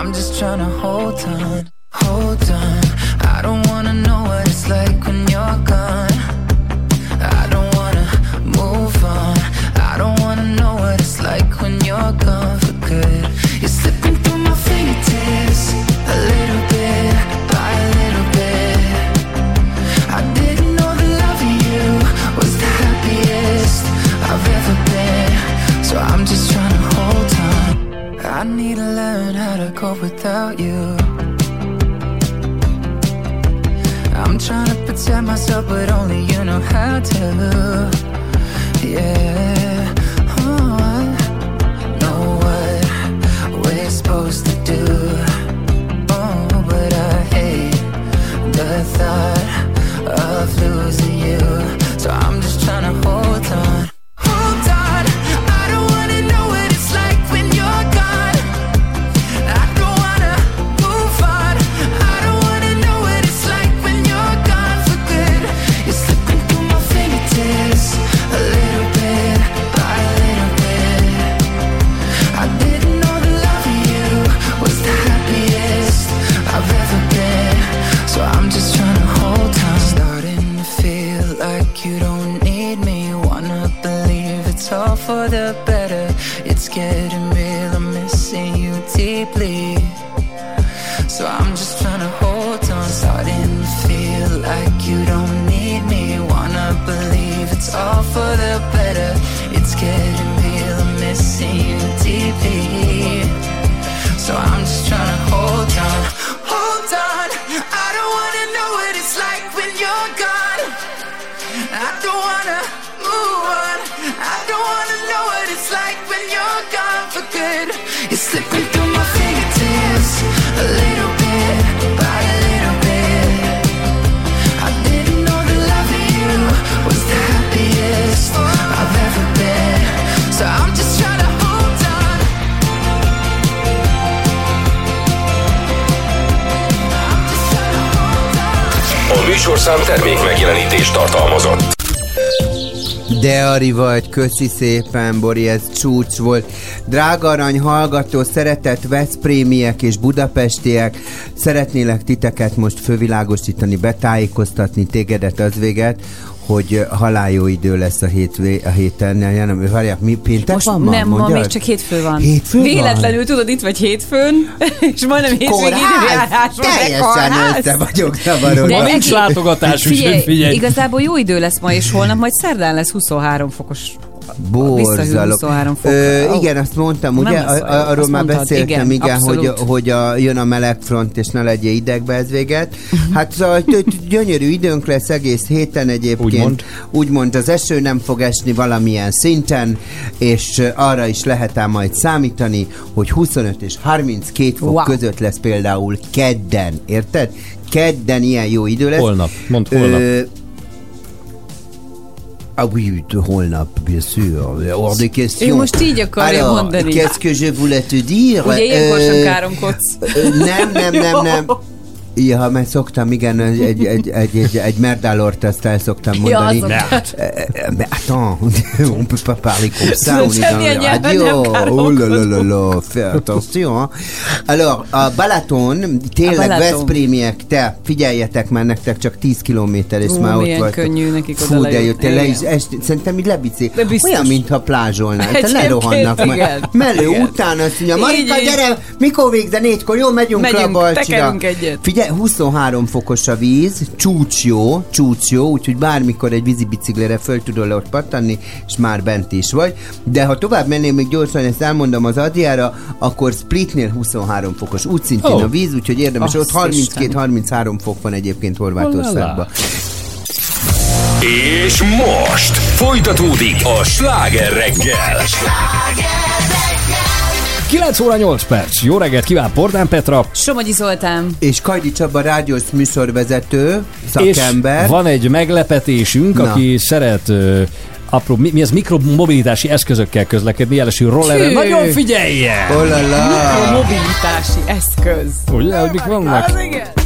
Speaker 15: I'm just trying to hold on,
Speaker 9: műsorszám termék megjelenítést tartalmazott.
Speaker 11: De Ari vagy, köszi szépen, Bori, ez csúcs volt. Drága arany hallgató, szeretett Veszprémiek és budapestiek, szeretnélek titeket most fővilágosítani, betájékoztatni tégedet az véget, hogy halálljó idő lesz a, hétvé, a héten. Nem, nem, várják, mi péntek
Speaker 3: Most
Speaker 11: van ma?
Speaker 3: nem, ma
Speaker 11: Mondjad?
Speaker 3: még csak hétfő van.
Speaker 11: Hétfő van?
Speaker 3: Véletlenül tudod, itt vagy hétfőn, <laughs> és majdnem hétvégi időjárás van,
Speaker 11: Teljesen össze vagyok zavarodva.
Speaker 2: Ma nincs látogatás, úgyhogy
Speaker 3: Figyelj,
Speaker 2: figyelj.
Speaker 3: Igazából jó idő lesz ma és holnap, majd szerdán lesz 23 fokos. Visszahűl
Speaker 11: Borzalom.
Speaker 3: 23 fok.
Speaker 11: Ö, igen, azt mondtam, ugye? A, arról
Speaker 3: Azt
Speaker 11: már
Speaker 3: mondtad,
Speaker 11: beszéltem, igen,
Speaker 3: igen,
Speaker 11: hogy, hogy a, jön a melegfront, és ne legyél idegbe ez véget. <laughs> Hát szóval gyönyörű időnk lesz egész héten egyébként.
Speaker 2: Úgymond.
Speaker 11: Úgymond az eső nem fog esni valamilyen szinten, és arra is lehet ám majd számítani, hogy 25 és 32 fok
Speaker 3: Wow.
Speaker 11: között lesz például kedden, érted? Kedden ilyen jó idő lesz.
Speaker 2: Holnap, mondd holnap.
Speaker 11: Ö, Ah oui, de holnap, bien sûr. Hors de question.
Speaker 3: Ő most így akarja
Speaker 11: Alors,
Speaker 3: mondani.
Speaker 11: Qu'est-ce que je voulais te dire?
Speaker 3: Ugye ilyenkor sem káromkodsz.
Speaker 11: Nem, nem, nem, nem. <laughs> Ja, mert szoktam, igen, egy, egy, egy, egy, egy, egy merdálort, azt el szoktam
Speaker 3: Ja,
Speaker 11: mondani. Euh, euh, mais attends, on peut pas parler comme ça, on est dans la radio. Oh là là là là, fais attention. Alors, a Balaton, tényleg. Veszprémiek, te figyeljetek, mert nektek csak 10 kilométer, és
Speaker 3: Ú,
Speaker 11: már ott vagytok.
Speaker 3: könnyű nekik
Speaker 11: Fú,
Speaker 3: oda
Speaker 11: de le is, est, szerintem így
Speaker 3: biztos.
Speaker 11: Olyan, mintha plázsolnál. Te lerohannak. Mert melő
Speaker 3: Igen.
Speaker 11: után azt mondja, Marika, gyere, mikor végze négykor, jó, megyünk,
Speaker 3: Megyünk,
Speaker 11: le a Balcsira.
Speaker 3: tekerünk egyet.
Speaker 11: Ugye 23 fokos a víz, csúcs jó, csúcs jó, úgyhogy bármikor egy vízibiciklire föl tudod ott pattanni, és már bent is vagy. De ha tovább mennél, még gyorsan ezt elmondom az Adriára, akkor Splitnél 23 fokos, úgy szintén
Speaker 9: oh.
Speaker 11: a víz, úgyhogy érdemes,
Speaker 9: Azt
Speaker 11: ott 32-33 fok van egyébként Horvátországban.
Speaker 9: És most folytatódik a sláger reggel. Sláger!
Speaker 2: 9 óra 8 perc. Jó reggelt kíván Pordán Petra.
Speaker 23: Somogyi Zoltán.
Speaker 11: És Kajdi Csaba rádiós műsorvezető, szakember.
Speaker 2: És van egy meglepetésünk,
Speaker 11: Na.
Speaker 2: aki szeret apró, mi, mi ez mikromobilitási eszközökkel közlekedni, jelesül rollerre. Nagyon figyeljen! Oh la.
Speaker 23: Mikromobilitási eszköz.
Speaker 2: Ugye, hogy mik vannak?
Speaker 23: Az igen.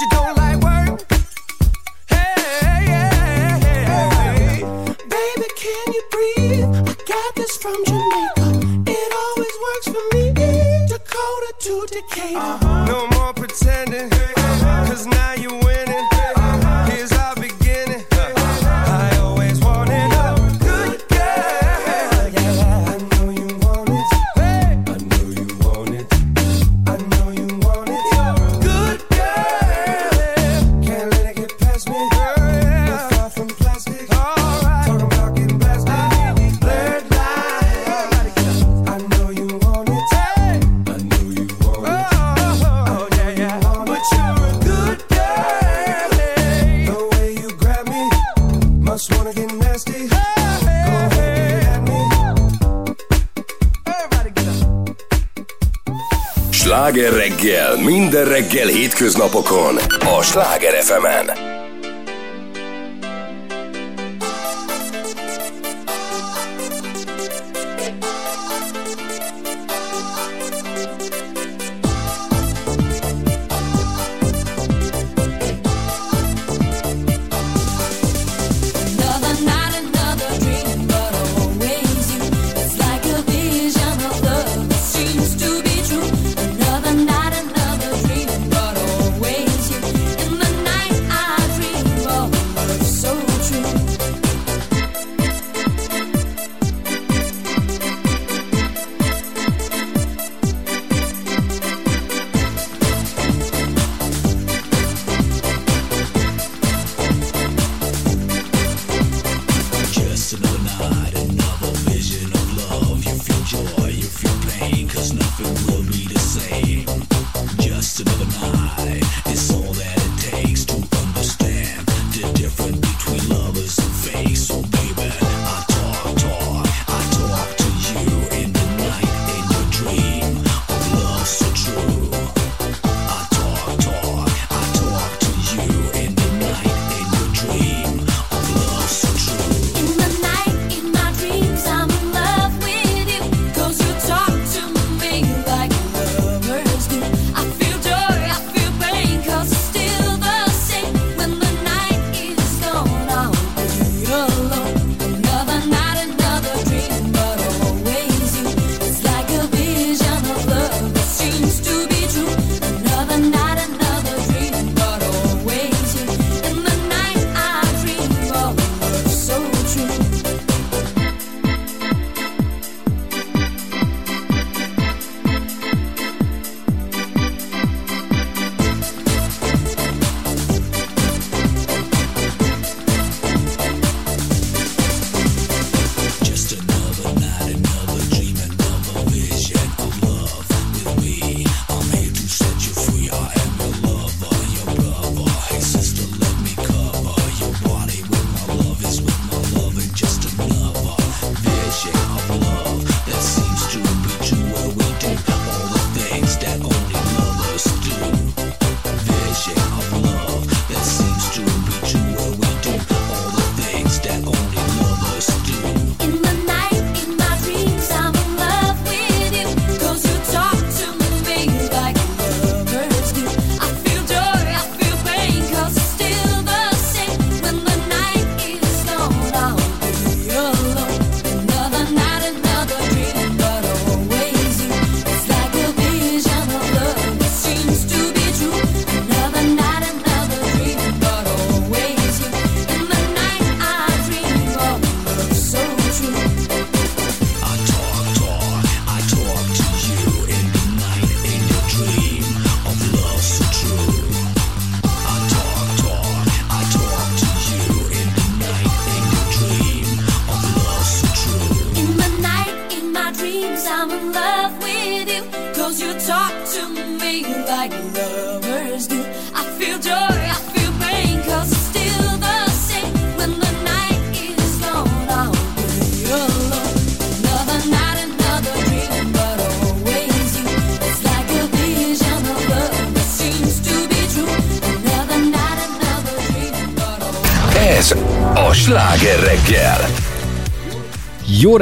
Speaker 24: You don't like
Speaker 9: words. reggel hétköznapokon a Sláger
Speaker 1: fm
Speaker 2: -en.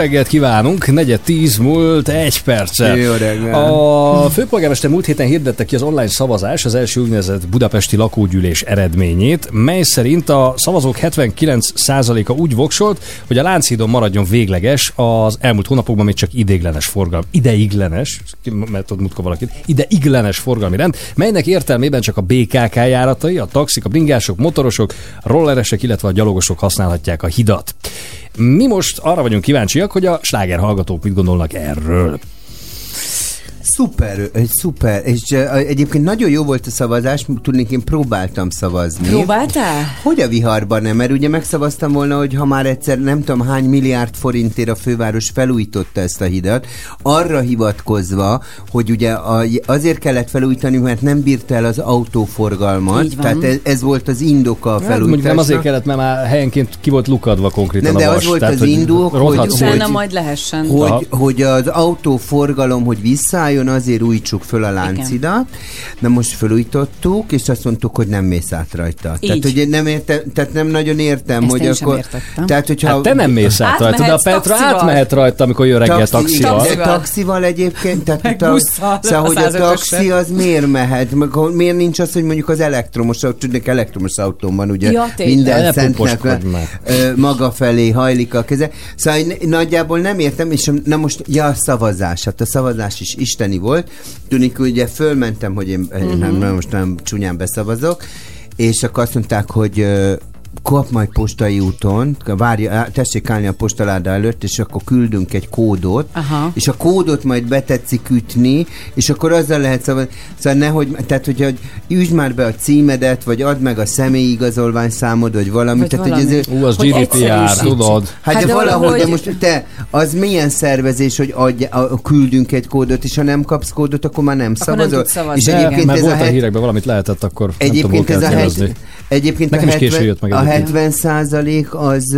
Speaker 2: Reggelt kívánunk, negyed tíz múlt egy perccel.
Speaker 11: Jó reggel.
Speaker 2: A főpolgármester múlt héten hirdette ki az online szavazás, az első úgynevezett budapesti lakógyűlés eredményét, mely szerint a szavazók 79%-a úgy voksolt, hogy a Lánchídon maradjon végleges az elmúlt hónapokban még csak ideiglenes forgalom. Ideiglenes, mert ott mutka valakit, ideiglenes forgalmi rend, melynek értelmében csak a BKK járatai, a taxik, a bringások, motorosok, rolleresek, illetve a gyalogosok használhatják a hidat. Mi most arra vagyunk kíváncsiak, hogy a sláger hallgatók mit gondolnak erről.
Speaker 11: Szuper, egy szuper, és egyébként nagyon jó volt a szavazás, tudnék én próbáltam szavazni.
Speaker 3: Próbáltál?
Speaker 11: Hogy a viharban nem, mert ugye megszavaztam volna, hogy ha már egyszer nem tudom hány milliárd forintért a főváros felújította ezt a hidat, arra hivatkozva, hogy ugye azért kellett felújítani, mert nem bírta el az autóforgalmat,
Speaker 2: Így van.
Speaker 11: tehát ez, ez volt az indoka a
Speaker 2: Hát, mondjuk
Speaker 11: felújításnak.
Speaker 2: nem azért kellett, mert már helyenként ki volt lukadva konkrétan
Speaker 11: Nem, de
Speaker 2: a
Speaker 11: az
Speaker 2: vas.
Speaker 11: volt
Speaker 2: tehát,
Speaker 11: az
Speaker 2: hogy
Speaker 11: indok, hogy- hogy-
Speaker 2: úgy.
Speaker 3: Utána majd lehessen.
Speaker 11: hogy, hogy az autóforgalom, hogy visszaálljon, azért újítsuk föl a láncidat. Na most felújítottuk, és azt mondtuk, hogy nem mész át rajta.
Speaker 3: Így.
Speaker 11: Tehát, hogy nem értem, tehát nem nagyon értem,
Speaker 3: Ezt
Speaker 11: hogy akkor...
Speaker 3: értettem.
Speaker 11: Tehát, hogyha...
Speaker 2: Hát te nem mész át rajta, de a Petra
Speaker 3: taxival.
Speaker 2: átmehet rajta, amikor jön reggel taxival.
Speaker 11: Igen, de taxival egyébként, tehát
Speaker 3: busszal,
Speaker 11: szóval, hogy a
Speaker 3: 105-ösen.
Speaker 11: taxi az miért mehet? Miért nincs az, hogy mondjuk az elektromos autó, tudnék elektromos autón van, ugye
Speaker 3: Ja, tényleg.
Speaker 11: minden
Speaker 2: Ne
Speaker 11: szentnek maga felé hajlik a keze. Szóval nagyjából nem értem, és na most, ja, a szavazás, hát a szavazás is isteni volt. Tudnik, ugye fölmentem, hogy én uh-huh. nem, most nem csúnyán beszavazok, és akkor azt mondták, hogy kap majd postai úton, várja, tessék állni a postaláda előtt, és akkor küldünk egy kódot,
Speaker 3: Aha.
Speaker 11: és a kódot majd betetszik ütni, és akkor azzal lehet szavazni. Szóval nehogy, tehát hogyha üsd már be a címedet, vagy add meg a személyigazolvány számod, vagy valami.
Speaker 3: Vagy
Speaker 11: tehát,
Speaker 3: valami.
Speaker 11: Hogy ez,
Speaker 2: Ú, az
Speaker 3: Hogy
Speaker 2: GDPR, tudod.
Speaker 11: Hát,
Speaker 3: Hát
Speaker 11: de
Speaker 3: de
Speaker 11: valahogy,
Speaker 3: valahogy-
Speaker 11: de most te, az milyen szervezés, hogy adj, a, küldünk egy kódot, és ha nem kapsz kódot, akkor már nem
Speaker 3: Akkor nem
Speaker 11: szavazol.
Speaker 3: tudsz szavazni.
Speaker 11: és
Speaker 3: Igen.
Speaker 11: egyébként
Speaker 2: Mert
Speaker 11: ez a
Speaker 2: volt a
Speaker 11: het-
Speaker 2: hírekben valamit lehetett, akkor nem tudom,
Speaker 11: Egyébként ez a,
Speaker 2: jelezni.
Speaker 11: Egyébként
Speaker 2: Nekem
Speaker 11: a
Speaker 2: is késő
Speaker 11: 70,
Speaker 2: jött meg
Speaker 11: a
Speaker 2: egyébként.
Speaker 11: 70 százalék az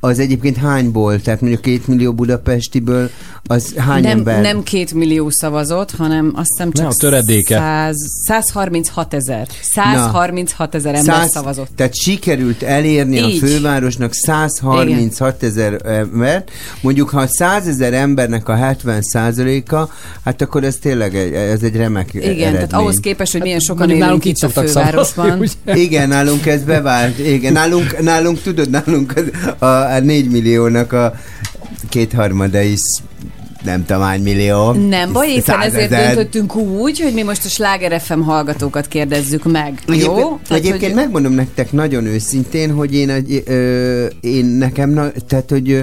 Speaker 11: az egyébként hányból? Tehát mondjuk két millió budapestiből, az hány
Speaker 3: nem,
Speaker 11: ember?
Speaker 3: nem két millió szavazott, hanem azt hiszem csak
Speaker 2: Ne, a töredéke.
Speaker 3: 100, 136 ezer. 136 ezer ember
Speaker 11: Száz-
Speaker 3: szavazott.
Speaker 11: Tehát sikerült elérni
Speaker 3: Így.
Speaker 11: a fővárosnak 136 ezer embert. Mondjuk, ha 100 ezer embernek a 70 százaléka, hát akkor ez tényleg egy, ez egy remek
Speaker 3: Igen,
Speaker 11: eredmény.
Speaker 3: tehát ahhoz képest, hogy milyen sokan
Speaker 2: mondjuk
Speaker 3: élünk
Speaker 2: nálunk
Speaker 3: itt a fővárosban.
Speaker 2: szavazni, ugye?
Speaker 11: Igen, nálunk ez bevált. Igen, nálunk, nálunk tudod, nálunk az- a, a 4 milliónak a kétharmada is nem tudom hány millió.
Speaker 3: Nem baj, éppen ezért döntöttünk úgy, hogy mi most a Sláger FM hallgatókat kérdezzük meg. Jó?
Speaker 11: Egyébként,
Speaker 3: Tehát,
Speaker 11: egyébként
Speaker 3: hogy-
Speaker 11: megmondom nektek nagyon őszintén, hogy én, egy, ö, én nekem, na, tehát, hogy ö,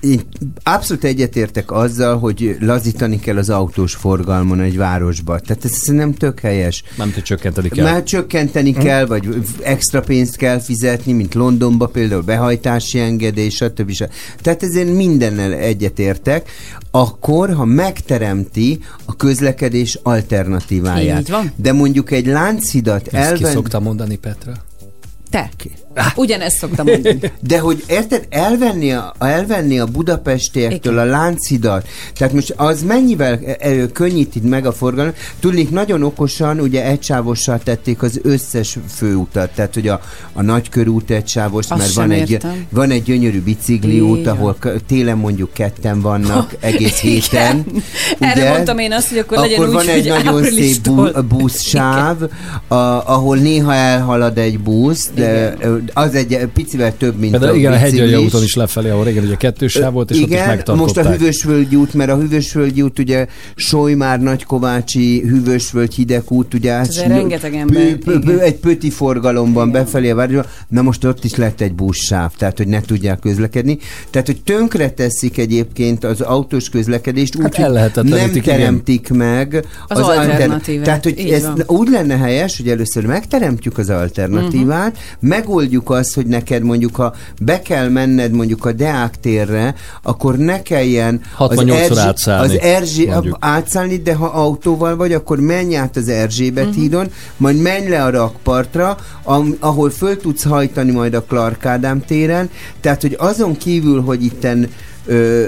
Speaker 11: én abszolút egyetértek azzal, hogy lazítani kell az autós forgalmon egy városba. Tehát ez nem tök helyes.
Speaker 2: Nem tud csökkenteni kell.
Speaker 11: Már csökkenteni
Speaker 2: Hm?
Speaker 11: kell, vagy extra pénzt kell fizetni, mint Londonba például behajtási engedély, stb. stb. Tehát ezért mindennel egyetértek, akkor, ha megteremti a közlekedés alternatíváját.
Speaker 3: Így van.
Speaker 11: De mondjuk egy láncidat
Speaker 2: Ezt ki
Speaker 11: elven...
Speaker 2: szokta mondani, Petra?
Speaker 3: Te. Ugyanezt szoktam mondani.
Speaker 11: De hogy érted, elvenni a, elvenni a budapestiektől a láncidat, tehát most az mennyivel könnyíti meg a forgalmat? Tudnék, nagyon okosan, ugye egysávossal tették az összes főutat, tehát hogy a, a nagykörút egysávos,
Speaker 3: Azt
Speaker 11: mert van egy,
Speaker 3: értem.
Speaker 11: van egy gyönyörű bicikliút, ahol télen mondjuk ketten vannak <laughs> egész
Speaker 3: Igen.
Speaker 11: héten.
Speaker 3: Erre mondtam én azt, hogy akkor legyen úgy,
Speaker 11: van egy nagyon szép bu- buszsáv, a, ahol néha elhalad egy busz, de az egy picivel több, mint
Speaker 2: De
Speaker 11: a
Speaker 2: igen, a
Speaker 11: biciklis.
Speaker 2: hegyalja úton is lefelé, ahol régen ugye kettős sáv volt, és ott is
Speaker 11: Igen,
Speaker 2: megtartották.
Speaker 11: most a Hűvösvölgyi út, mert a Hűvösvölgyi út ugye Solymár, Nagykovácsi, Hűvösvölgy, Hidegút, ugye át-
Speaker 3: rengeteg ember,
Speaker 11: pö-
Speaker 3: igen.
Speaker 11: egy pöti forgalomban befelé a városba, na most ott is lett egy buszsáv, tehát hogy ne tudják közlekedni. Tehát, hogy tönkre teszik egyébként az autós közlekedést, úgy,
Speaker 2: Hát
Speaker 11: hogy nem
Speaker 2: ellehetetlenítik, igen.
Speaker 11: teremtik meg
Speaker 3: Az alternatívát.
Speaker 11: Tehát, hogy
Speaker 3: Így
Speaker 11: ez
Speaker 3: van.
Speaker 11: úgy lenne helyes, hogy először megteremtjük az alternatívát, uh-huh. megoldjuk azt, hogy neked mondjuk, ha be kell menned mondjuk a Deák térre, akkor ne kelljen
Speaker 2: 68-szor
Speaker 11: Erzsi-
Speaker 2: átszállni,
Speaker 11: az Erzsé, átszállni, de ha autóval vagy, akkor menj át az Erzsébet uh-huh. hídon, majd menj le a rakpartra, am, ahol föl tudsz hajtani majd a Clark Ádám téren, tehát, hogy azon kívül, hogy itten ö,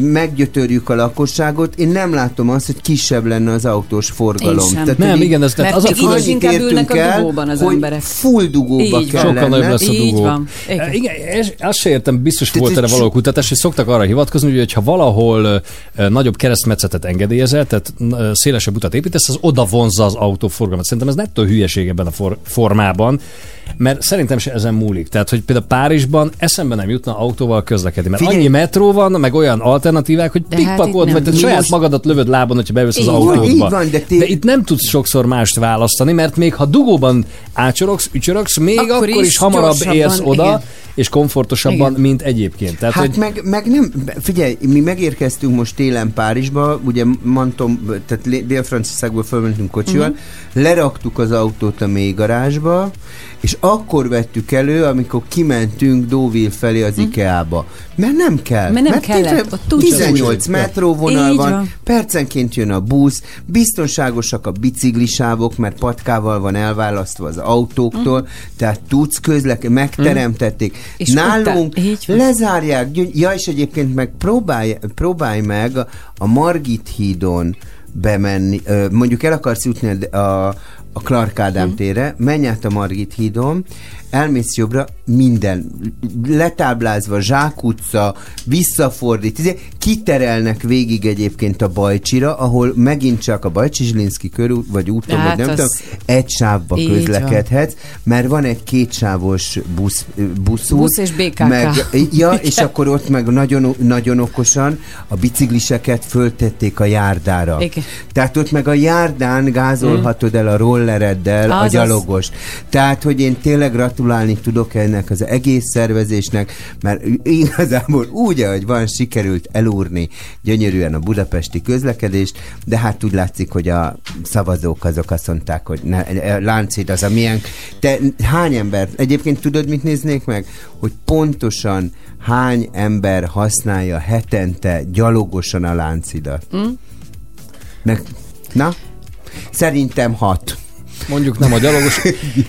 Speaker 11: meggyötörjük a lakosságot, én nem látom azt, hogy kisebb lenne az autós forgalom.
Speaker 3: Én sem.
Speaker 11: Tehát,
Speaker 2: Nem,
Speaker 11: hogy
Speaker 2: igen, ez- tehát
Speaker 3: Mert
Speaker 2: az a
Speaker 3: így
Speaker 11: annyit
Speaker 3: inkább ülnek a
Speaker 11: el,
Speaker 3: dugóban az
Speaker 11: hogy
Speaker 3: emberek.
Speaker 11: full dugóba
Speaker 3: Így
Speaker 11: kell
Speaker 2: Sokkal nagyobb lesz a
Speaker 3: Így
Speaker 2: dugó.
Speaker 3: van. Igen.
Speaker 2: Igen, és azt se értem, biztos
Speaker 11: Tehát
Speaker 2: volt erre való kutatás, és szoktak arra hivatkozni, hogy ha valahol nagyobb keresztmetszetet engedélyezel, tehát szélesebb utat építesz, az oda vonzza az autóforgalmat. Szerintem ez nettó hülyeség ebben a for- formában, mert szerintem se ezen múlik. Tehát, hogy például Párizsban eszembe nem jutna autóval közlekedni, mert
Speaker 11: Figyelj!
Speaker 2: annyi metró van, meg olyan alternatívák, hogy
Speaker 3: hát
Speaker 2: pikpakod,
Speaker 3: nem.
Speaker 2: vagy te saját
Speaker 11: most-
Speaker 2: magadat lövöd lábon, hogyha bevész az
Speaker 11: így van, de ti-
Speaker 2: de itt nem tudsz sokszor mást választani, mert még ha dugóban ácsorogsz, ücsörögsz, még akkor,
Speaker 3: Akkor
Speaker 2: is,
Speaker 3: is
Speaker 2: hamarabb érsz oda,
Speaker 3: igen.
Speaker 2: és komfortosabban,
Speaker 3: Igen.
Speaker 2: mint egyébként. Tehát,
Speaker 11: Hát
Speaker 2: hogy
Speaker 11: meg, meg nem, figyelj, mi megérkeztünk most télen Párizsba, ugye Mantom, tehát Dél-Franciaországból fölmentünk kocsival, uh-huh. leraktuk az autót a mély garázsba, és akkor vettük elő, amikor kimentünk Deauville felé az IKEA-ba. Mert nem kell.
Speaker 3: Mhm. Mert nem
Speaker 11: tényleg
Speaker 3: kellett, ott tudsz
Speaker 11: 18
Speaker 3: úgy.
Speaker 11: metróvonal van,
Speaker 3: van.
Speaker 11: percenként jön a busz, biztonságosak a biciklisávok, mert patkával van elválasztva az autóktól,
Speaker 3: Mhm.
Speaker 11: tehát tudsz közlekedni, megteremtették.
Speaker 3: És
Speaker 11: Nálunk
Speaker 3: van.
Speaker 11: lezárják, gyöny- ja, és egyébként meg próbálj, próbálj meg a Margit hídon bemenni, mondjuk el akarsz jutni a, a, Clark Ádám
Speaker 3: Mhm.
Speaker 11: térre, menj át a Margit hídon, elmész jobbra, minden letáblázva, zsákutca, visszafordít, izé, kiterelnek végig egyébként a Bajcsira, ahol megint csak a Bajcsi Zsilinszki körút, vagy úton,
Speaker 3: Hát
Speaker 11: vagy nem
Speaker 3: az-
Speaker 11: tudom, egy sávba
Speaker 3: Így van.
Speaker 11: közlekedhetsz, mert van egy kétsávos busz, buszút,
Speaker 3: Busz és BKK.
Speaker 11: meg, ja, <laughs> és akkor ott meg nagyon, nagyon okosan a bicikliseket föltették a járdára.
Speaker 3: Igen.
Speaker 11: Tehát ott meg a járdán gázolhatod el a rollereddel a
Speaker 3: Azaz.
Speaker 11: gyalogost. Tehát, hogy én tényleg gratulálni tudok ennek az egész szervezésnek, mert igazából úgy, ahogy van, sikerült elúrni gyönyörűen a budapesti közlekedést, de hát úgy látszik, hogy a szavazók azok azt mondták, hogy ne, e, Láncid az a milyen... Te hány ember? Egyébként tudod, mit néznék meg? Hogy pontosan hány ember használja hetente gyalogosan a láncidat.
Speaker 3: Mm.
Speaker 11: Meg, na? Szerintem hat.
Speaker 2: Mondjuk nem a gyalogos. <laughs>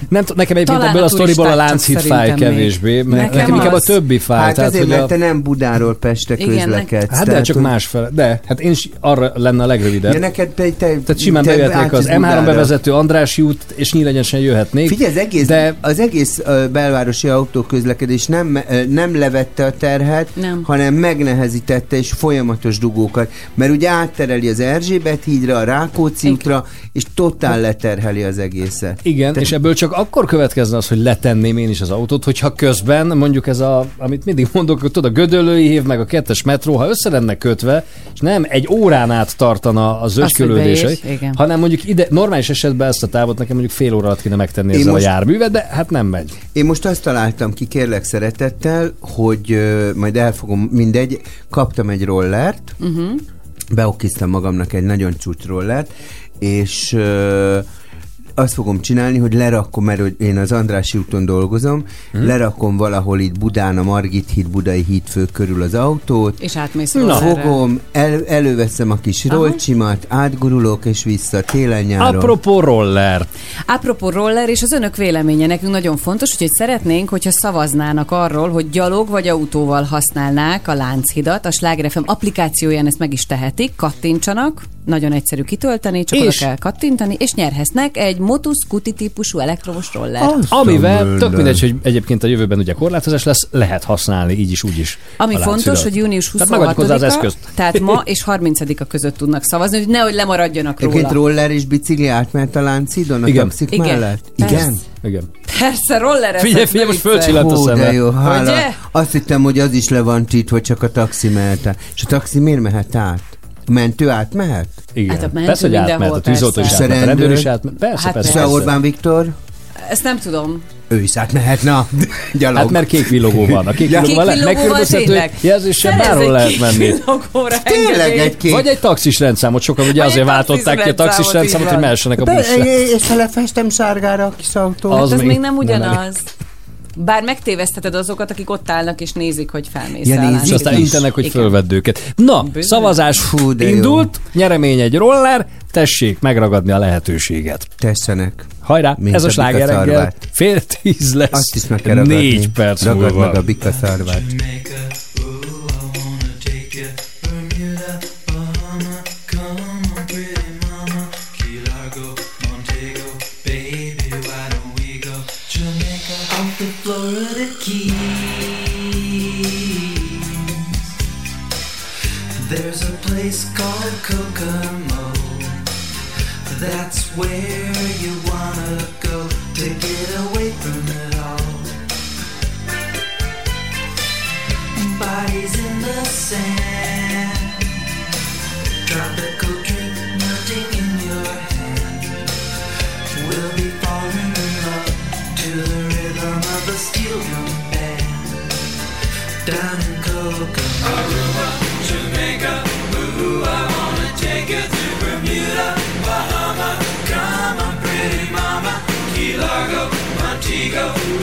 Speaker 2: Nem, nekem egyébként
Speaker 3: Talán
Speaker 2: ebből a
Speaker 3: a
Speaker 2: sztoriból a Lánchíd fáj kevésbé, mert
Speaker 3: Nekem
Speaker 2: nekem inkább a többi fáj.
Speaker 11: Hát
Speaker 2: tehát,
Speaker 11: azért,
Speaker 2: hogy
Speaker 11: mert
Speaker 2: a...
Speaker 11: te nem Budáról Pestre
Speaker 3: Igen,
Speaker 11: közlekedsz.
Speaker 2: Hát de csak
Speaker 11: hogy-
Speaker 2: másfele. De, hát én is arra lenne a legrövidebb.
Speaker 11: Ja, neked te, te,
Speaker 2: Tehát simán
Speaker 11: te
Speaker 2: bejöhetnék az
Speaker 11: átjössz
Speaker 2: M3
Speaker 11: Budára.
Speaker 2: bevezető Andrássy út, és nyílegyenesen jöhetnék.
Speaker 11: Figyelj, az egész,
Speaker 2: De-
Speaker 11: az egész belvárosi autóközlekedés nem, nem levette a terhet,
Speaker 3: Nem.
Speaker 11: hanem megnehezítette és folyamatos dugókat. Mert ugye áttereli az Erzsébet hídra, a Rákóczi útra, és totál leterheli az egészet.
Speaker 2: Igen,
Speaker 11: Te-
Speaker 2: és ebből csak akkor következne az, hogy letenném én is az autót, hogyha közben mondjuk ez a, amit mindig mondok, hogy tudod, a gödöllői hív meg a kettes metró, ha össze lenne kötve, és nem egy órán át tartana az
Speaker 3: hogy
Speaker 2: öskölődése,
Speaker 3: beérj, igen.
Speaker 2: hanem mondjuk ide, normális esetben ezt a távot nekem mondjuk fél óra alatt kéne megtenni
Speaker 11: Én
Speaker 2: ezzel
Speaker 11: most-
Speaker 2: a járművet, de hát nem megy.
Speaker 11: Én most azt találtam ki, kérlek szeretettel, hogy ö, majd elfogom, mindegy, kaptam egy rollert,
Speaker 3: Uh-huh.
Speaker 11: beokiztam magamnak egy nagyon csúcs rollert, és ö, azt fogom csinálni, hogy lerakom, mert hogy én az Andrássy úton dolgozom, hmm. lerakom valahol itt Budán, a Margit híd, Budai hídfő körül az autót,
Speaker 3: És átmész
Speaker 11: Na. fogom, el, előveszem a kis
Speaker 3: Aha.
Speaker 11: rolcsimat, átgurulok és vissza télen-nyáron.
Speaker 2: Apropó roller.
Speaker 3: Apropó roller, és az önök véleménye nekünk nagyon fontos, úgyhogy szeretnénk, hogyha szavaznának arról, hogy gyalog vagy autóval használnák a Lánchidat. A Sláger FM applikációján ezt meg is tehetik, kattintsanak, nagyon egyszerű kitölteni, csak oda
Speaker 2: És-
Speaker 3: kell kattintani, és nyerhetnek egy Motus Scuti típusú elektromos roller.
Speaker 11: Azt
Speaker 2: Amivel tök mindegy, hogy egyébként a jövőben ugye korlátozás lesz, lehet használni így is, úgy is.
Speaker 3: Ami fontos, hogy június
Speaker 2: Tehát megadjuk hozzá az
Speaker 3: 26-a,
Speaker 2: eszközt.
Speaker 3: tehát ma és 30-a között tudnak szavazni, hogy nehogy lemaradjanak róla.
Speaker 11: Egyébként roller és bicikli átment a Láncidon a
Speaker 2: Igen.
Speaker 11: taxik
Speaker 3: Igen.
Speaker 11: mellett?
Speaker 3: Persze.
Speaker 11: Igen?
Speaker 2: Igen.
Speaker 3: Persze, roller
Speaker 2: Figyelj, figyelj, most fölcsillant a
Speaker 11: Hú, de
Speaker 2: szeme.
Speaker 11: jó, hála.
Speaker 3: Ugye?
Speaker 11: Azt hittem, hogy az is le van csítva, csak a taxi mehet át. És a taxi miért mehet át? Mentő átmehet?
Speaker 2: Igen.
Speaker 3: Hát a mentő
Speaker 2: persze, hogy átmehet,
Speaker 3: mindenhol,
Speaker 2: a tűzoltó is
Speaker 3: persze.
Speaker 2: átmehet, a rendőr is átmehet. Persze,
Speaker 3: Hát
Speaker 2: persze. Persze.
Speaker 11: Orbán Viktor?
Speaker 3: Ezt nem tudom.
Speaker 11: Ő is átmehet, na, <laughs> gyalog.
Speaker 2: Hát mert kék villogó van. A kék
Speaker 11: Ja.
Speaker 2: villogóval
Speaker 3: Kék
Speaker 2: le-
Speaker 3: villogóval
Speaker 2: megkülönböztető jelzéssel bárhol lehet menni.
Speaker 11: Tényleg egy kék.
Speaker 2: Vagy egy taxis rendszámot, sokan ugye
Speaker 3: Vagy
Speaker 2: azért váltották ki a
Speaker 3: taxis rendszámot,
Speaker 2: hogy mehessenek a buszra.
Speaker 11: és ha lefestem sárgára a kis autó.
Speaker 2: Az
Speaker 3: Hát ez
Speaker 2: még
Speaker 3: nem ugyanaz. Bár megtévesztheted azokat, akik ott állnak és nézik, hogy felmész
Speaker 11: Ja, nézik
Speaker 2: És aztán intenek, hogy
Speaker 3: Igen.
Speaker 2: fölvedd őket. Na,
Speaker 3: Bizony.
Speaker 2: szavazás
Speaker 11: Hú, de jó.
Speaker 2: indult, nyeremény egy roller, tessék megragadni a lehetőséget.
Speaker 11: Tessenek.
Speaker 2: Hajrá,
Speaker 11: Mint
Speaker 2: ez a
Speaker 11: a
Speaker 2: sláger. Fél tíz lesz.
Speaker 11: Azt is meg kell ragadni.
Speaker 2: Négy perc
Speaker 11: Ragad
Speaker 2: múlva.
Speaker 11: meg a bika szarvát.
Speaker 13: where go.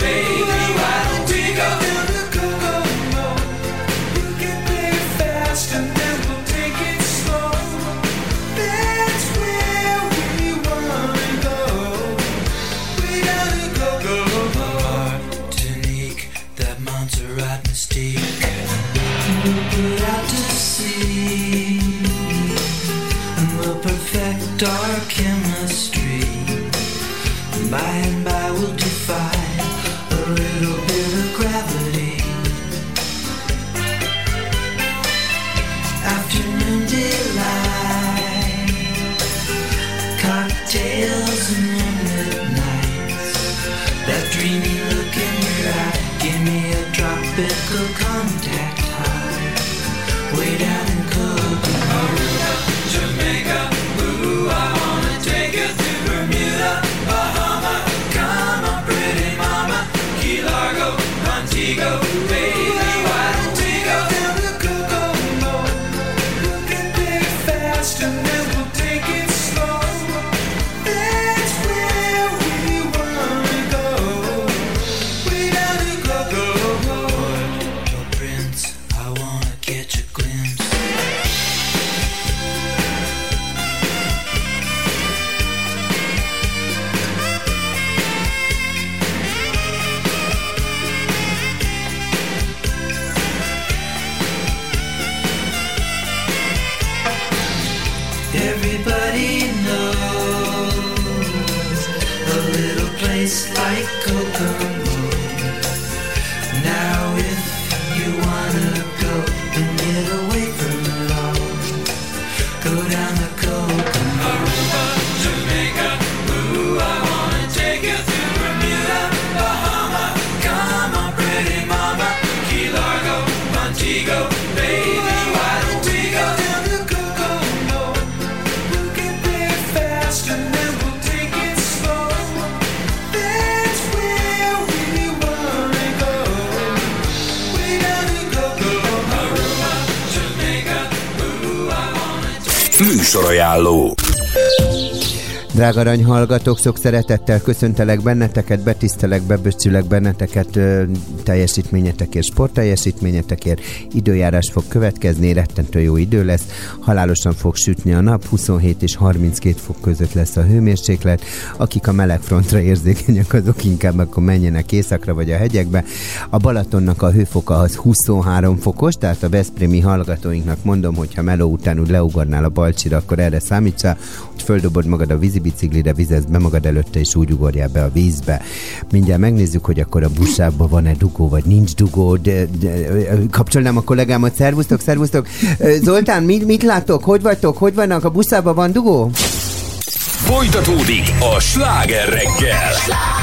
Speaker 11: Drága arany hallgatók, sok szeretettel köszöntelek benneteket, betisztelek, beböcsülek benneteket ö, teljesítményetekért, sportteljesítményetekért. Időjárás fog következni, rettentő jó idő lesz, halálosan fog sütni a nap, 27 és 32 fok között lesz a hőmérséklet. Akik a meleg frontra érzékenyek, azok inkább akkor menjenek északra vagy a hegyekbe. A Balatonnak a hőfoka az 23 fokos, tehát a Veszprémi hallgatóinknak mondom, hogyha meló után úgy leugarnál a balcsira, akkor erre számítsa, hogy földobod magad a vízibi biciklire, vizezd be magad előtte, és úgy ugorjál be a vízbe. Mindjárt megnézzük, hogy akkor a buszában van-e dugó, vagy nincs dugó. De, de, kapcsolnám a kollégámat, szervusztok, szervusztok. Zoltán, mit, mit látok? Hogy vagytok? Hogy vannak? A buszában van dugó?
Speaker 1: Folytatódik a sláger reggel. Sláger!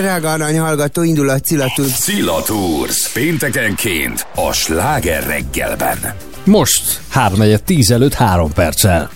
Speaker 11: Drága arany hallgató, indul a Cilatul.
Speaker 1: Szila Tours. Péntekenként a Sláger reggelben.
Speaker 2: Most 3 10 előtt 3 perccel.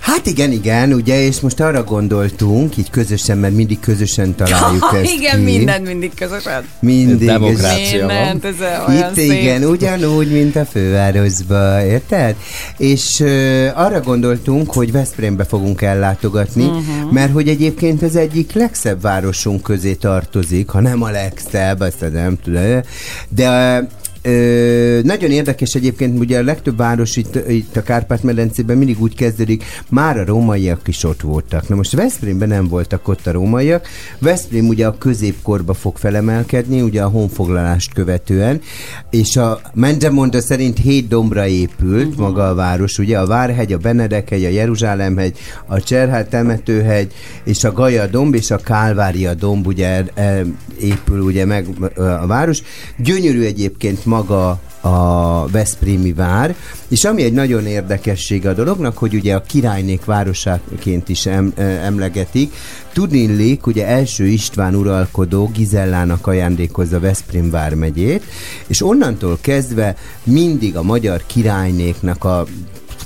Speaker 11: Hát igen, igen, ugye, és most arra gondoltunk, így közösen, mert mindig közösen találjuk ezt
Speaker 3: Igen,
Speaker 11: ki.
Speaker 3: minden mindig közösen.
Speaker 11: Mindig.
Speaker 2: Demokrácia van.
Speaker 3: Mindent, ez olyan
Speaker 11: Itt
Speaker 3: szép.
Speaker 11: igen, ugyanúgy, mint a fővárosba, érted? És uh, arra gondoltunk, hogy Veszprémbe fogunk ellátogatni,
Speaker 3: Mhm.
Speaker 11: Mert hogy egyébként az egyik legszebb városunk közé tartozik, ha nem a legszebb, azt nem tudom, de Ö, nagyon érdekes egyébként, ugye a legtöbb város itt, itt a Kárpát-medencében mindig úgy kezdődik, már a rómaiak is ott voltak. Na most Veszprémben nem voltak ott a rómaiak. Veszprém ugye a középkorba fog felemelkedni, ugye a honfoglalást követően, és a Mendemonda szerint hét dombra épült uh-huh. maga a város, ugye a Várhegy, a Benedekhegy, a Jeruzsálemhegy, a Cserhát temetőhegy, és a Gaja domb, és a Kálvária domb, ugye e, épül ugye meg a város. Gyönyörű egyébként maga a Veszprémi vár, és ami egy nagyon érdekesség a dolognak, hogy ugye a királynék városáként is em, emlegetik, Tudnélik, ugye első István uralkodó Gizellának ajándékozza Veszprém vármegyét, és onnantól kezdve mindig a magyar királynéknak a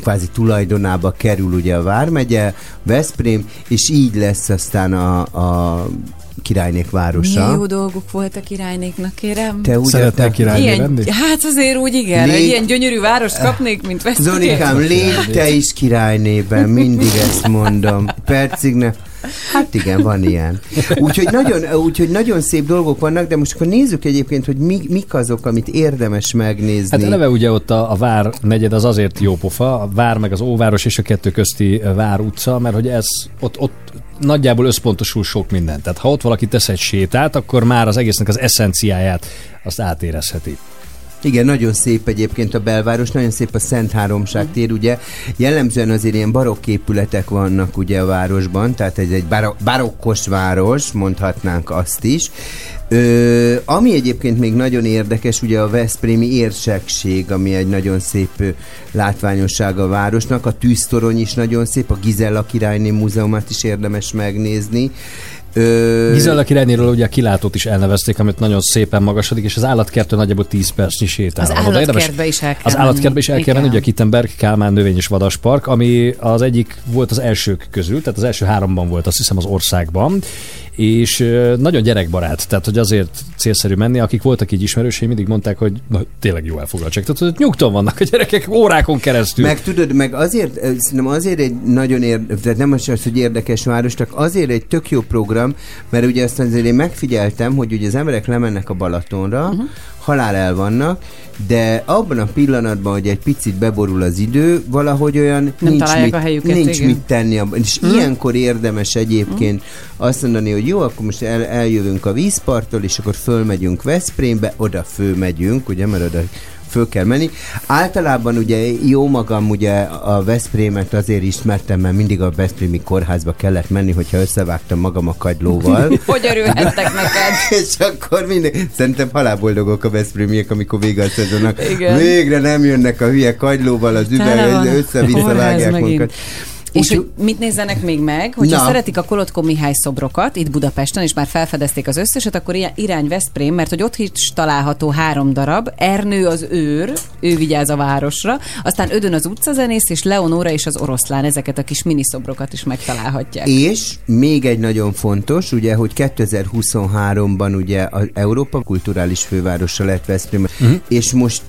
Speaker 11: kvázi tulajdonába kerül ugye a Vármegye, Veszprém, és így lesz aztán a, a királynék városa.
Speaker 3: Milyen jó dolgok volt a királynéknak, kérem.
Speaker 11: Te úgy
Speaker 2: Szeretnél királyné
Speaker 3: ilyen,
Speaker 2: lenni?
Speaker 3: Hát azért úgy igen,
Speaker 11: Légy-
Speaker 3: egy ilyen gyönyörű várost kapnék, mint Veszprém.
Speaker 11: Zonikám, légy te is királynében, mindig ezt mondom. Percig ne... Hát igen, van ilyen. Úgyhogy nagyon, úgyhogy nagyon szép dolgok vannak, de most akkor nézzük egyébként, hogy mi, mik azok, amit érdemes megnézni.
Speaker 2: Hát eleve ugye ott a, a Vár negyed az azért jó pofa, a Vár meg az Óváros és a kettő közti Vár utca, mert hogy ez ott, ott nagyjából összpontosul sok minden. Tehát ha ott valaki tesz egy sétát, akkor már az egésznek az eszenciáját azt átérezheti.
Speaker 11: Igen, nagyon szép egyébként a belváros, nagyon szép a Szent Háromság tér, ugye. Jellemzően azért ilyen barokk épületek vannak ugye a városban, tehát ez egy baro- barokkos város, mondhatnánk azt is. Ö, ami egyébként még nagyon érdekes, ugye a Veszprémi érsekség, ami egy nagyon szép látványosság a városnak, a tűztorony is nagyon szép, a Gizella királyné múzeumát is érdemes megnézni. Ö,
Speaker 2: Gizella királynéről ugye a kilátót is elnevezték, amit nagyon szépen magasodik, és az állatkertől nagyjából 10 percnyi sétál.
Speaker 3: Az állatkertbe is el kell
Speaker 2: Az állatkertbe is el kell
Speaker 3: menni.
Speaker 2: ugye a. Kittenberg Kálmán növény és vadaspark, ami az egyik volt az elsők közül, tehát az első háromban volt, azt hiszem az országban, és nagyon gyerekbarát, tehát hogy azért célszerű menni, akik voltak így ismerősei, mindig mondták, hogy na, tényleg jó elfoglaltság. Tehát hogy nyugton vannak a gyerekek órákon keresztül.
Speaker 11: Meg tudod, meg azért, szerintem azért egy nagyon érdekes, tehát nem az, az, hogy érdekes város, csak azért egy tök jó program, mert ugye azt azért én megfigyeltem, hogy ugye az emberek lemennek a Balatonra, uh-huh. halál el vannak, de abban a pillanatban, hogy egy picit beborul az idő, valahogy olyan
Speaker 3: Nem
Speaker 11: nincs, mit,
Speaker 3: a helyüket,
Speaker 11: nincs
Speaker 3: igen.
Speaker 11: mit tenni. Abban. És
Speaker 3: Mhm.
Speaker 11: ilyenkor érdemes egyébként azt mondani, hogy jó, akkor most el, eljövünk a vízparttól, és akkor fölmegyünk Veszprémbe, oda fölmegyünk, ugye, mert oda föl kell menni. Általában ugye jó magam ugye a Veszprémet azért ismertem, mert mindig a Veszprémi kórházba kellett menni, hogyha összevágtam magam a kagylóval. <laughs>
Speaker 3: Hogy örülhettek neked? <laughs>
Speaker 11: és akkor minden, szerintem halálboldogok a Veszprémiek, amikor vége a szezonnak.
Speaker 3: Igen.
Speaker 11: Végre nem jönnek a hülye kagylóval az üveg, össze-vissza vágják
Speaker 3: megint.
Speaker 11: magukat.
Speaker 3: És hogy mit nézzenek még meg, hogyha
Speaker 11: Na.
Speaker 3: szeretik a Kolotko Mihály szobrokat itt Budapesten, és már felfedezték az összeset, akkor ilyen irány Veszprém, mert hogy ott is található három darab. Ernő az őr, ő vigyáz a városra, aztán Ödön az utcazenész, és Leonóra és az oroszlán, ezeket a kis miniszobrokat is megtalálhatják.
Speaker 11: És még egy nagyon fontos, ugye, hogy 2023-ban ugye az Európa kulturális fővárosa lett Veszprém,
Speaker 2: Mhm.
Speaker 11: és most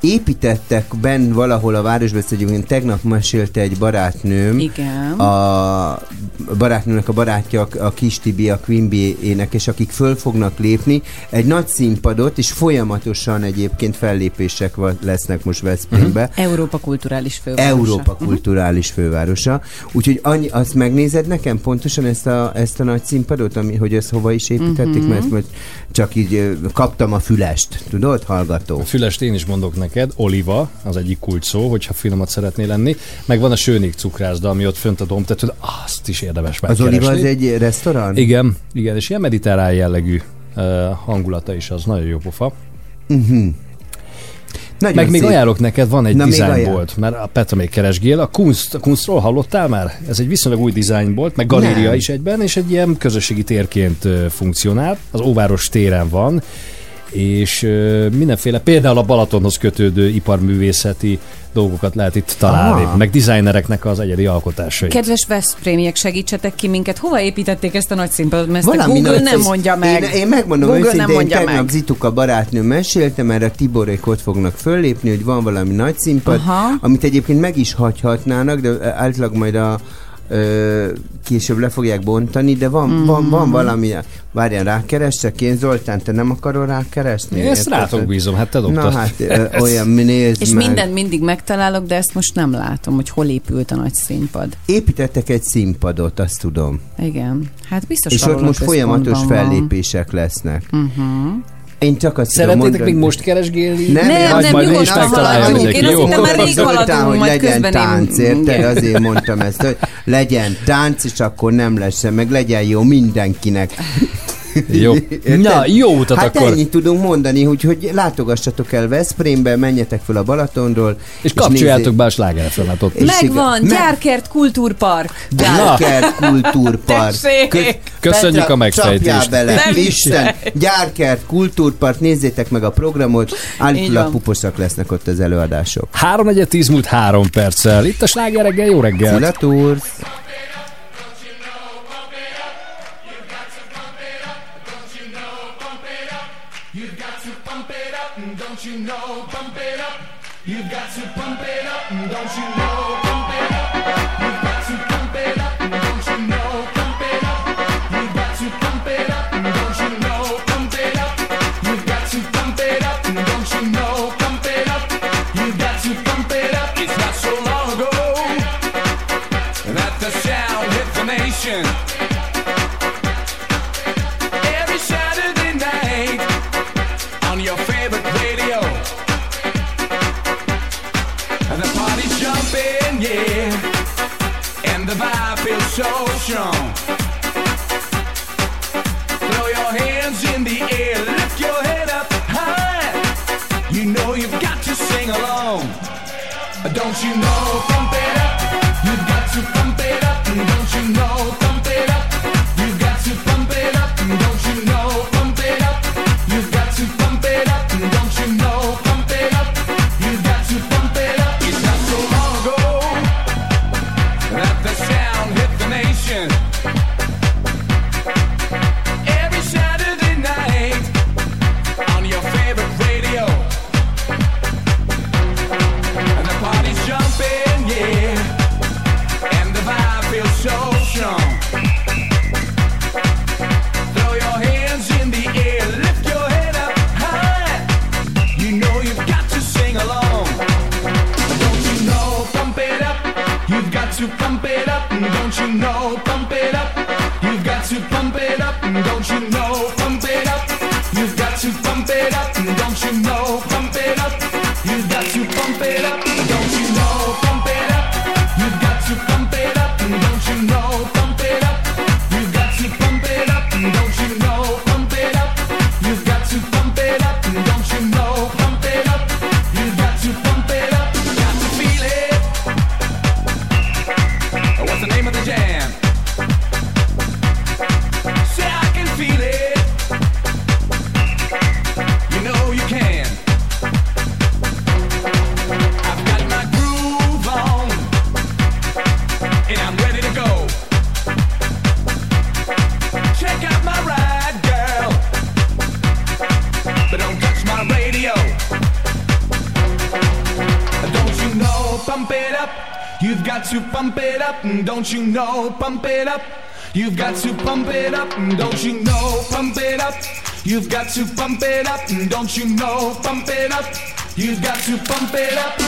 Speaker 11: építettek benn valahol a városban, ezt egyébként tegnap mesélte egy barátnőm,
Speaker 3: Igen.
Speaker 11: a barátnőnek a barátja, a Kis Tibi, a Quimby énekes, akik föl fognak lépni, egy nagy színpadot, és folyamatosan egyébként fellépések lesznek most Veszprémbe.
Speaker 3: Európa kulturális fővárosa.
Speaker 11: Európa
Speaker 3: Mhm.
Speaker 11: kulturális fővárosa. Úgyhogy annyi, azt megnézed nekem pontosan ezt a, ezt a nagy színpadot, ami, hogy ezt hova is építették,
Speaker 2: Mhm.
Speaker 11: mert most csak így kaptam a fülest, tudod, hallgató.
Speaker 2: A fülest én is mondok neked, oliva, az egyik kulcs szó, hogyha finomat szeretnél lenni, meg van a sőnik cukrászda, ami ott fönt a hogy azt is érdemes
Speaker 11: Az
Speaker 2: megkeresni.
Speaker 11: Oliva az egy restaurant?
Speaker 2: Igen, igen, és ilyen mediterrán jellegű uh, hangulata is az, nagyon jó pofa.
Speaker 11: Uh-huh. Nagyon
Speaker 2: Meg még
Speaker 11: szép.
Speaker 2: ajánlok neked, van egy
Speaker 11: még
Speaker 2: dizájnbolt, mert a Petra még keresgél. A Kunst, a Kunstról hallottál már? Ez egy viszonylag új dizájnbolt, meg galéria
Speaker 11: Nem.
Speaker 2: is egyben, és egy ilyen közösségi térként funkcionál. Az Óváros téren van, és mindenféle, például a Balatonhoz kötődő iparművészeti dolgokat lehet itt találni,
Speaker 11: Ah.
Speaker 2: meg designereknek az egyedi alkotásai.
Speaker 3: Kedves Veszprémiek, segítsetek ki minket. Hova építették ezt a nagy színpadot? Mert ezt a
Speaker 11: Valami
Speaker 3: Google
Speaker 11: nagy-
Speaker 3: nem mondja meg.
Speaker 11: Én, én megmondom
Speaker 3: Google
Speaker 11: őszintén,
Speaker 3: nem mondja
Speaker 11: tegnap
Speaker 3: meg.
Speaker 11: Zituka barátnő mesélte, mert a Tiborék ott fognak föllépni, hogy van valami nagy színpad,
Speaker 3: Aha.
Speaker 11: amit egyébként meg is hagyhatnának, de általában majd a később le fogják bontani, de van, mm. van, van valami, várjál, rákeresek én, Zoltán, te nem akarod rákeresni?
Speaker 2: Én ezt rátok bízom, hát te
Speaker 11: Na
Speaker 2: dobtad.
Speaker 11: hát, ö, <laughs> olyan, nézd
Speaker 3: És
Speaker 11: meg.
Speaker 3: mindent mindig megtalálok, de ezt most nem látom, hogy hol épült a nagy színpad.
Speaker 11: Építettek egy színpadot, azt tudom.
Speaker 3: Igen. Hát biztos
Speaker 11: és ott most folyamatos
Speaker 3: van.
Speaker 11: fellépések lesznek.
Speaker 3: Uh-huh.
Speaker 11: Én csak azt tudom
Speaker 2: Szeretnétek
Speaker 11: mondani-
Speaker 2: még most keresgélni?
Speaker 11: Nem,
Speaker 3: Nem,
Speaker 11: én
Speaker 3: nem,
Speaker 11: azt
Speaker 2: majd mi is megtaláljuk.
Speaker 3: Én azt hittem, már rég haladunk,
Speaker 11: hogy
Speaker 3: majd
Speaker 11: legyen
Speaker 3: közben én-
Speaker 11: tánc, érted? Azért mondtam ezt, hogy legyen tánc, és akkor nem lesz, meg legyen jó mindenkinek.
Speaker 2: Jó. <laughs>
Speaker 11: Érted?
Speaker 2: Na, jó utat
Speaker 11: hát
Speaker 2: akkor.
Speaker 11: ennyit tudunk mondani, hogy, hogy látogassatok el Veszprémbe, menjetek fel a Balatonról.
Speaker 2: És kapcsoljátok
Speaker 11: nézzék-
Speaker 2: be a slágerefemet ott.
Speaker 11: És
Speaker 3: Megvan. Gyárkert Kultúrpark.
Speaker 11: Gyárkert Kultúrpark.
Speaker 2: Köszönjük
Speaker 11: Petra,
Speaker 2: a megfejtést.
Speaker 11: Bele,
Speaker 3: Nem
Speaker 11: Isten! Gyárkert Kultúrpark, nézzétek meg a programot, állítólag
Speaker 3: van.
Speaker 11: puposak lesznek ott az előadások.
Speaker 2: 3 4 10 múlt 3 perccel. Itt a sláger reggel, jó reggel.
Speaker 11: Szia,
Speaker 22: you know? Pump it up. You've got to You've got to pump it up.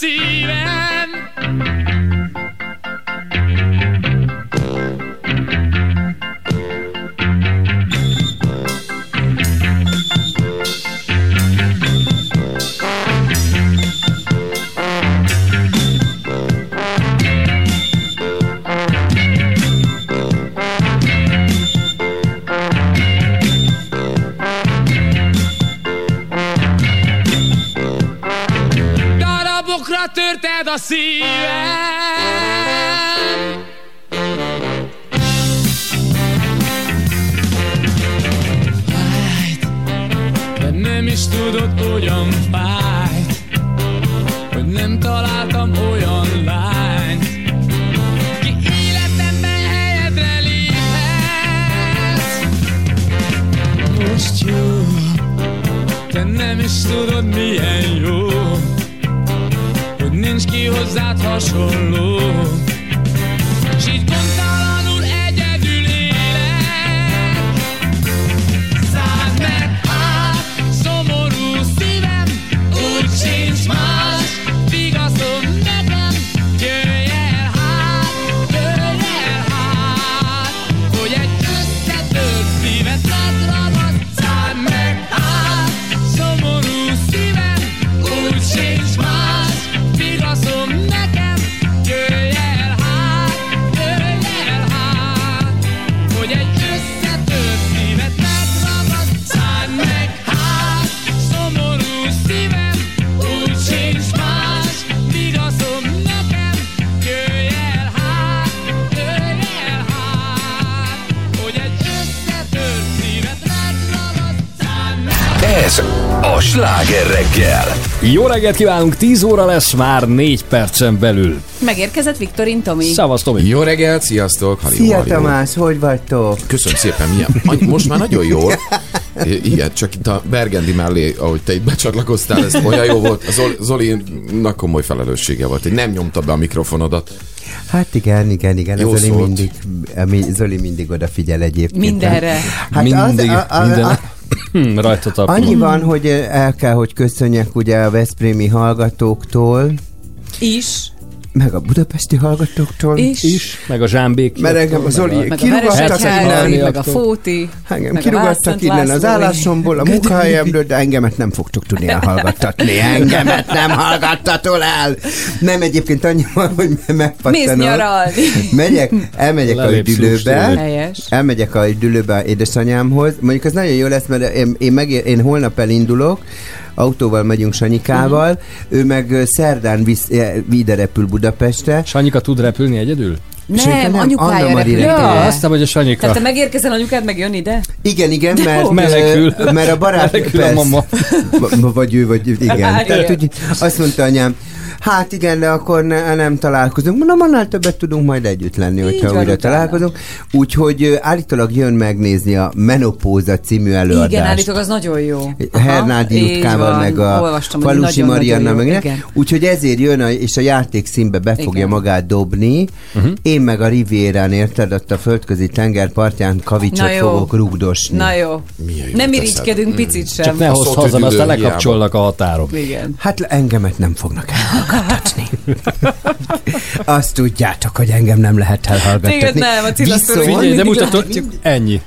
Speaker 18: receive. Reggelt kívánunk, 10 óra lesz már 4 percen belül.
Speaker 3: Megérkezett Viktorin Tomi.
Speaker 18: Szavasz, Tomi.
Speaker 25: Jó reggelt, sziasztok! Halli,
Speaker 11: Szia
Speaker 25: halli,
Speaker 11: Tamás, hogy vagytok?
Speaker 25: Köszönöm szépen, milyen, most már nagyon jó. I- Igen, csak itt a Bergendi mellé, ahogy te itt becsatlakoztál, ez olyan jó volt. Zolinak komoly felelőssége volt, hogy nem nyomta be a mikrofonodat.
Speaker 11: Hát igen, igen, igen.
Speaker 25: Jó
Speaker 11: Zoli
Speaker 25: szólt.
Speaker 11: mindig, mi, Zoli mindig odafigyel egyébként.
Speaker 3: Mindenre.
Speaker 11: Hát
Speaker 18: Mindig,
Speaker 11: az, a, a,
Speaker 18: minden.
Speaker 11: A,
Speaker 18: Hm, rajta tapol.
Speaker 11: annyi van, hogy el kell, hogy köszönjek ugye a Veszprémi hallgatóktól,
Speaker 3: Is.
Speaker 11: Meg a budapesti hallgatóktól
Speaker 3: Is.
Speaker 18: is, meg a zsámbék.
Speaker 11: Mert engem a Zoli
Speaker 3: Meg a
Speaker 11: kirúgattak innen,
Speaker 3: meg a Fóti.
Speaker 11: engem
Speaker 3: meg a
Speaker 11: kirúgattak innen az állásomból, a munkahelyemről, de engemet nem fogtok tudni elhallgattatni. Engemet nem hallgattatol el. Nem, egyébként annyi van, hogy megpattanok.
Speaker 3: Mész nyaralni.
Speaker 11: Megyek, elmegyek a üdülőbe, elmegyek a üdülőbe édesanyámhoz. Mondjuk az nagyon jó lesz, mert én, én, meg, én holnap elindulok, autóval megyünk Sanyikával,
Speaker 3: Mhm.
Speaker 11: ő meg szerdán visz, ide repül Budapestre.
Speaker 18: Sanyika tud repülni egyedül?
Speaker 11: Sanyika
Speaker 3: Nem, anyukája repül.
Speaker 18: Ja,
Speaker 3: ide.
Speaker 18: aztán vagy a Sanyika.
Speaker 3: Tehát te megérkezel anyukád, meg jön ide?
Speaker 11: Igen, igen,
Speaker 3: De
Speaker 11: mert.
Speaker 18: Menekül.
Speaker 11: mert a barát...
Speaker 18: Menekül a mama.
Speaker 11: Vagy ő, vagy igen.
Speaker 3: Igen.
Speaker 11: Tehát, úgy, azt mondta anyám, hát igen, de akkor ne, nem találkozunk. Mondom, annál többet tudunk majd együtt lenni, hogyha
Speaker 3: van
Speaker 11: újra
Speaker 3: utána.
Speaker 11: találkozunk. Úgyhogy állítólag jön megnézni a Menopóza című előadást.
Speaker 3: Igen, állítólag az nagyon jó.
Speaker 11: Hernádi
Speaker 3: így
Speaker 11: Jutkával, meg a
Speaker 3: Olvastam,
Speaker 11: Falusi Marianna,
Speaker 3: jó.
Speaker 11: meg. Úgyhogy ezért jön, a, és a játék színbe be fogja
Speaker 3: Igen.
Speaker 11: magát dobni. Uh-huh. Én meg a Rivérán, érted, ott a földközi tengerpartján kavicsot
Speaker 3: Na jó.
Speaker 11: fogok rugdosni.
Speaker 3: Na jó.
Speaker 25: Milyen
Speaker 3: Nem irigykedünk picit sem.
Speaker 18: Csak ne hozz haza, mert aztán lekapcsolnak a határon.
Speaker 3: Igen.
Speaker 11: Hát engemet nem fognak <laughs> elhallgattatni. <laughs> Azt tudjátok, hogy engem nem lehet elhallgattatni.
Speaker 3: Téged nem, a Cilla
Speaker 11: Viszont-.
Speaker 18: Figyelj, de mutatod, ennyi.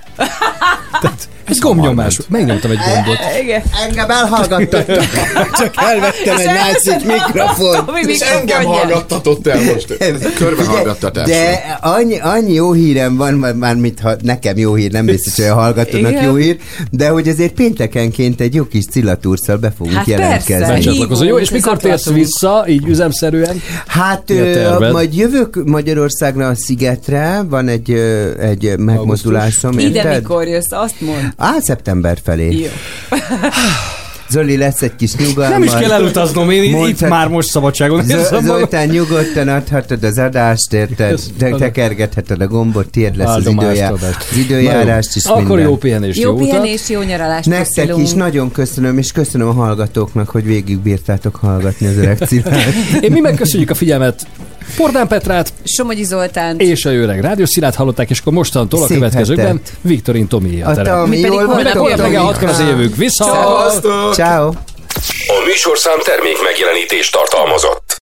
Speaker 18: Tehát, <laughs> ez gombnyomás. Megnyomtam egy gombot.
Speaker 3: Igen.
Speaker 11: Engem elhallgattattak. <laughs> Csak elvettem egy másik mikrofon.
Speaker 25: És engem hallgattatott el most. <laughs> Körbe hallgattatás.
Speaker 11: De annyi, annyi jó hírem van, már, mit, ha nekem jó hír, nem biztos, hogy a hallgatónak jó hír, de hogy azért péntekenként egy jó kis cilatúrszal be fogunk
Speaker 3: Hát
Speaker 11: jelentkezni.
Speaker 3: persze.
Speaker 18: Jó, és mikor térsz vissza, így üzemszerűen?
Speaker 11: Hát majd jövök Magyarországra a Szigetre, van egy, egy megmozdulásom,
Speaker 3: Ide mikor jössz, azt mond.
Speaker 11: Á, szeptember felé.
Speaker 3: Jó.
Speaker 11: Zoli lesz egy kis nyugalmat.
Speaker 18: Nem is kell elutaznom, én itt
Speaker 11: Mondtad-
Speaker 18: már most szabadságon érzem
Speaker 11: Z-
Speaker 18: magam.
Speaker 11: Zoltán, nyugodtan adhatod az adást, érted? Te tekergetheted a gombot, tiéd lesz az,
Speaker 18: Áldomást
Speaker 11: időjá,
Speaker 18: adást.
Speaker 11: az időjárást is.
Speaker 18: Akkor
Speaker 11: minden.
Speaker 18: jó pihenést, jó,
Speaker 3: Jó
Speaker 18: utat.
Speaker 3: pihenés, jó nyaralást.
Speaker 11: Nektek is nagyon köszönöm, és köszönöm a hallgatóknak, hogy végigbírtátok hallgatni az öreg.
Speaker 18: Én mi megköszönjük a figyelmet Pordán Petrát
Speaker 3: Somogyi Zoltán.
Speaker 18: és a Jöreg Rádiószilát hallották, és akkor mostantól a
Speaker 11: Szép
Speaker 18: következőkben
Speaker 11: hetet.
Speaker 18: Viktorin Tomi a terem.
Speaker 11: Tomi,
Speaker 3: Mi pedig
Speaker 18: holnap reggel
Speaker 11: Tomi?
Speaker 18: hatkor az jövők. Vissza!
Speaker 11: Ciao. Ciao.
Speaker 9: A műsorszám termék megjelenítést tartalmazott.